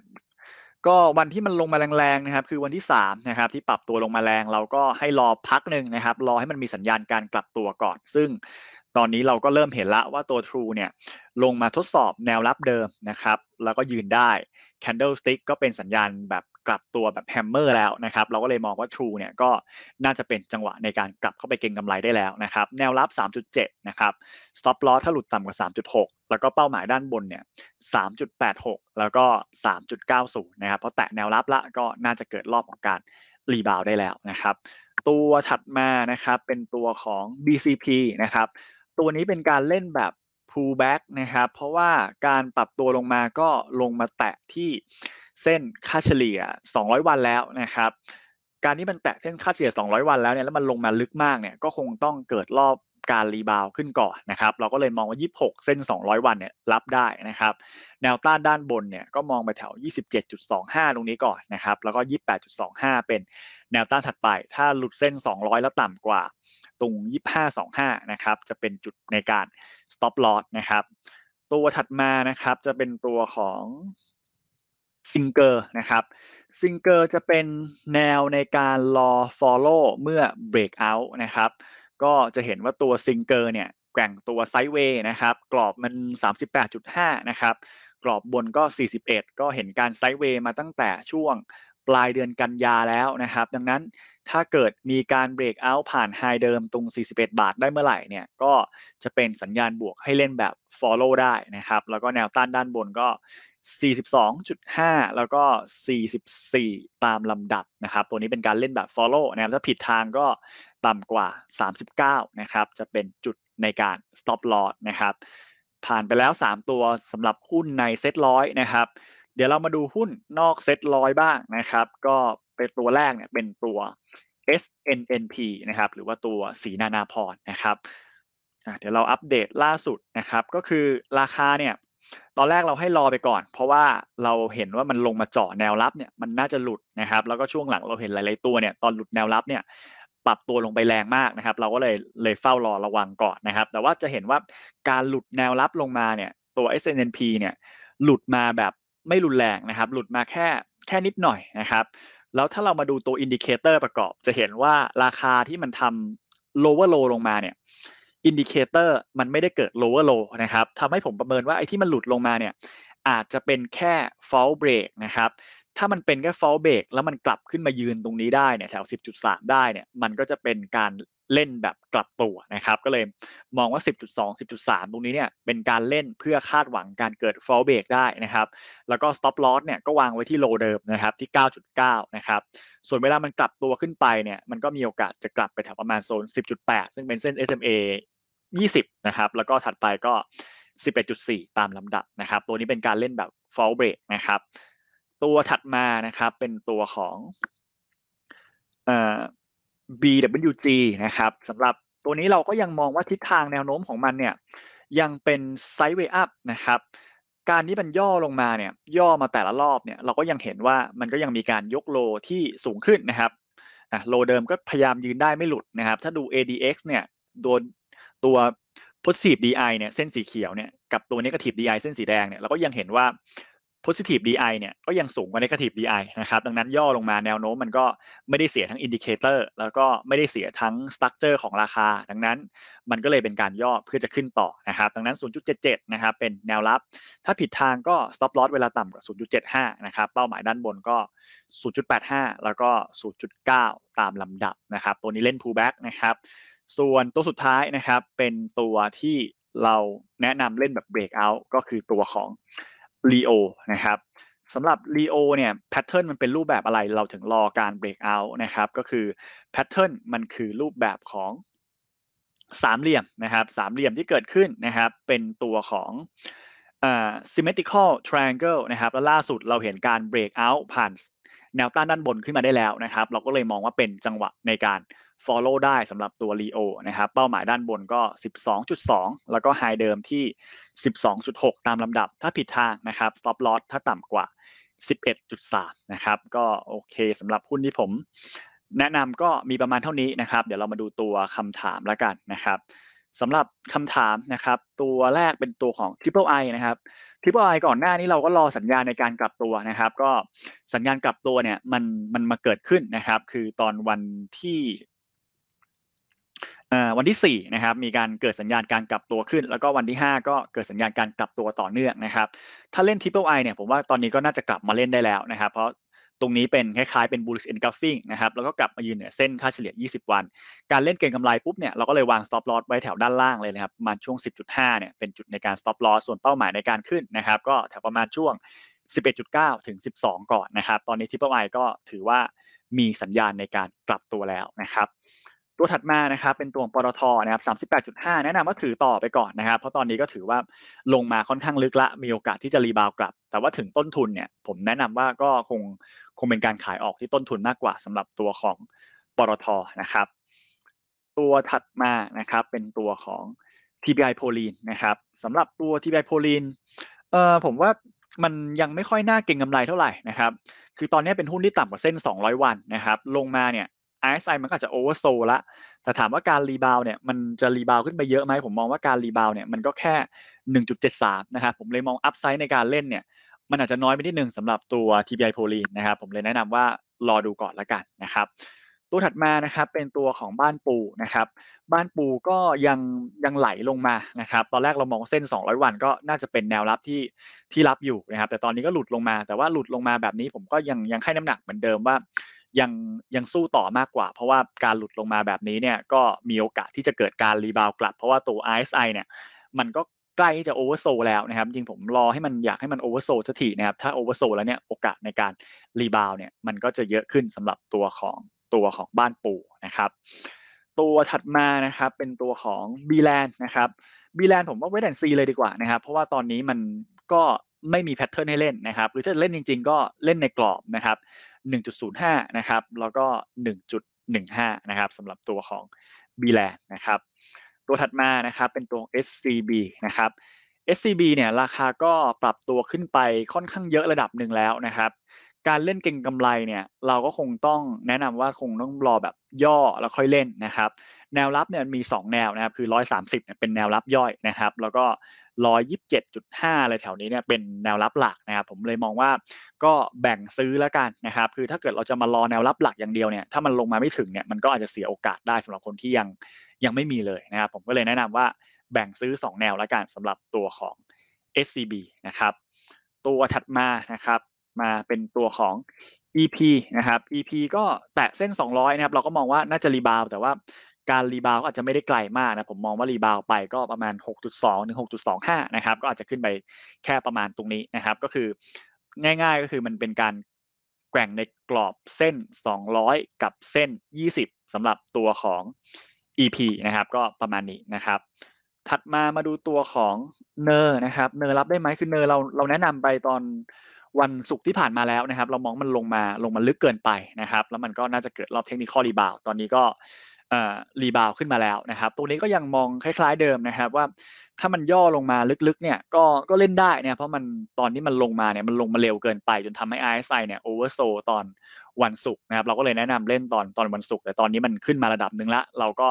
[SPEAKER 4] ก็วันที่มันลงมาแรงๆนะครับ คือวันที่3นะครับที่ปรับตัวลงมาแรงเราก็ให้รอพักหนึ่งนะครับ รอให้มันมีสัญญาณการกลับตัวก่อน ซึ่งตอนนี้เราก็เริ่มเห็นละว่าตัว True เนี่ยลงมาทดสอบแนวรับเดิมนะครับ แล้วก็ยืนได้ Candlestick ก็เป็นสัญญาณแบบ กลับตัวแบบ hammer แล้วนะครับเราก็เลยมองว่า True เนี่ยก็น่าจะเป็นจังหวะในการกลับเข้าไปเก็งกำไรได้แล้วนะครับแนวรับ 3.7 นะครับ stop loss ถ้าหลุดต่ำกว่า 3.6 แล้วก็เป้าหมายด้านบนเนี่ย 3.86 แล้วก็ 3.90 นะครับเพราะแตะแนวรับละก็น่าจะเกิดรอบของการ rebound ได้แล้วนะครับตัวถัดมานะครับเป็นตัวของ BCP นะครับตัวนี้เป็นการเล่นแบบ pullback นะครับเพราะว่าการปรับตัวลงมาก็ลงมาแตะที่ เส้นค่าเฉลี่ย 200 วันแล้วนะครับ การที่มันแตะเส้นค่าเฉลี่ย 200 วันแล้วเนี่ยแล้วมันลงมาลึกมากเนี่ยก็คงต้องเกิดรอบการรีบาวขึ้นก่อนนะครับ เราก็เลยมองว่า 26 เส้น 200 วันเนี่ยรับได้นะครับ แนวต้านด้านบนเนี่ยก็มองไปแถว 27.25 ตรงนี้ก่อนนะครับ แล้วก็ 28.25 เป็นแนวต้านถัดไป ถ้าหลุดเส้น 200 แล้วต่ำกว่าตรง 25.25 นะครับ จะเป็นจุดในการ stop loss นะครับ ตัวถัดมานะครับจะเป็นตัวของ ซิงเกอร์นะครับซิงเกอร์จะเป็นแนวในการรอ follow เมื่อ break out นะครับ ก็จะเห็นว่าตัวซิงเกอร์เนี่ยแกว่งตัว sideway นะครับ กรอบมัน 38.5 นะครับ กรอบบนก็ 41 ก็เห็นการไซด์เวย์มาตั้งแต่ช่วง ปลายเดือนกันยาแล้วนะครับ ดังนั้นถ้าเกิดมีการเบรกเอาท์ผ่านไฮเดิมตรง 41 บาทได้เมื่อไหร่เนี่ยก็จะเป็นสัญญาณบวกให้เล่นแบบ follow ได้นะครับ แล้วก็แนวต้านด้านบนก็ 42.5 แล้วก็ 44 ตามลำดับนะครับ ตัวนี้เป็นการเล่นแบบ follow นะครับถ้าผิดทางก็ต่ำกว่า 39 นะครับ จะเป็นจุดในการ stop loss นะครับ ผ่านไปแล้ว 3 ตัวสำหรับหุ้นในเซ็ตร้อยนะครับ เดี๋ยวเรามาดูหุ้นนอกเซ็ตร้อยบ้างนะครับ ก็เป็นตัวแรกเนี่ยเป็นตัว SNNP นะครับ หรือว่าตัวสีนานาพรนะครับเดี๋ยวเราอัปเดตล่าสุดนะครับ ก็คือราคาเนี่ยตอนแรกเราให้รอไปก่อน เพราะว่าเราเห็นว่ามันลงมาเจาะแนวรับเนี่ยมันน่าจะหลุดนะครับ แล้วก็ช่วงหลังเราเห็นหลาย ๆ ตัวเนี่ยตอนหลุดแนวรับเนี่ยปรับตัวลงไปแรงมากนะครับ เราก็เลยเลยเฝ้ารอระวังก่อนนะครับ แต่ว่าจะเห็นว่าการหลุดแนวรับลงมาเนี่ยตัว SNP เนี่ยหลุดมาแบบ ไม่รุนแรงนะครับ หลุดมาแค่แค่นิดหน่อยนะครับ แล้วถ้าเรามาดูตัว indicator ประกอบ จะเห็นว่าราคาที่มันทำ lower low ลงมาเนี่ย indicator มันไม่ได้เกิด lower low นะครับทำให้ผมประเมินว่าไอ้ที่มันหลุดลงมาเนี่ยอาจจะเป็นแค่ false break นะครับ ถ้ามันเป็นแค่ fall break แล้วมันกลับขึ้นมายืนตรงนี้ได้เนี่ยแถว 10.3 ได้เนี่ย มันก็จะเป็นการ เล่นแบบกลับตัวนะครับ ก็เลยมองว่า 10.2 10.3 ตรงนี้เนี่ยเป็นการเล่นเพื่อคาดหวังการเกิด fall break ได้นะครับ แล้วก็ stop loss เนี่ยก็วางไว้ที่ low เดิมนะครับที่ 9.9 นะครับ ส่วนเวลามันกลับตัวขึ้นไปเนี่ยมันก็มีโอกาสจะกลับไปแถวประมาณโซน 10.8 ซึ่งเป็นเส้น SMA 20 นะครับ แล้วก็ถัดไปก็ 11.4 ตามลำดับนะครับ ตัวนี้เป็นการเล่นแบบ fall break นะครับ ตัวถัดมานะครับเป็นตัวของเอ่อ BWG นะครับสำหรับตัวนี้เราก็ยังมองว่าทิศทางแนวโน้มของมันเนี่ยยังเป็นไซด์เวย์อัพนะครับการที่มันย่อลงมาเนี่ยย่อมาแต่ละรอบเนี่ยเราก็ยังเห็นว่ามันก็ยังมีการยกโลที่สูงขึ้นนะครับอะโลเดิมก็พยายามยืนได้ไม่หลุดนะครับ ถ้าดู ADX เนี่ยโดยตัว positive DI เนี่ยเส้นสีเขียวเนี่ยกับตัว negative DI เส้นสีแดงเนี่ยเราก็ยังเห็นว่า positive DI เนี่ยก็ยังสูงกว่า negative DI นะครับดังนั้นย่อลงมาแนวโน้มมันก็ไม่ได้เสียทั้ง indicator แล้วก็ไม่ได้เสียทั้ง structure ของราคา ดังนั้นมันก็เลยเป็นการย่อเพื่อจะขึ้นต่อนะครับดังนั้น 0.77 นะครับเป็นแนวรับ ถ้าผิดทางก็ stop loss เวลาต่ำกว่า 0.75 นะครับเป้าหมายด้านบนก็ 0.85 แล้วก็ 0.9 ตามลำดับนะครับตัวนี้เล่น pullback นะครับส่วนตัวสุดท้ายนะครับเป็นตัวที่เราแนะนำเล่นแบบ breakout ก็คือตัวของ Leo นะครับสำหรับ Leo เนี่ยแพทเทิร์นมันเป็นรูปแบบอะไรเราถึงรอการ break out นะครับก็คือแพทเทิร์นมันคือรูปแบบของสามเหลี่ยมนะครับสามเหลี่ยมที่เกิดขึ้นนะครับเป็นตัวของอ่า symmetrical triangle นะครับแล้วล่าสุดเราเห็นการ break out ผ่านแนวต้านด้านบนขึ้นมาได้แล้วนะครับ เราก็เลยมองว่าเป็นจังหวะในการ follow ได้สำหรับตัว Leo นะครับเป้าหมายด้านบนก็ 12.2 แล้วก็ high เดิมที่ 12.6 ตามลำดับ ถ้าผิดทางนะครับ stop loss ถ้าต่ำกว่า 11.3 นะครับก็โอเคสำหรับหุ้นที่ผมแนะนำก็มีประมาณเท่านี้นะครับ เดี๋ยวเรามาดูตัวคำถามแล้วกันนะครับสำหรับคำถามนะครับตัวแรกเป็นตัวของ Triple I นะครับ Triple I ก่อนหน้านี้เราก็รอสัญญาณในการกลับตัวนะครับ ก็สัญญาณกลับตัวเนี่ยมันมันมาเกิดขึ้นนะครับ คือตอนวันที่ วันที่ 4 นะครับ มีการเกิดสัญญาณการกลับตัวขึ้น แล้วก็วันที่ 5 ก็เกิดสัญญาณการกลับตัวต่อเนื่องนะครับ ถ้าเล่น Triple I เนี่ยผมว่าตอนนี้ก็น่าจะกลับมาเล่นได้แล้วนะครับ เพราะตรงนี้เป็นคล้ายๆเป็น bullish engulfing นะครับ แล้วก็กลับมายืนเหนือเส้นค่าเฉลี่ย 20 วัน การเล่นเก็งกำไรปุ๊บเนี่ยเราก็เลยวาง stop loss ไว้แถวด้านล่างเลยนะครับ ประมาณช่วง 10.5 เนี่ยเป็นจุดในการ stop loss ส่วนเป้าหมายในการขึ้นนะครับ ก็แถวประมาณช่วง 11.9 ถึง 12 ก่อนนะครับ ตอนนี้ Triple I ก็ถือว่ามีสัญญาณในการกลับตัวแล้วนะครับ ตัวถัดมานะครับเป็นตัวปตทนะครับ38.5แนะนำว่าถือต่อไปก่อนนะครับ เพราะตอนนี้ก็ถือว่าลงมาค่อนข้างลึกละ มีโอกาสที่จะรีบาวกลับ แต่ว่าถึงต้นทุนเนี่ยผมแนะนำว่าก็คงคงเป็นการขายออกที่ต้นทุนมากกว่าสำหรับตัวของปตทนะครับ ตัวถัดมานะครับเป็นตัวของ TBI โพลีนนะครับสำหรับตัว TBI โพลีนเอ่อผมว่ามันยังไม่ค่อยน่าเก็งกำไรเท่าไหร่นะครับ คือตอนนี้เป็นหุ้นที่ต่ำกว่าเส้น 200 วันนะครับ ลงมาเนี่ย RSI มันก็อาจจะ oversold ละ แต่ถามว่าการ rebound เนี่ยมันจะ rebound ขึ้นไปเยอะไหมผมมองว่าการ rebound เนี่ยมันก็แค่ 1.73 นะครับผมเลยมอง upside ในการเล่นเนี่ยมันอาจจะน้อยไปนิดนึงสำหรับตัว TBI โพลีนนะครับผมเลยแนะนำว่ารอดูก่อนละกันนะครับตัวถัดมานะครับเป็นตัวของบ้านปูนะครับบ้านปูก็ยังยังไหลลงมานะครับตอนแรกเรามองเส้น 200 วันก็น่าจะเป็นแนวรับที่ที่รับอยู่นะครับแต่ตอนนี้ก็หลุดลงมา แต่ว่าหลุดลงมาแบบนี้ผมก็ยังยังให้น้ำหนักเหมือนเดิมว่า ยังยังสู้ต่อมากกว่า เพราะว่าการหลุดลงมาแบบนี้เนี่ยก็มีโอกาสที่จะเกิดการ rebound กลับ เพราะว่าตัว RSI เนี่ยมันก็ใกล้ที่จะ oversold แล้วนะครับจริงผมรอให้มันอยากให้มัน oversold สักทีนะครับถ้า oversold แล้วเนี่ยโอกาสในการrebound เนี่ยมันก็จะเยอะขึ้นสำหรับตัวของตัวของบ้านปูนะครับ ตัวถัดมานะครับเป็นตัวของ b ีแลนนะครับบีแลนผมว่าไว้แดนซีเลยดีกว่านะครับ เพราะว่าตอนนี้มันก็ไม่มี pattern ให้เล่นนะครับ หรือถ้าเล่นจริง ๆ ก็เล่นในกรอบนะครับ 1.05 นะครับ แล้วก็ 1.15 นะครับสำหรับตัวของ BLAND นะครับ ตัวถัดมานะครับเป็นตัว SCB นะครับ SCB เนี่ยราคาก็ปรับตัวขึ้นไปค่อนข้างเยอะระดับหนึ่งแล้วนะครับ การเล่นเก็งกำไรเนี่ยเราก็คงต้องแนะนำว่าคงต้องรอแบบย่อแล้วค่อยเล่นนะครับ แนวรับเนี่ยมี 2 แนวนะครับคือ 130เนี่ยเป็นแนวรับย่อยนะครับ แล้วก็ 127.5 อะไรแถวนี้เนี่ยเป็นแนวรับหลักนะครับผมเลยมองว่าก็แบ่งซื้อแล้วกันนะครับคือถ้าเกิดเราจะมารอแนวรับหลักอย่างเดียวเนี่ยถ้ามันลงมาไม่ถึงเนี่ยมันก็อาจจะเสียโอกาสได้สำหรับคนที่ยังยังไม่มีเลยนะครับผมก็เลยแนะนำว่าแบ่งซื้อ 2 แนวแล้วกันสำหรับตัวของ SCB นะครับตัวถัดมานะครับมาเป็นตัวของ EP นะครับ EP ก็แตะเส้น 200 นะครับ เราก็มองว่าน่าจะ rebound แต่ว่า การ rebound ก็อาจจะไม่ได้ไกลมากนะผมมองว่า rebound ไปก็ประมาณ 6.2ถึง6.25 นะครับ ก็อาจจะขึ้นไปแค่ประมาณตรงนี้นะครับ ก็คือง่ายๆก็คือมันเป็นการแกว่งในกรอบเส้น 200 กับเส้น 20สำหรับตัวของ EP นะครับ ก็ประมาณนี้นะครับ ถัดมามาดูตัวของ NER นะครับ NER รับได้ไหมคือ NER เราเราแนะนำไปตอนวันศุกร์ที่ผ่านมาแล้วนะครับ เรามองมันลงมาลงมาลึกเกินไปนะครับ แล้วมันก็น่าจะเกิดรอบ technical rebound ตอนนี้ก็ rebound ขึ้นมาแล้วนะครับ ตรงนี้ก็ยังมองคล้าย ๆเดิมนะครับว่าถ้ามันย่อลงมาลึกๆเนี่ยก็ก็เล่นได้เนี่ยเพราะมันตอนที่มันลงมาเนี่ยมันลงมาเร็วเกินไป จนทำให้ RSI เนี่ย oversoldตอนวันศุกร์นะครับเราก็เลยแนะนำเล่นตอนตอนวันศุกร์แต่ตอนนี้มันขึ้นมาระดับหนึ่งละ เราก็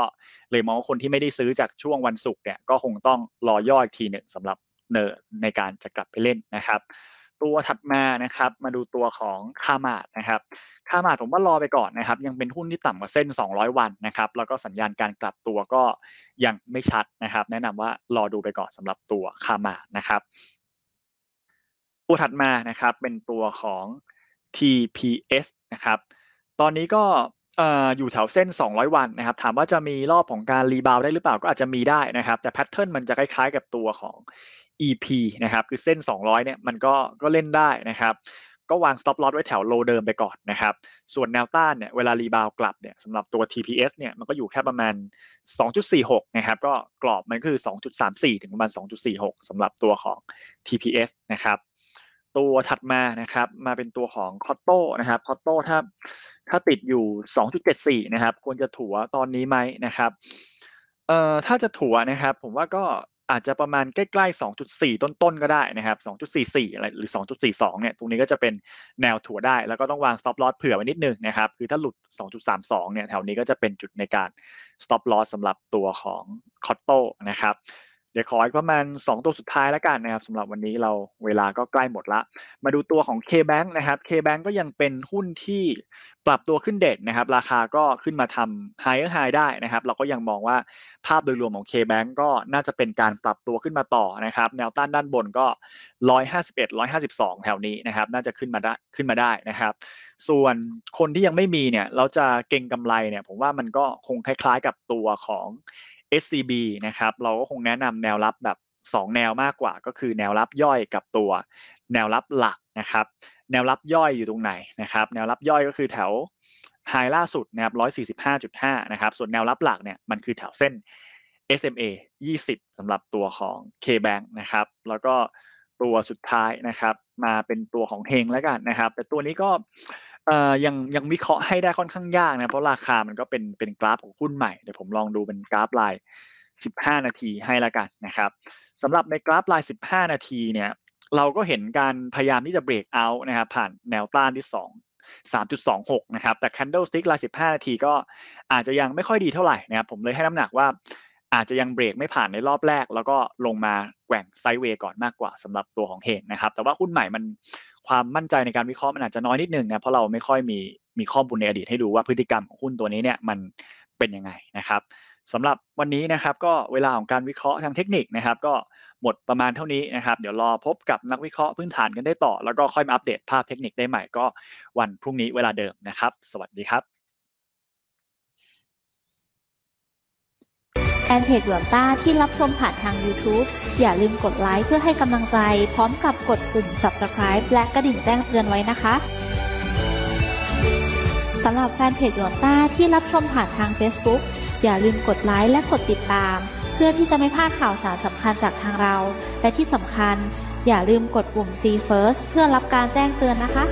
[SPEAKER 4] เลยมองว่าคนที่ไม่ได้ซื้อจากช่วงวันศุกร์เนี่ยก็คงต้องรอย่ออีกทีหนึ่งสำหรับเนอในการจะกลับไปเล่นนะครับ ตัวถัดมานะครับ มาดูตัวของคามาดนะครับคามาดผมว่ารอไปก่อนนะครับ ยังเป็นหุ้นที่ต่ำกว่าเส้น 200 วันนะครับ แล้วก็สัญญาณการกลับตัวก็ยังไม่ชัดนะครับ แนะนำว่ารอดูไปก่อนสำหรับตัวคามาดนะครับ ตัวถัดมานะครับเป็นตัวของ TPS นะครับ ตอนนี้ก็อยู่แถวเส้น 200 วันนะครับ ถามว่าจะมีรอบของการ rebound ได้หรือเปล่าก็อาจจะมีได้นะครับ แต่ pattern มันจะคล้ายๆกับตัวของ EP นะครับคือเส้น 200เนี่ยมันก็ก็เล่นได้นะครับ ก็วาง stop loss ไว้แถว low เดิมไปก่อนนะครับ ส่วนแนวต้านเนี่ยเวลา rebound กลับเนี่ยสำหรับตัว TPS เนี่ยมันก็อยู่แค่ประมาณ 2.46 นะครับ ก็กรอบมันคือ 2.34 ถึงประมาณ 2.46สำหรับตัวของ TPS นะครับตัวถัดมานะครับมาเป็นตัวของคอตโต้นะครับคอตโต้ถ้าถ้าติดอยู่ 2.74 นะครับ ควรจะถัวตอนนี้ไหมนะครับเอ่อถ้าจะถัวนะครับ ผมว่าก็ อาจจะประมาณใกล้ๆ 2.4 ต้นๆ ก็ได้นะครับ 2.44 อะไรหรือ 2.42 เนี่ย ตรงนี้ก็จะเป็นแนวถัวได้ แล้วก็ต้องวาง stop loss เผื่อไว้นิดนึงนะครับ คือถ้าหลุด 2.32 เนี่ย แถวนี้ก็จะเป็นจุดในการ stop loss สำหรับตัวของคอตโต้นะครับ ดี๋ยวขออีกประมาณ 2 ตัวสุดท้ายแล้วกันนะครับสำหรับวันนี้เราเวลาก็ใกล้หมดละ มาดูตัวของ K-Bank นะครับ K-Bank ก็ยังเป็นหุ้นที่ปรับตัวขึ้นเด่นนะครับ ราคาก็ขึ้นมาทำ higher high ได้นะครับ เราก็ยังมองว่าภาพโดยรวมของ K-Bank ก็น่าจะเป็นการปรับตัวขึ้นมาต่อนะครับ แนวต้านด้านบนก็ 151 152 แถวนี้นะครับ น่าจะขึ้นมาได้ขึ้นมาได้นะครับ ส่วนคนที่ยังไม่มีเนี่ย เราจะเก่งกำไรเนี่ย ผมว่ามันก็คงคล้ายๆ กับตัวของ SCB นะครับเราก็คงแนะนำแนวรับแบบ 2 แนวมากกว่า ก็คือแนวรับย่อยกับตัว แนวรับหลักนะครับแนวรับย่อยอยู่ตรงไหนนะครับแนวรับย่อยก็คือแถวไฮล่าสุดนะครับ145.5นะครับส่วนแนวรับหลักเนี่ยมันคือแถวเส้น SMA 20สำหรับตัวของ KBank นะครับแล้วก็ตัวสุดท้ายนะครับมาเป็นตัวของเฮงแล้วกันนะครับ แต่ตัวนี้ก็ เอ่อยังยังวิเคราะห์ให้ได้ค่อนข้างยากนะเพราะราคามันก็เป็นเป็นกราฟของหุ้นใหม่เดี๋ยวผมลองดูเป็นกราฟลาย 15 นาทีให้แล้วกันนะครับสำหรับในกราฟลาย 15 นาทีเนี่ยเราก็เห็นการพยายามที่จะเบรกเอาท์นะครับผ่านแนวต้านที่ 2 3.26 นะครับแต่ candlestick ลาย 15 นาทีก็อาจจะยังไม่ค่อยดีเท่าไหร่นะครับผมเลยให้น้ำหนักว่าอาจจะยังเบรกไม่ผ่านในรอบแรก แล้วก็ลงมาแกว่งไซด์เวย์ก่อนมากกว่าสำหรับตัวของเฮงนะครับ แต่ว่าหุ้นใหม่มัน ความมั่นใจในการวิเคราะห์มันอาจจะน้อยนิดนึงนะเพราะเราไม่ค่อยมีมีข้อมูลในอดีตให้ดูว่าพฤติกรรมของหุ้นตัวนี้เนี่ยมันเป็นยังไงนะครับสำหรับวันนี้นะครับก็เวลาของการวิเคราะห์ทางเทคนิคนะครับ ก็หมดประมาณเท่านี้นะครับเดี๋ยวรอพบกับนักวิเคราะห์พื้นฐานกันได้ต่อ แล้วก็ค่อยมาอัปเดตภาพเทคนิคได้ใหม่ก็วันพรุ่งนี้เวลาเดิมนะครับ สวัสดีครับ
[SPEAKER 5] แฟนเพจหลวงต้าที่รับชมผ่านทาง YouTube อย่าลืมกดไลค์เพื่อให้กำลังใจ พร้อมกับกดปุ่ม Subscribe และกระดิ่งแจ้งเตือนไว้นะคะสำหรับแฟนเพจหลวงต้าที่รับชมผ่านทาง Facebook อย่าลืมกดไลค์และกดติดตาม เพื่อที่จะไม่พลาดข่าวสารสำคัญจากทางเรา และที่สำคัญ อย่าลืมกดปุ่ม See First เพื่อรับการแจ้งเตือนนะคะ